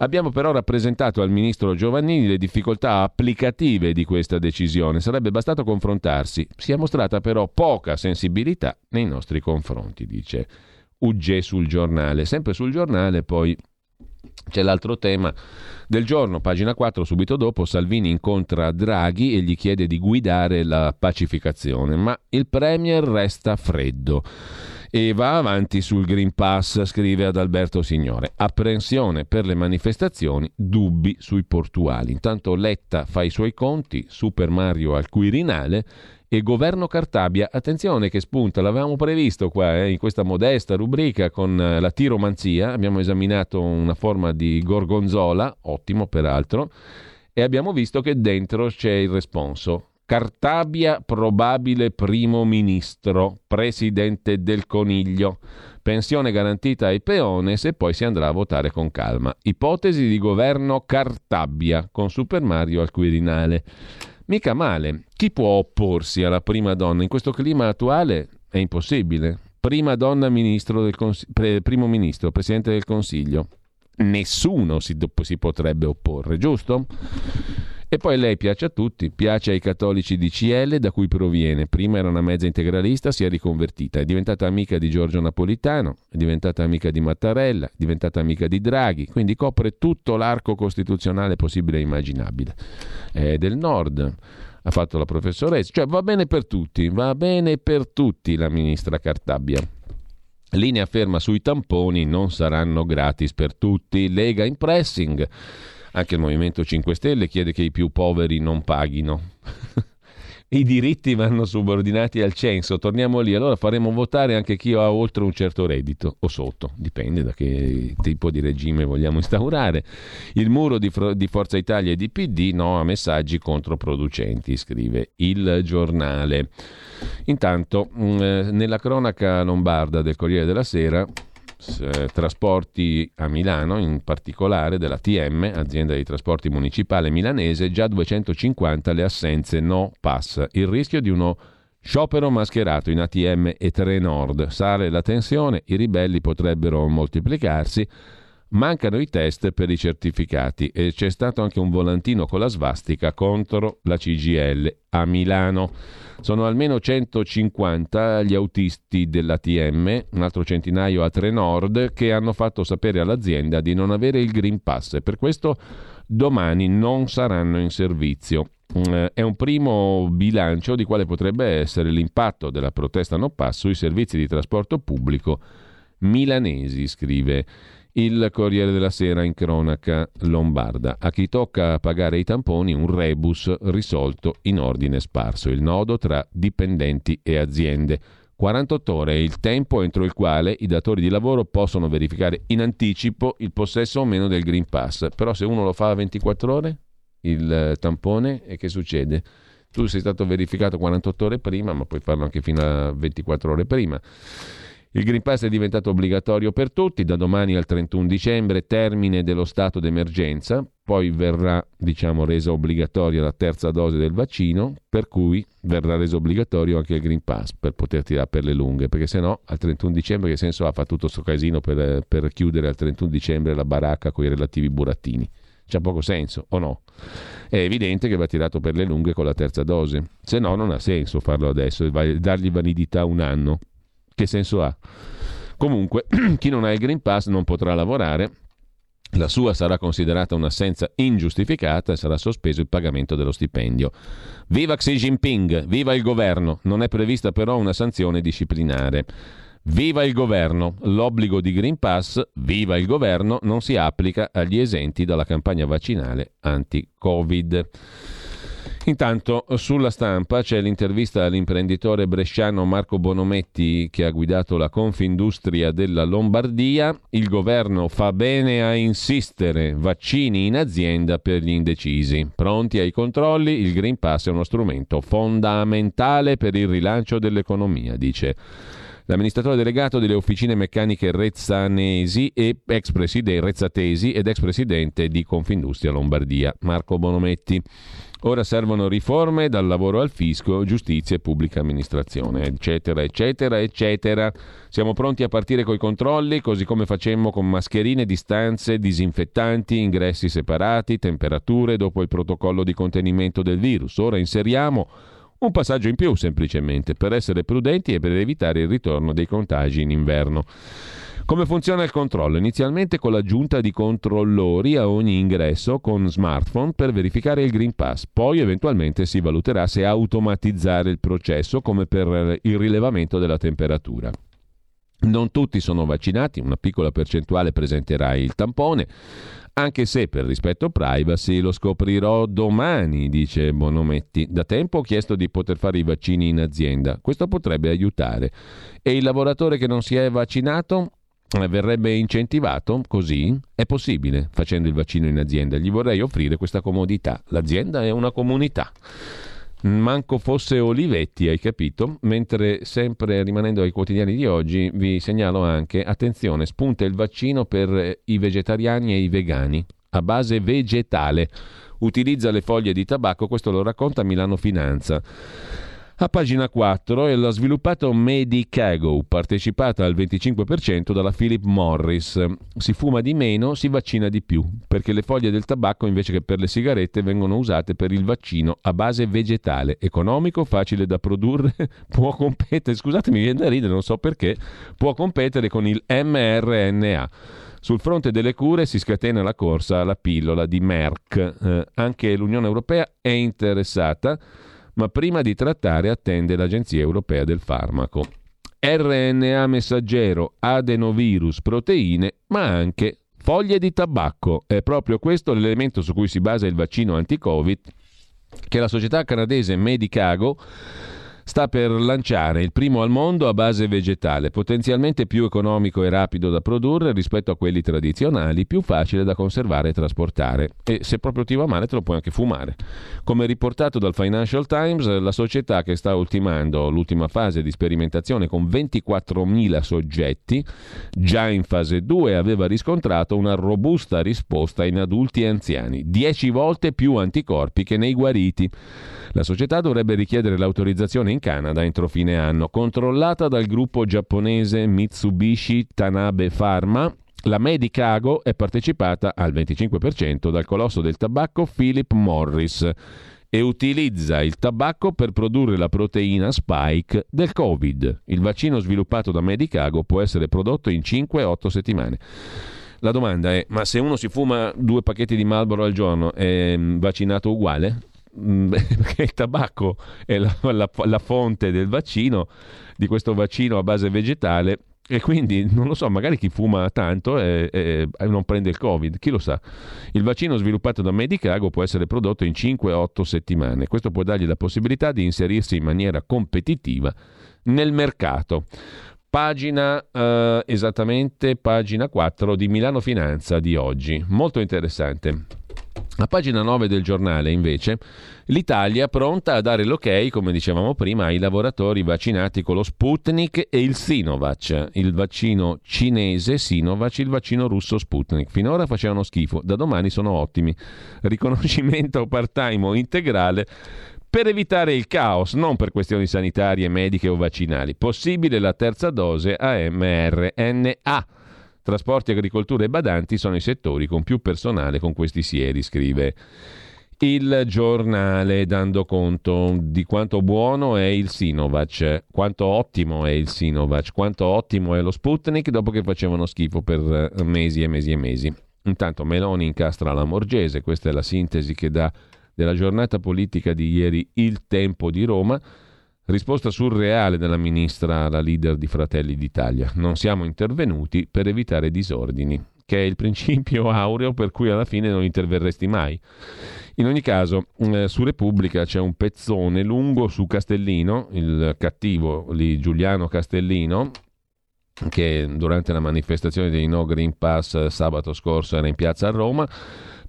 Abbiamo però rappresentato al ministro Giovannini le difficoltà applicative di questa decisione. Sarebbe bastato confrontarsi. Si è mostrata però poca sensibilità nei nostri confronti, dice Ugge sul giornale. Sempre sul giornale poi c'è l'altro tema del giorno, pagina 4, subito dopo Salvini incontra Draghi e gli chiede di guidare la pacificazione, ma il Premier resta freddo e va avanti sul Green Pass, scrive ad Alberto Signore. Apprensione per le manifestazioni, dubbi sui portuali. Intanto Letta fa i suoi conti, Super Mario al Quirinale e governo Cartabia. Attenzione che spunta, l'avevamo previsto qua eh, in questa modesta rubrica con eh, la tiromanzia, abbiamo esaminato una forma di gorgonzola, ottimo peraltro, e abbiamo visto che dentro c'è il responso. Cartabia probabile primo ministro, presidente del Coniglio. Pensione garantita ai peones e poi si andrà a votare con calma. Ipotesi di governo Cartabia con Super Mario al Quirinale. Mica male. Chi può opporsi alla prima donna? In questo clima attuale è impossibile. Prima donna ministro del cons- pre- primo ministro, presidente del Consiglio. Nessuno si, si potrebbe opporre, giusto? E poi lei piace a tutti, piace ai cattolici di CL da cui proviene. Prima era una mezza integralista, si è riconvertita, è diventata amica di Giorgio Napolitano, è diventata amica di Mattarella, è diventata amica di Draghi, quindi copre tutto l'arco costituzionale possibile e immaginabile. È del nord, ha fatto la professoressa, cioè va bene per tutti, va bene per tutti la ministra Cartabia. Linea ferma sui tamponi non saranno gratis per tutti. Lega in pressing. Anche il Movimento 5 Stelle chiede che i più poveri non paghino. I diritti vanno subordinati al censo, torniamo lì, allora faremo votare anche chi ha oltre un certo reddito o sotto, dipende da che tipo di regime vogliamo instaurare. Il muro di, di Forza Italia e di PD no a messaggi controproducenti, scrive il giornale. Intanto, mm, eh, nella cronaca lombarda del Corriere della Sera eh, trasporti a Milano, in particolare della TM, azienda di trasporti municipale milanese, già 250 le assenze no pass. Il rischio di uno sciopero mascherato in ATM e Trenord. Sale la tensione, i ribelli potrebbero moltiplicarsi. Mancano i test per i certificati e c'è stato anche un volantino con la svastica contro la CGL a Milano. Sono almeno 150 gli autisti dell'ATM, un altro centinaio a Trenord, che hanno fatto sapere all'azienda di non avere il Green Pass e per questo domani non saranno in servizio. Mm, è un primo bilancio di quale potrebbe essere l'impatto della protesta no pass sui servizi di trasporto pubblico milanesi, scrive il Corriere della Sera in cronaca lombarda. A chi tocca pagare i tamponi un rebus risolto in ordine sparso, il nodo tra dipendenti e aziende. 48 ore è il tempo entro il quale i datori di lavoro possono verificare in anticipo il possesso o meno del Green Pass. Però se uno lo fa a 24 ore, il tampone, e che succede? Tu sei stato verificato 48 ore prima, ma puoi farlo anche fino a 24 ore prima. Il Green Pass è diventato obbligatorio per tutti, da domani al 31 dicembre, termine dello stato d'emergenza, poi verrà diciamo, resa obbligatoria la terza dose del vaccino, per cui verrà reso obbligatorio anche il Green Pass per poter tirare per le lunghe, perché se no al 31 dicembre che senso ha fatto tutto questo casino per, per chiudere al 31 dicembre la baracca con i relativi burattini? C'ha poco senso, o no? È evidente che va tirato per le lunghe con la terza dose, se no non ha senso farlo adesso dargli validità un anno. Che senso ha? Comunque, chi non ha il Green Pass non potrà lavorare, la sua sarà considerata un'assenza ingiustificata e sarà sospeso il pagamento dello stipendio. Viva Xi Jinping, viva il governo, non è prevista però una sanzione disciplinare. Viva il governo, l'obbligo di Green Pass, viva il governo, non si applica agli esenti dalla campagna vaccinale anti-Covid. Intanto sulla stampa c'è l'intervista all'imprenditore bresciano Marco Bonometti che ha guidato la Confindustria della Lombardia. Il governo fa bene a insistere, vaccini in azienda per gli indecisi. Pronti ai controlli, il Green Pass è uno strumento fondamentale per il rilancio dell'economia, dice l'amministratore delegato delle officine meccaniche Rezzanesi e ex presidente Rezzatesi ed ex presidente di Confindustria Lombardia, Marco Bonometti. Ora servono riforme dal lavoro al fisco, giustizia e pubblica amministrazione, eccetera, eccetera, eccetera. Siamo pronti a partire coi controlli, così come facemmo con mascherine, distanze, disinfettanti, ingressi separati, temperature dopo il protocollo di contenimento del virus. Ora inseriamo un passaggio in più semplicemente per essere prudenti e per evitare il ritorno dei contagi in inverno. Come funziona il controllo? Inizialmente con l'aggiunta di controllori a ogni ingresso con smartphone per verificare il Green Pass, poi eventualmente si valuterà se automatizzare il processo come per il rilevamento della temperatura. Non tutti sono vaccinati, una piccola percentuale presenterà il tampone, anche se per rispetto privacy lo scoprirò domani, dice Bonometti. Da tempo ho chiesto di poter fare i vaccini in azienda, questo potrebbe aiutare. E il lavoratore che non si è vaccinato verrebbe incentivato così? È possibile facendo il vaccino in azienda. Gli vorrei offrire questa comodità. L'azienda è una comunità. Manco fosse Olivetti, hai capito? Mentre sempre rimanendo ai quotidiani di oggi vi segnalo anche, attenzione, spunta il vaccino per i vegetariani e i vegani a base vegetale. Utilizza le foglie di tabacco, questo lo racconta Milano Finanza. A pagina 4 è la sviluppato Medicago, partecipata al 25% dalla Philip Morris. Si fuma di meno, si vaccina di più, perché le foglie del tabacco invece che per le sigarette vengono usate per il vaccino a base vegetale, economico, facile da produrre, può competere, scusatemi, viene da ridere, non so perché, può competere con il mRNA. Sul fronte delle cure si scatena la corsa alla pillola di Merck. Eh, anche l'Unione Europea è interessata ma prima di trattare attende l'Agenzia Europea del Farmaco. RNA messaggero, adenovirus, proteine, ma anche foglie di tabacco. È proprio questo l'elemento su cui si basa il vaccino anti-Covid che la società canadese Medicago sta per lanciare il primo al mondo a base vegetale, potenzialmente più economico e rapido da produrre rispetto a quelli tradizionali, più facile da conservare e trasportare. E se proprio ti va male te lo puoi anche fumare. Come riportato dal Financial Times, la società che sta ultimando l'ultima fase di sperimentazione con 24.000 soggetti, già in fase 2 aveva riscontrato una robusta risposta in adulti e anziani, 10 volte più anticorpi che nei guariti. La società dovrebbe richiedere l'autorizzazione in Canada entro fine anno, controllata dal gruppo giapponese Mitsubishi Tanabe Pharma. La Medicago è partecipata al 25% dal colosso del tabacco Philip Morris e utilizza il tabacco per produrre la proteina spike del Covid. Il vaccino sviluppato da Medicago può essere prodotto in 5-8 settimane. La domanda è: ma se uno si fuma due pacchetti di Marlboro al giorno è vaccinato uguale? Mm, perché il tabacco è la, la, la, fonte del vaccino, di questo vaccino a base vegetale, E quindi non lo so, magari chi fuma tanto e, e, e non prende il Covid, chi lo sa. Il vaccino sviluppato da Medicago può essere prodotto in 5-8 settimane. Questo può dargli la possibilità di inserirsi in maniera competitiva nel mercato. Pagina eh, esattamente pagina 4 di Milano Finanza di oggi. Molto interessante. A pagina 9 del giornale, invece, l'Italia pronta a dare l'ok, come dicevamo prima, ai lavoratori vaccinati con lo Sputnik e il Sinovac, il vaccino cinese Sinovac, il vaccino russo Sputnik. Finora facevano schifo, da domani sono ottimi. Riconoscimento part-time o integrale per evitare il caos, non per questioni sanitarie, mediche o vaccinali. Possibile la terza dose a mRNA Trasporti, agricoltura e badanti sono i settori con più personale con questi sieri, scrive il giornale dando conto di quanto buono è il Sinovac, quanto ottimo è il Sinovac, quanto ottimo è lo Sputnik dopo che facevano schifo per mesi e mesi e mesi. Intanto Meloni incastra la Morgese, questa è la sintesi che dà della giornata politica di ieri il tempo di Roma. Risposta surreale della ministra, la leader di Fratelli d'Italia. Non siamo intervenuti per evitare disordini, che è il principio aureo per cui alla fine non interverresti mai. In ogni caso, eh, su Repubblica c'è un pezzone lungo su Castellino, il cattivo lì Giuliano Castellino, che durante la manifestazione dei No Green Pass sabato scorso era in piazza a Roma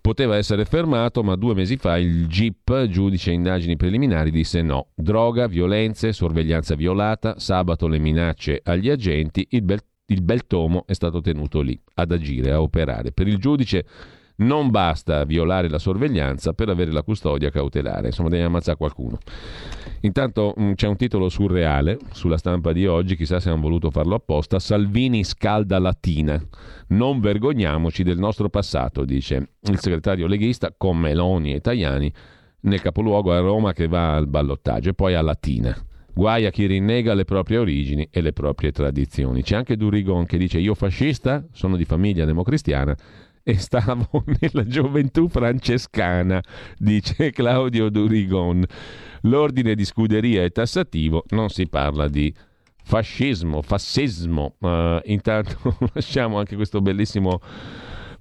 Poteva essere fermato, ma due mesi fa il GIP, giudice indagini preliminari, disse no. Droga, violenze, sorveglianza violata, sabato le minacce agli agenti, il bel, il bel tomo è stato tenuto lì ad agire, a operare. Per il giudice non basta violare la sorveglianza per avere la custodia cautelare, insomma devi ammazzare qualcuno. Intanto mh, mm, c'è un titolo surreale sulla stampa di oggi, chissà se hanno voluto farlo apposta, Salvini scalda Latina, non vergogniamoci del nostro passato, dice il segretario leghista con Meloni e Tajani nel capoluogo a Roma che va al ballottaggio e poi a Latina. Guai a chi rinnega le proprie origini e le proprie tradizioni. C'è anche Durigon che dice io fascista, sono di famiglia democristiana, e stavo nella gioventù francescana, dice Claudio Durigon. L'ordine di scuderia è tassativo, non si parla di fascismo, fassismo. Uh, intanto lasciamo anche questo bellissimo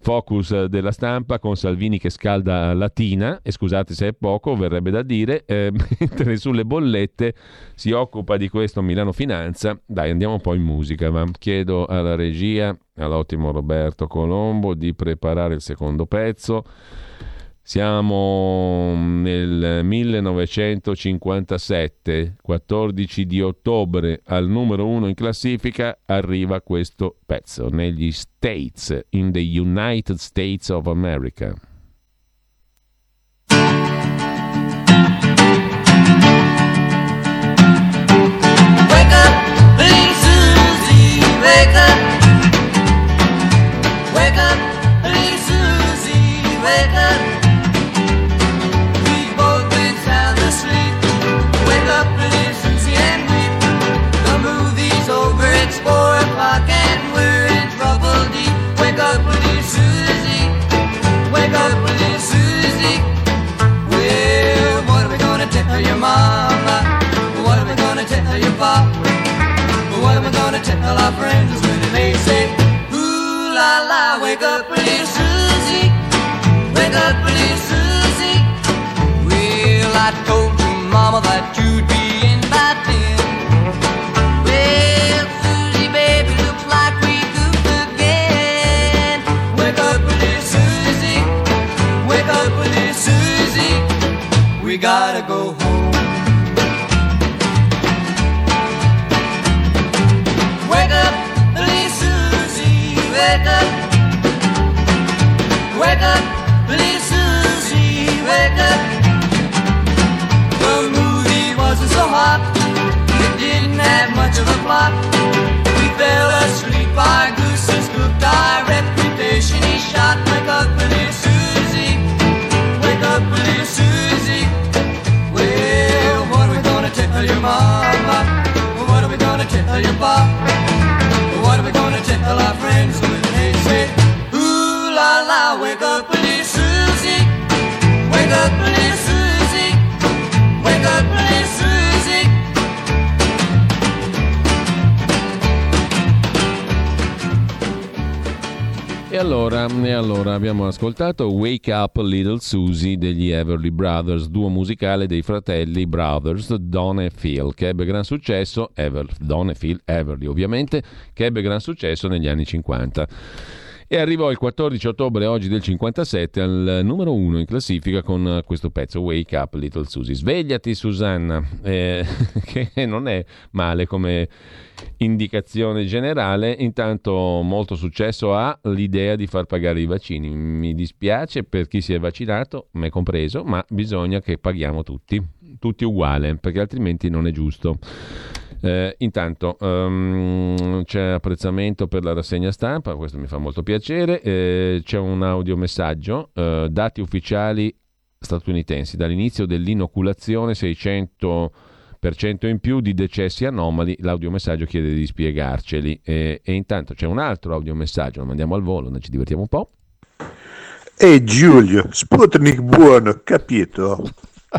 focus della stampa con Salvini che scalda Latina, e scusate se è poco, verrebbe da dire, eh, mentre sulle bollette si occupa di questo Milano Finanza. Dai, andiamo un po' in musica, ma chiedo alla regia, all'ottimo Roberto Colombo, di preparare il secondo pezzo. Siamo nel 1957, 14 di ottobre, al numero uno in classifica arriva questo pezzo negli States, in the United States of America. Wake up, Big Susie, wake up. Tell our friends when they say, Ooh la la, wake up, little Susie, wake up, little Susie. Well, I told you, Mama, that you'd be in by ten. Well, Susie, baby, looks like we goofed again. Wake up, little Susie, wake up, little Susie. We gotta go wake up, wake up, please Susie, wake up. The movie wasn't so hot, it didn't have much of a plot. We fell asleep, our goose is cooked, our reputation is shot. Wake up, please Susie, wake up, please Susie. Well, what are we gonna tell your mama? What are we gonna tell your papa? Wake up, little Susie, wake up, little Susie, wake up, little Susie. allora, e allora abbiamo ascoltato Wake Up Little Susie degli Everly Brothers, duo musicale dei fratelli Brothers Don e Phil, che ebbe gran successo, Ever, Don e Phil Everly ovviamente, che ebbe gran successo negli anni 50 e arrivò il 14 ottobre oggi del 57 al numero 1 in classifica con questo pezzo Wake Up Little Susie. Svegliati Susanna, eh, che non è male come indicazione generale, intanto molto successo ha l'idea di far pagare i vaccini. Mi dispiace per chi si è vaccinato, me compreso, ma bisogna che paghiamo tutti, tutti uguale, perché altrimenti non è giusto. Eh, intanto um, c'è apprezzamento per la rassegna stampa, questo mi fa molto piacere. Eh, c'è un audiomessaggio, eh, dati ufficiali statunitensi, dall'inizio dell'inoculazione 600% in più di decessi anomali, l'audiomessaggio chiede di spiegarceli. E, e intanto c'è un altro audiomessaggio, lo mandiamo al volo, noi ci divertiamo un po'. Ehi Giulio, Sputnik buono, capito?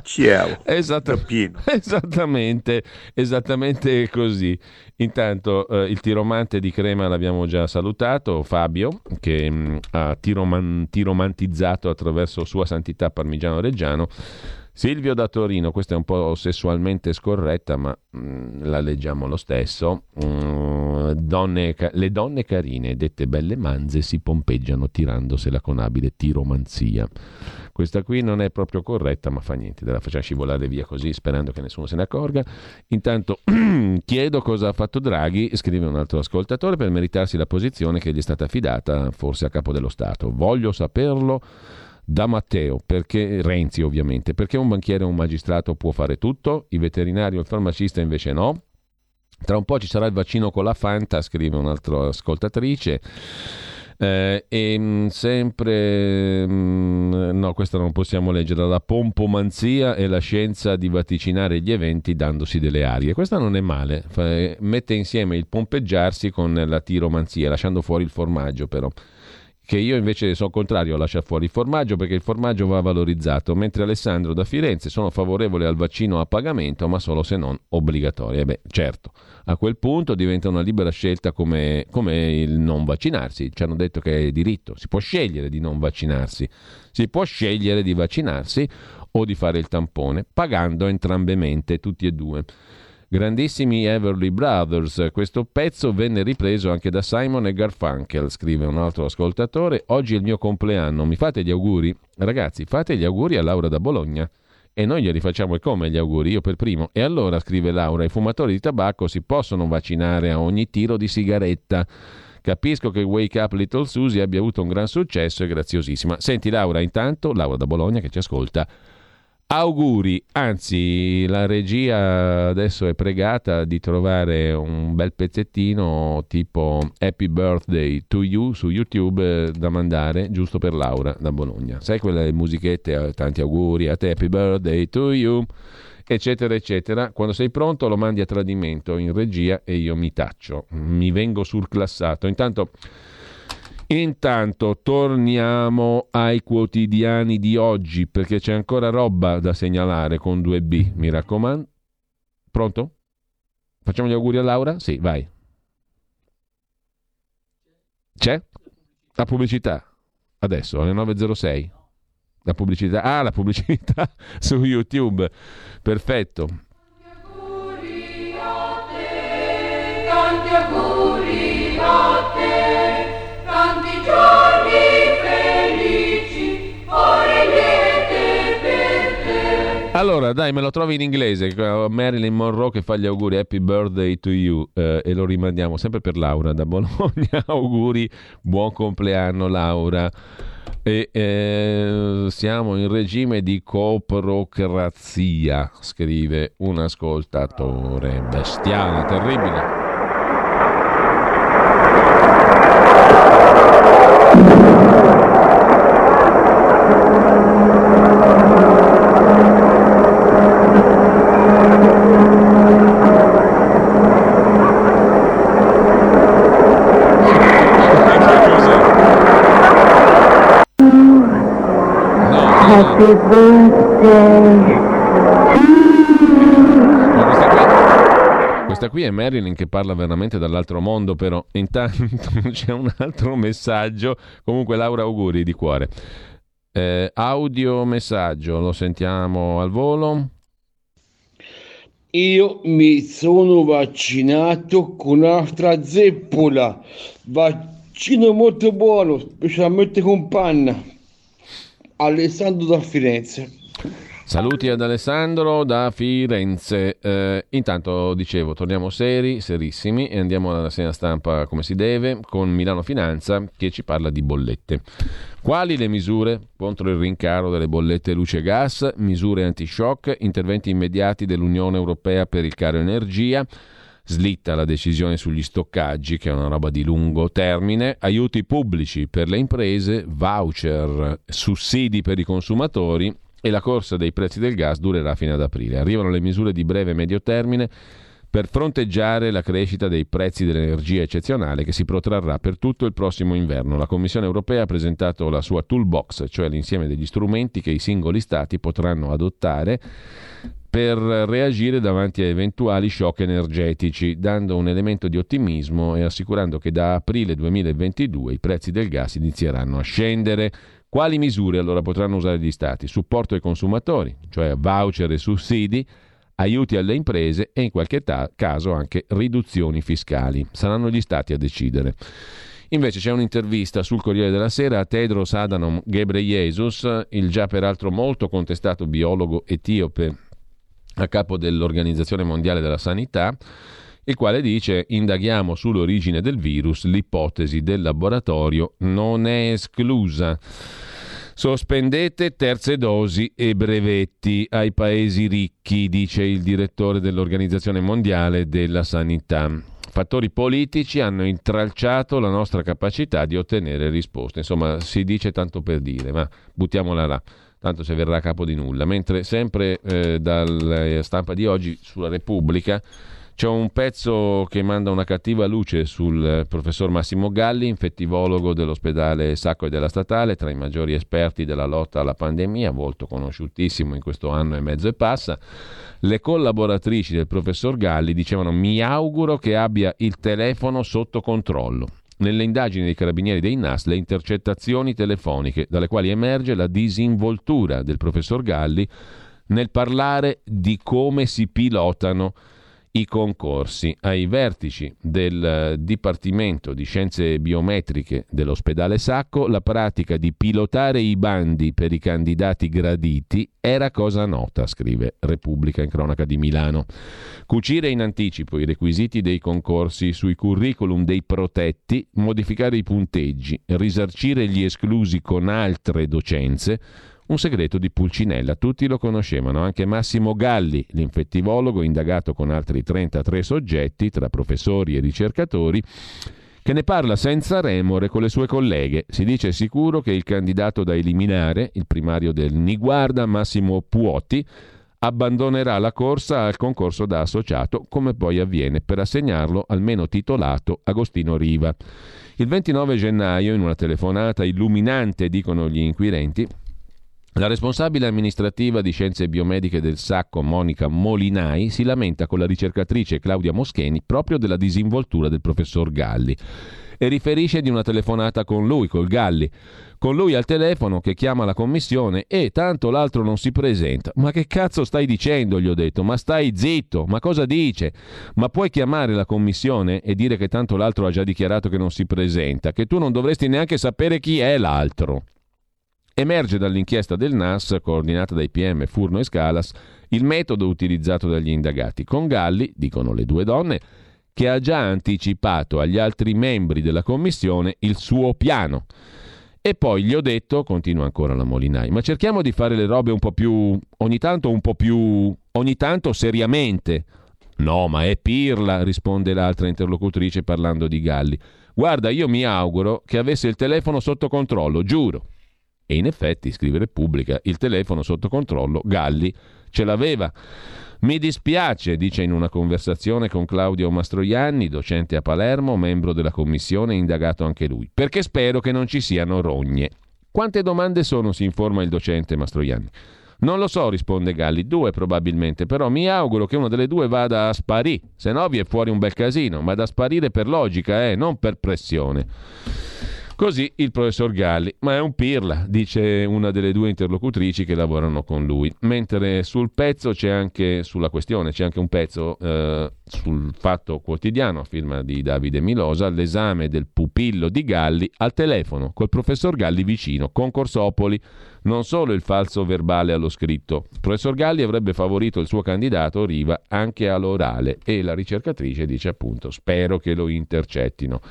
Ciao. Esatta- esattamente, esattamente così. Intanto eh, il tiromante di Crema l'abbiamo già salutato, Fabio, che mh, mm, ha tiroman- tiromantizzato attraverso Sua Santità Parmigiano Reggiano Silvio da Torino, questa è un po' sessualmente scorretta, ma mh, mm, la leggiamo lo stesso. Mm, donne, le donne carine, dette belle manze, si pompeggiano tirandosela con abile tiromanzia. Questa qui non è proprio corretta, ma fa niente, la facciamo scivolare via così, sperando che nessuno se ne accorga. Intanto chiedo cosa ha fatto Draghi, scrive un altro ascoltatore, per meritarsi la posizione che gli è stata affidata, forse a capo dello Stato. Voglio saperlo da Matteo, perché Renzi ovviamente, perché un banchiere o un magistrato può fare tutto, i veterinari o il farmacista invece no. Tra un po' ci sarà il vaccino con la Fanta, scrive un'altra ascoltatrice. Eh, e mm, sempre, mm, no, questa non possiamo leggere, la pompomanzia e la scienza di vaticinare gli eventi dandosi delle arie. Questa non è male, Fa, mette insieme il pompeggiarsi con la tiromanzia, lasciando fuori il formaggio però che io invece sono contrario a lasciare fuori il formaggio perché il formaggio va valorizzato, mentre Alessandro da Firenze sono favorevole al vaccino a pagamento, ma solo se non obbligatorio. E beh, certo, a quel punto diventa una libera scelta come, come il non vaccinarsi. Ci hanno detto che è diritto, si può scegliere di non vaccinarsi, si può scegliere di vaccinarsi o di fare il tampone, pagando entrambe mente, tutti e due. Grandissimi Everly Brothers. Questo pezzo venne ripreso anche da Simon e Garfunkel, scrive un altro ascoltatore. Oggi è il mio compleanno, mi fate gli auguri? Ragazzi, fate gli auguri a Laura da Bologna. E noi glieli facciamo e come gli auguri, io per primo. E allora, scrive Laura, i fumatori di tabacco si possono vaccinare a ogni tiro di sigaretta. Capisco che Wake Up Little Susie abbia avuto un gran successo, è graziosissima. Senti Laura, intanto, Laura da Bologna che ci ascolta, Auguri, anzi la regia adesso è pregata di trovare un bel pezzettino tipo Happy Birthday to You su YouTube eh, da mandare giusto per Laura da Bologna. Sai quelle musichette, eh, tanti auguri a te, Happy Birthday to You, eccetera, eccetera. Quando sei pronto lo mandi a tradimento in regia e io mi taccio, mi vengo surclassato. Intanto Intanto torniamo ai quotidiani di oggi perché c'è ancora roba da segnalare con 2B, mi raccomando. Pronto? Facciamo gli auguri a Laura? Sì, vai. C'è? La pubblicità. Adesso alle 9.06. La pubblicità. Ah, la pubblicità su YouTube. Perfetto. Tanti auguri a te, tanti auguri a te Allora, dai, me lo trovi in inglese, Marilyn Monroe che fa gli auguri Happy Birthday to you eh, e lo rimandiamo sempre per Laura da Bologna. auguri, buon compleanno Laura. E, eh, siamo in regime di coprocrazia, scrive un ascoltatore. Bestiale, terribile. Happy birthday Questa qui è Marilyn che parla veramente dall'altro mondo, però intanto c'è un altro messaggio. Comunque Laura auguri di cuore. Eh, audio messaggio, lo sentiamo al volo. Io mi sono vaccinato con AstraZeneca, vaccino molto buono, specialmente con panna. Alessandro da Firenze. Saluti ad Alessandro da Firenze. Eh, intanto dicevo, torniamo seri, serissimi e andiamo alla segna stampa come si deve con Milano Finanza che ci parla di bollette. Quali le misure contro il rincaro delle bollette luce e gas, misure anti-shock, interventi immediati dell'Unione Europea per il caro energia? Slitta la decisione sugli stoccaggi, che è una roba di lungo termine, aiuti pubblici per le imprese, voucher, sussidi per i consumatori e la corsa dei prezzi del gas durerà fino ad aprile. Arrivano le misure di breve e medio termine per fronteggiare la crescita dei prezzi dell'energia eccezionale che si protrarrà per tutto il prossimo inverno. La Commissione europea ha presentato la sua toolbox, cioè l'insieme degli strumenti che i singoli Stati potranno adottare per reagire davanti a eventuali shock energetici, dando un elemento di ottimismo e assicurando che da aprile 2022 i prezzi del gas inizieranno a scendere. Quali misure allora potranno usare gli Stati? Supporto ai consumatori, cioè voucher e sussidi, aiuti alle imprese e in qualche ta- caso anche riduzioni fiscali. Saranno gli Stati a decidere. Invece c'è un'intervista sul Corriere della Sera a Tedros Adhanom Ghebreyesus, il già peraltro molto contestato biologo etiope a capo dell'Organizzazione Mondiale della Sanità, il quale dice indaghiamo sull'origine del virus, l'ipotesi del laboratorio non è esclusa. Sospendete terze dosi e brevetti ai paesi ricchi, dice il direttore dell'Organizzazione Mondiale della Sanità. Fattori politici hanno intralciato la nostra capacità di ottenere risposte. Insomma, si dice tanto per dire, ma buttiamola là tanto se verrà a capo di nulla. Mentre sempre eh, dalla stampa di oggi sulla Repubblica c'è un pezzo che manda una cattiva luce sul eh, professor Massimo Galli, infettivologo dell'ospedale Sacco e della Statale, tra i maggiori esperti della lotta alla pandemia, molto conosciutissimo in questo anno e mezzo e passa. Le collaboratrici del professor Galli dicevano mi auguro che abbia il telefono sotto controllo. Nelle indagini dei carabinieri dei NAS le intercettazioni telefoniche, dalle quali emerge la disinvoltura del professor Galli nel parlare di come si pilotano i concorsi ai vertici del eh, Dipartimento di Scienze Biometriche dell'ospedale Sacco, la pratica di pilotare i bandi per i candidati graditi era cosa nota, scrive Repubblica in cronaca di Milano. Cucire in anticipo i requisiti dei concorsi sui curriculum dei protetti, modificare i punteggi, risarcire gli esclusi con altre docenze, un segreto di Pulcinella, tutti lo conoscevano, anche Massimo Galli, l'infettivologo indagato con altri 33 soggetti, tra professori e ricercatori, che ne parla senza remore con le sue colleghe. Si dice sicuro che il candidato da eliminare, il primario del Niguarda, Massimo Puoti, abbandonerà la corsa al concorso da associato, come poi avviene per assegnarlo almeno titolato Agostino Riva. Il 29 gennaio, in una telefonata illuminante, dicono gli inquirenti, la responsabile amministrativa di scienze biomediche del Sacco, Monica Molinai, si lamenta con la ricercatrice Claudia Moscheni proprio della disinvoltura del professor Galli e riferisce di una telefonata con lui, col Galli. Con lui al telefono che chiama la commissione e tanto l'altro non si presenta. Ma che cazzo stai dicendo? Gli ho detto. Ma stai zitto. Ma cosa dice? Ma puoi chiamare la commissione e dire che tanto l'altro ha già dichiarato che non si presenta, che tu non dovresti neanche sapere chi è l'altro. Emerge dall'inchiesta del NAS, coordinata dai PM Furno e Scalas, il metodo utilizzato dagli indagati. Con Galli, dicono le due donne, che ha già anticipato agli altri membri della commissione il suo piano. E poi gli ho detto, continua ancora la Molinai, ma cerchiamo di fare le robe un po' più, ogni tanto un po' più, ogni tanto seriamente. No, ma è pirla, risponde l'altra interlocutrice parlando di Galli. Guarda, io mi auguro che avesse il telefono sotto controllo, giuro. E in effetti, scrive Repubblica, il telefono sotto controllo Galli ce l'aveva. Mi dispiace, dice in una conversazione con Claudio Mastroianni, docente a Palermo, membro della commissione, indagato anche lui, perché spero che non ci siano rogne. Quante domande sono, si informa il docente Mastroianni? Non lo so, risponde Galli, due probabilmente, però mi auguro che una delle due vada a sparire, se no vi è fuori un bel casino, ma da sparire per logica, eh, non per pressione. Così il professor Galli, ma è un pirla, dice una delle due interlocutrici che lavorano con lui. Mentre sul pezzo c'è anche, sulla questione, c'è anche un pezzo eh, sul Fatto Quotidiano, a firma di Davide Milosa, l'esame del pupillo di Galli al telefono, col professor Galli vicino, concorsopoli, non solo il falso verbale allo scritto. Il professor Galli avrebbe favorito il suo candidato Riva anche all'orale e la ricercatrice dice appunto spero che lo intercettino.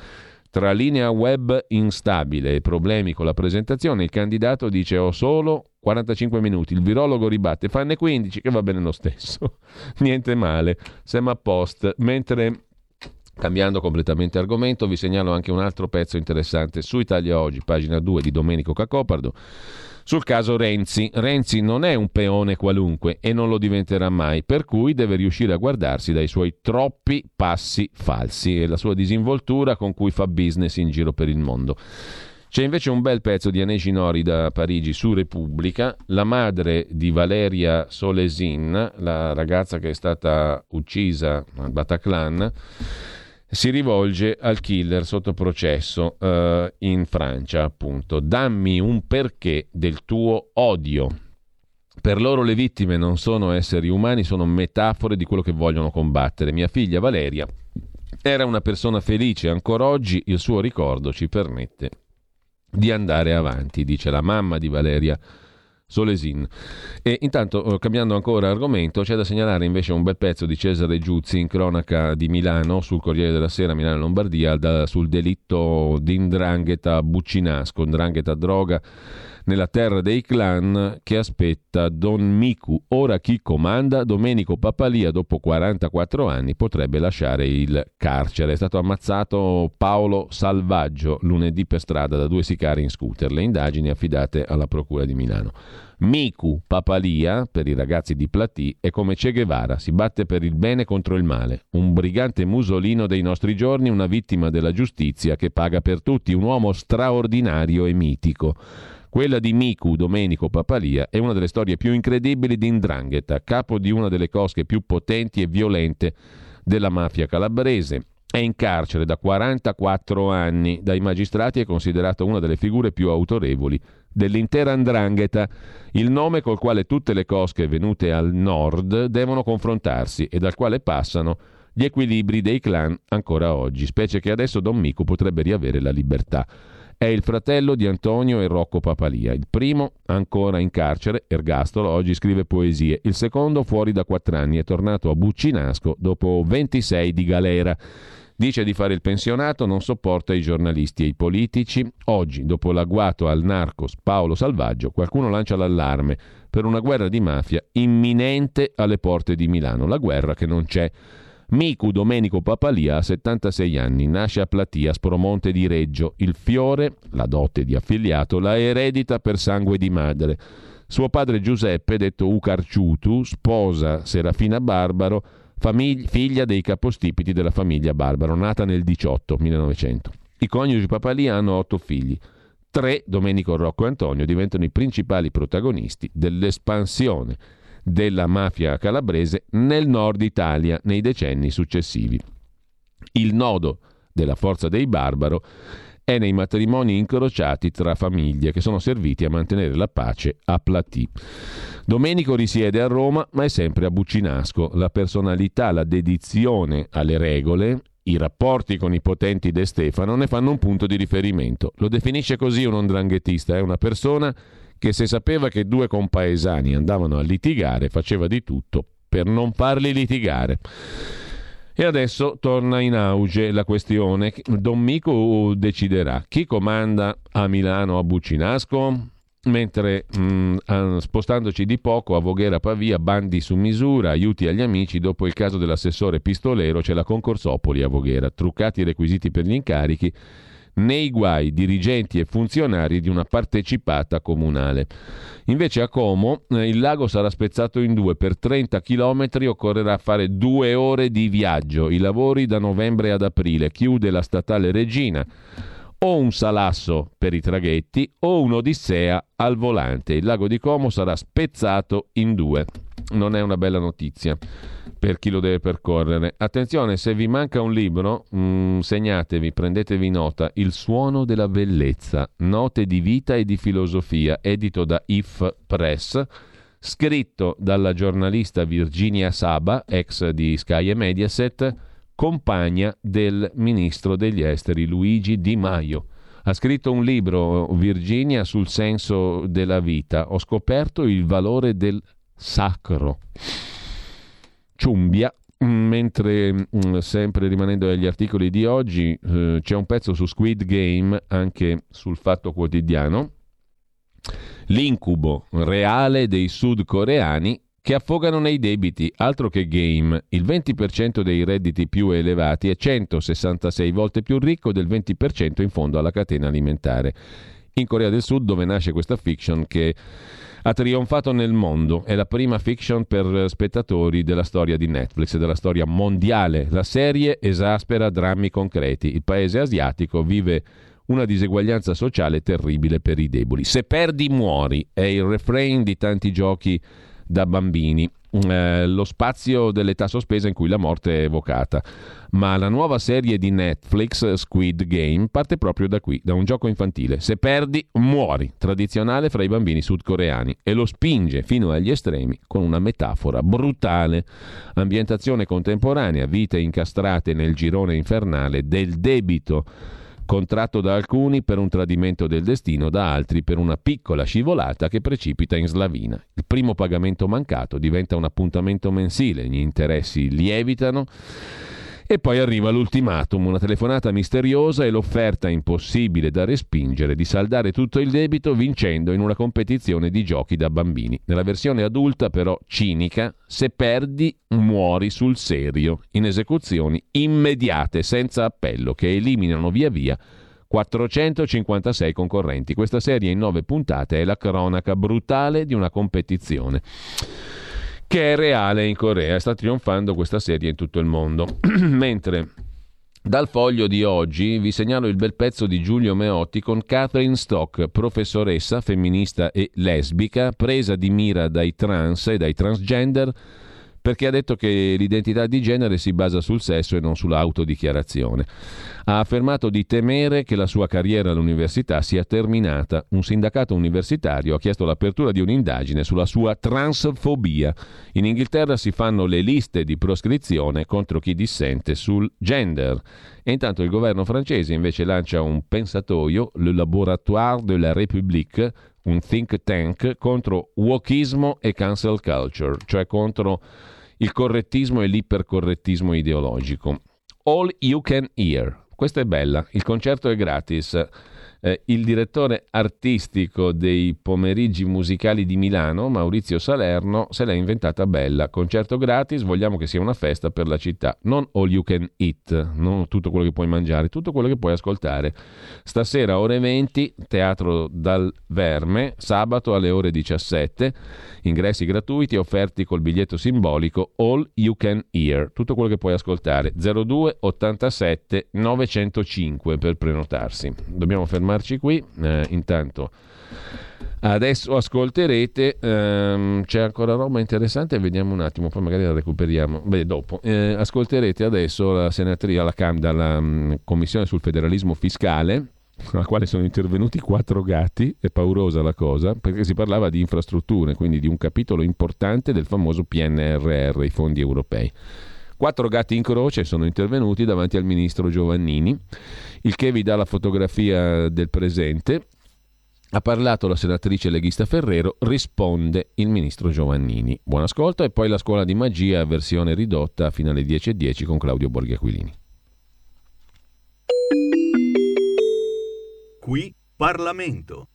Tra linea web instabile e problemi con la presentazione, il candidato dice ho solo 45 minuti, il virologo ribatte fanne 15 che va bene lo stesso. Niente male, siamo a post. Mentre Cambiando completamente argomento, vi segnalo anche un altro pezzo interessante su Italia Oggi, pagina 2 di Domenico Cacopardo sul caso Renzi. Renzi non è un peone qualunque e non lo diventerà mai, per cui deve riuscire a guardarsi dai suoi troppi passi falsi e la sua disinvoltura con cui fa business in giro per il mondo. C'è invece un bel pezzo di Anegi Nori da Parigi su Repubblica, la madre di Valeria Solesin, la ragazza che è stata uccisa al Bataclan, si rivolge al killer sotto processo eh, in Francia, appunto. Dammi un perché del tuo odio. Per loro le vittime non sono esseri umani, sono metafore di quello che vogliono combattere. Mia figlia Valeria era una persona felice, ancora oggi il suo ricordo ci permette di andare avanti, dice la mamma di Valeria Solesin. E intanto, eh, cambiando ancora argomento, c'è da segnalare invece un bel pezzo di Cesare Giuzzi in cronaca di Milano sul Corriere della Sera Milano-Lombardia da, sul delitto di indrangheta buccinasco, indrangheta droga nella terra dei clan che aspetta Don Miku. Ora chi comanda? Domenico Papalia, dopo 44 anni, potrebbe lasciare il carcere. È stato ammazzato Paolo Salvaggio lunedì per strada da due sicari in scooter. Le indagini affidate alla Procura di Milano. Miku Papalia, per i ragazzi di Platì, è come Che Guevara, si batte per il bene contro il male. Un brigante musolino dei nostri giorni, una vittima della giustizia che paga per tutti, un uomo straordinario e mitico. Quella di Miku Domenico Papalia è una delle storie più incredibili di Indrangheta, capo di una delle cosche più potenti e violente della mafia calabrese. È in carcere da 44 anni. Dai magistrati è considerato una delle figure più autorevoli dell'intera Andrangheta, il nome col quale tutte le cosche venute al nord devono confrontarsi e dal quale passano gli equilibri dei clan ancora oggi, specie che adesso Don Mico potrebbe riavere la libertà. È il fratello di Antonio e Rocco Papalia. Il primo, ancora in carcere, ergastolo, oggi scrive poesie. Il secondo, fuori da quattro anni, è tornato a Buccinasco dopo 26 di galera. Dice di fare il pensionato, non sopporta i giornalisti e i politici. Oggi, dopo l'agguato al narcos Paolo Salvaggio, qualcuno lancia l'allarme per una guerra di mafia imminente alle porte di Milano. La guerra che non c'è. Micu Domenico Papalia ha 76 anni, nasce a Platia, Spromonte di Reggio. Il fiore, la dote di affiliato, la eredita per sangue di madre. Suo padre Giuseppe, detto Ucarciutu, sposa Serafina Barbaro, famig- figlia dei capostipiti della famiglia Barbaro, nata nel 18, 1900. I coniugi Papalia hanno otto figli. Tre, Domenico Rocco e Antonio, diventano i principali protagonisti dell'espansione della mafia calabrese nel nord Italia nei decenni successivi. Il nodo della forza dei barbaro è nei matrimoni incrociati tra famiglie che sono serviti a mantenere la pace a Platì. Domenico risiede a Roma, ma è sempre a Buccinasco. La personalità, la dedizione alle regole, i rapporti con i potenti De Stefano ne fanno un punto di riferimento. Lo definisce così un ondranghetista, è una persona che se sapeva che due compaesani andavano a litigare faceva di tutto per non farli litigare. E adesso torna in auge la questione. Don Mico deciderà chi comanda a Milano a Buccinasco, mentre mh, mm, spostandoci di poco a Voghera Pavia, bandi su misura, aiuti agli amici, dopo il caso dell'assessore pistolero c'è la concorsopoli a Voghera, truccati i requisiti per gli incarichi nei guai dirigenti e funzionari di una partecipata comunale. Invece a Como eh, il lago sarà spezzato in due, per 30 km occorrerà fare due ore di viaggio, i lavori da novembre ad aprile, chiude la statale Regina. O un salasso per i traghetti o un'odissea al volante. Il lago di Como sarà spezzato in due. Non è una bella notizia per chi lo deve percorrere. Attenzione, se vi manca un libro, mm, segnatevi, prendetevi nota, Il suono della bellezza, note di vita e di filosofia, edito da If Press, scritto dalla giornalista Virginia Saba, ex di Sky e Mediaset, compagna del ministro degli esteri Luigi Di Maio. Ha scritto un libro, Virginia, sul senso della vita. Ho scoperto il valore del sacro. Ciumbia, mentre mm, sempre rimanendo agli articoli di oggi eh, c'è un pezzo su Squid Game anche sul Fatto Quotidiano. L'incubo reale dei sudcoreani che affogano nei debiti, altro che game. Il 20% dei redditi più elevati è 166 volte più ricco del 20% in fondo alla catena alimentare. In Corea del Sud, dove nasce questa fiction che ha trionfato nel mondo, è la prima fiction per spettatori della storia di Netflix, della storia mondiale. La serie esaspera drammi concreti. Il paese asiatico vive una diseguaglianza sociale terribile per i deboli. Se perdi muori è il refrain di tanti giochi da bambini. Eh, lo spazio dell'età sospesa in cui la morte è evocata. Ma la nuova serie di Netflix, Squid Game, parte proprio da qui, da un gioco infantile. Se perdi, muori, tradizionale fra i bambini sudcoreani, e lo spinge fino agli estremi con una metafora brutale. Ambientazione contemporanea, vite incastrate nel girone infernale del debito contratto da alcuni per un tradimento del destino, da altri per una piccola scivolata che precipita in slavina. Il primo pagamento mancato diventa un appuntamento mensile, gli interessi lievitano e poi arriva l'ultimatum, una telefonata misteriosa e l'offerta impossibile da respingere di saldare tutto il debito vincendo in una competizione di giochi da bambini. Nella versione adulta però cinica, se perdi muori sul serio, in esecuzioni immediate, senza appello, che eliminano via via 456 concorrenti. Questa serie in nove puntate è la cronaca brutale di una competizione che è reale in Corea. Sta trionfando questa serie in tutto il mondo. Mentre dal foglio di oggi vi segnalo il bel pezzo di Giulio Meotti con Catherine Stock, professoressa femminista e lesbica, presa di mira dai trans e dai transgender perché ha detto che l'identità di genere si basa sul sesso e non sull'autodichiarazione. Ha affermato di temere che la sua carriera all'università sia terminata. Un sindacato universitario ha chiesto l'apertura di un'indagine sulla sua transfobia. In Inghilterra si fanno le liste di proscrizione contro chi dissente sul gender. E intanto il governo francese invece lancia un pensatoio, le Laboratoire de la République, un think tank contro wokismo e cancel culture, cioè contro il correttismo e l'ipercorrettismo ideologico. All you can hear. Questa è bella, il concerto è gratis eh, il direttore artistico dei pomeriggi musicali di Milano, Maurizio Salerno, se l'ha inventata bella. Concerto gratis, vogliamo che sia una festa per la città. Non all you can eat, non tutto quello che puoi mangiare, tutto quello che puoi ascoltare. Stasera ore 20, teatro dal Verme, sabato alle ore 17, ingressi gratuiti offerti col biglietto simbolico All You Can Hear, tutto quello che puoi ascoltare. 02 87 905 per prenotarsi. Dobbiamo fermare fermarci qui. Eh, intanto adesso ascolterete, ehm, c'è ancora roba interessante, vediamo un attimo, poi magari la recuperiamo. Beh, dopo. Eh, ascolterete adesso la senatrice alla Camera, dalla um, Commissione sul federalismo fiscale alla quale sono intervenuti quattro gatti, è paurosa la cosa, perché si parlava di infrastrutture, quindi di un capitolo importante del famoso PNRR, i fondi europei. Quattro gatti in croce sono intervenuti davanti al ministro Giovannini, il che vi dà la fotografia del presente. Ha parlato la senatrice leghista Ferrero, risponde il ministro Giovannini. Buon ascolto e poi la scuola di magia versione ridotta fino alle 10.10 10 con Claudio Borghi Aquilini. Qui Parlamento.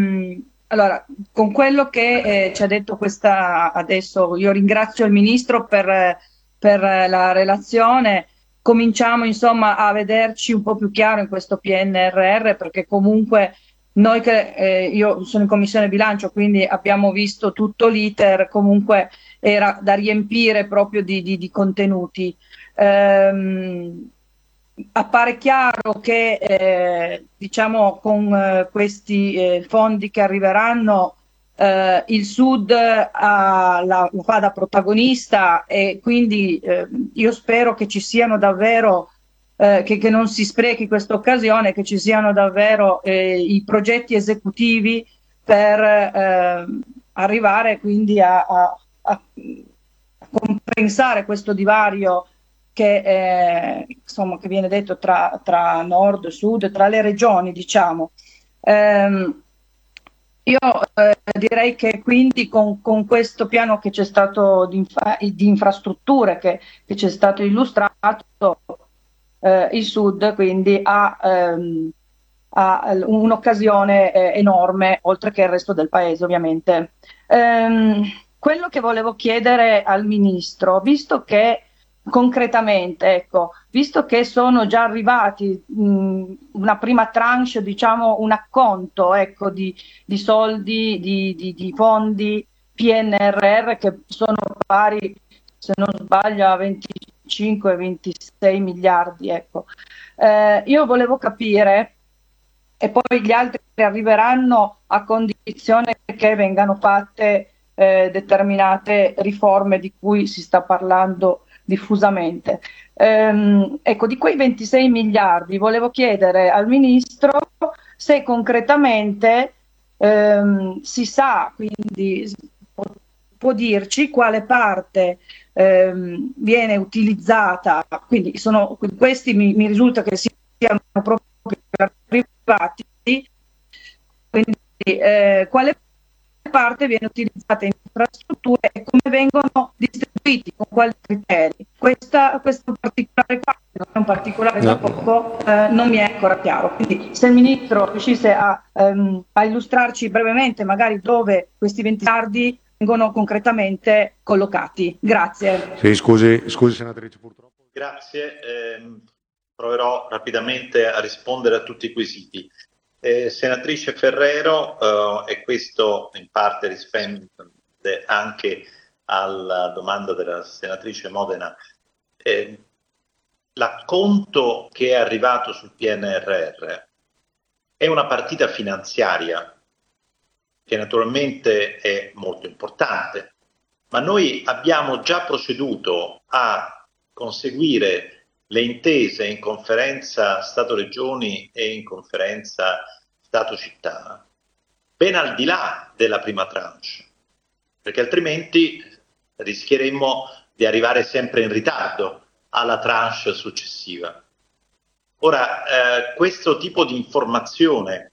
Mm, allora, con quello che eh, ci ha detto questa adesso, io ringrazio il Ministro per, per, la relazione. Cominciamo insomma a vederci un po' più chiaro in questo PNRR perché comunque noi che eh, io sono in commissione bilancio, quindi abbiamo visto tutto l'iter, comunque era da riempire proprio di, di, di contenuti. Ehm, appare chiaro che eh, diciamo con eh, questi eh, fondi che arriveranno eh, il Sud ha, la, lo fa da protagonista e quindi eh, io spero che ci siano davvero eh, che, che, non si sprechi questa occasione, che ci siano davvero i progetti esecutivi per arrivare quindi a, a, a compensare questo divario che, eh, insomma, che viene detto tra, tra, nord sud, tra le regioni, diciamo. Eh, io eh, direi che quindi con, con, questo piano che c'è stato di, infra- di infrastrutture che, che, c'è stato illustrato, eh, il sud quindi ha, ehm, ha un'occasione eh, enorme, oltre che il resto del paese ovviamente. Ehm, quello che volevo chiedere al ministro, visto che concretamente, ecco, visto che sono già arrivati mh, una prima tranche, diciamo un acconto ecco, di, di soldi, di, di, di, fondi PNRR che sono pari, se non sbaglio, a 25-26 miliardi. Ecco. Eh, io volevo capire, e poi gli altri arriveranno a condizione che vengano fatte eh, determinate riforme di cui si sta parlando diffusamente. Ehm, ecco, di quei 26 miliardi volevo chiedere al Ministro se concretamente ehm, si sa, quindi può, può dirci quale parte ehm, viene utilizzata, quindi sono, questi mi, mi risulta che siano proprio privati, quindi eh, quale parte viene utilizzata in infrastrutture e come vengono distribuiti, con quali criteri. Questa, questo particolare parte, non è un particolare da poco, eh, non mi è ancora chiaro. Quindi se il Ministro riuscisse a, um, a illustrarci brevemente magari dove questi 20 miliardi vengono concretamente collocati. Grazie. Sì, scusi, scusi senatrice, purtroppo. Grazie, eh, proverò rapidamente a rispondere a tutti i quesiti. Eh, senatrice Ferrero, eh, e questo in parte risponde anche alla domanda della senatrice Modena, eh, l'acconto che è arrivato sul PNRR è una partita finanziaria che naturalmente è molto importante, ma noi abbiamo già proceduto a conseguire le intese in conferenza Stato-Regioni e in conferenza Stato-Città, ben al di là della prima tranche, perché altrimenti rischieremmo di arrivare sempre in ritardo alla tranche successiva. Ora, eh, questo tipo di informazione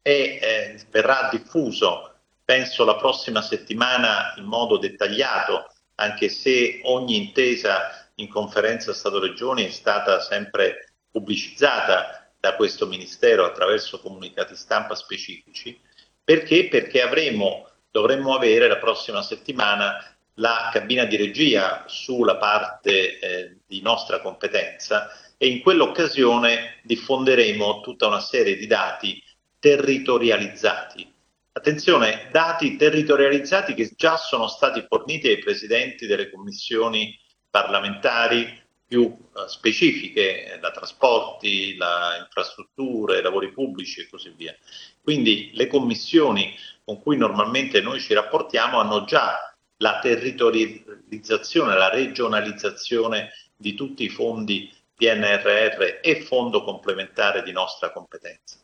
è, eh, verrà diffuso, penso, la prossima settimana in modo dettagliato, anche se ogni intesa in conferenza Stato-Regioni è stata sempre pubblicizzata da questo Ministero attraverso comunicati stampa specifici. Perché? Perché avremo, dovremmo avere la prossima settimana la cabina di regia sulla parte eh, di nostra competenza e in quell'occasione diffonderemo tutta una serie di dati territorializzati. Attenzione, dati territorializzati che già sono stati forniti ai presidenti delle commissioni parlamentari più uh, specifiche, la trasporti, la infrastrutture, lavori pubblici e così via. Quindi le commissioni con cui normalmente noi ci rapportiamo hanno già la territorializzazione, la regionalizzazione di tutti i fondi PNRR e fondo complementare di nostra competenza.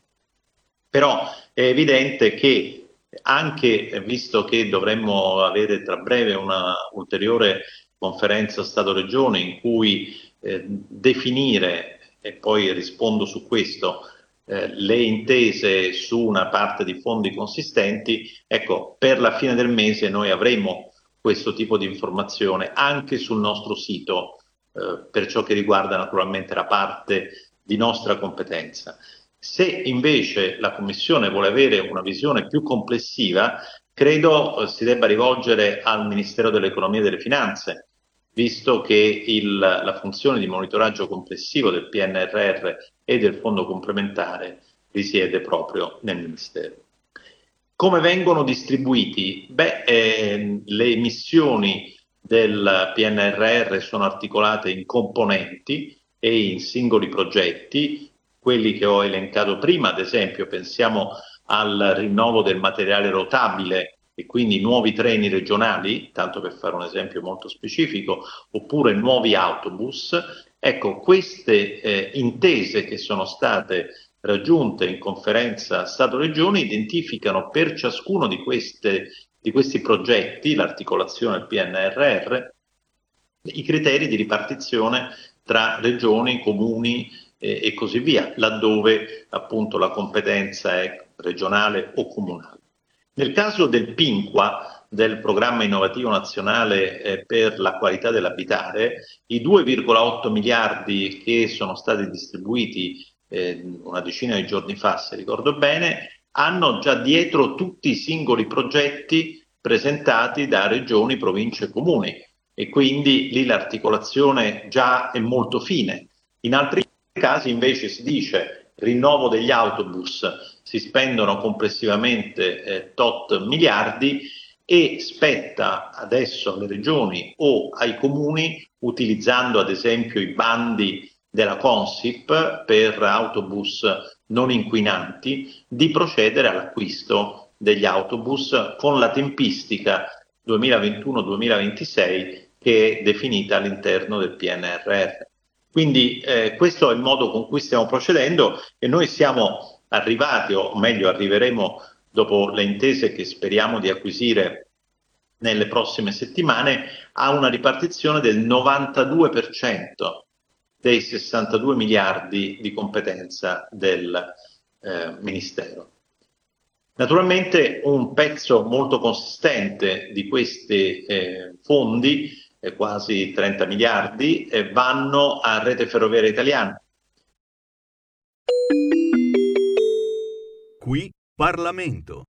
Però è evidente che anche visto che dovremmo avere tra breve una ulteriore conferenza Stato-Regione in cui eh, definire, e poi rispondo su questo, eh, le intese su una parte di fondi consistenti, ecco, per la fine del mese noi avremo questo tipo di informazione anche sul nostro sito eh, per ciò che riguarda naturalmente la parte di nostra competenza. Se invece la Commissione vuole avere una visione più complessiva, credo eh, si debba rivolgere al Ministero dell'Economia e delle Finanze, visto che il, la funzione di monitoraggio complessivo del PNRR e del fondo complementare risiede proprio nel Ministero. Come vengono distribuiti? Beh, eh, le missioni del PNRR sono articolate in componenti e in singoli progetti, quelli che ho elencato prima, ad esempio pensiamo al rinnovo del materiale rotabile e quindi nuovi treni regionali, tanto per fare un esempio molto specifico, oppure nuovi autobus. Ecco, queste eh, intese che sono state raggiunte in conferenza Stato-Regione identificano per ciascuno di, queste, di questi progetti, l'articolazione del PNRR, i criteri di ripartizione tra regioni, comuni eh, e così via, laddove appunto la competenza è regionale o comunale. Nel caso del PINQUA, del Programma Innovativo Nazionale eh, per la qualità dell'abitare, i 2,8 miliardi che sono stati distribuiti eh, una decina di giorni fa, se ricordo bene, hanno già dietro tutti i singoli progetti presentati da regioni, province e comuni e quindi lì l'articolazione già è molto fine. In altri casi invece si dice rinnovo degli autobus, si spendono complessivamente eh, tot miliardi e spetta adesso alle regioni o ai comuni, utilizzando ad esempio i bandi della Consip per autobus non inquinanti, di procedere all'acquisto degli autobus con la tempistica 2021-2026 che è definita all'interno del PNRR. Quindi eh, questo è il modo con cui stiamo procedendo e noi siamo arrivati, o meglio arriveremo dopo le intese che speriamo di acquisire nelle prossime settimane, a una ripartizione del 92% dei 62 miliardi di competenza del eh, Ministero. Naturalmente un pezzo molto consistente di questi eh, fondi, eh, quasi 30 miliardi, eh, vanno a Rete Ferroviaria Italiana. Qui Parlamento.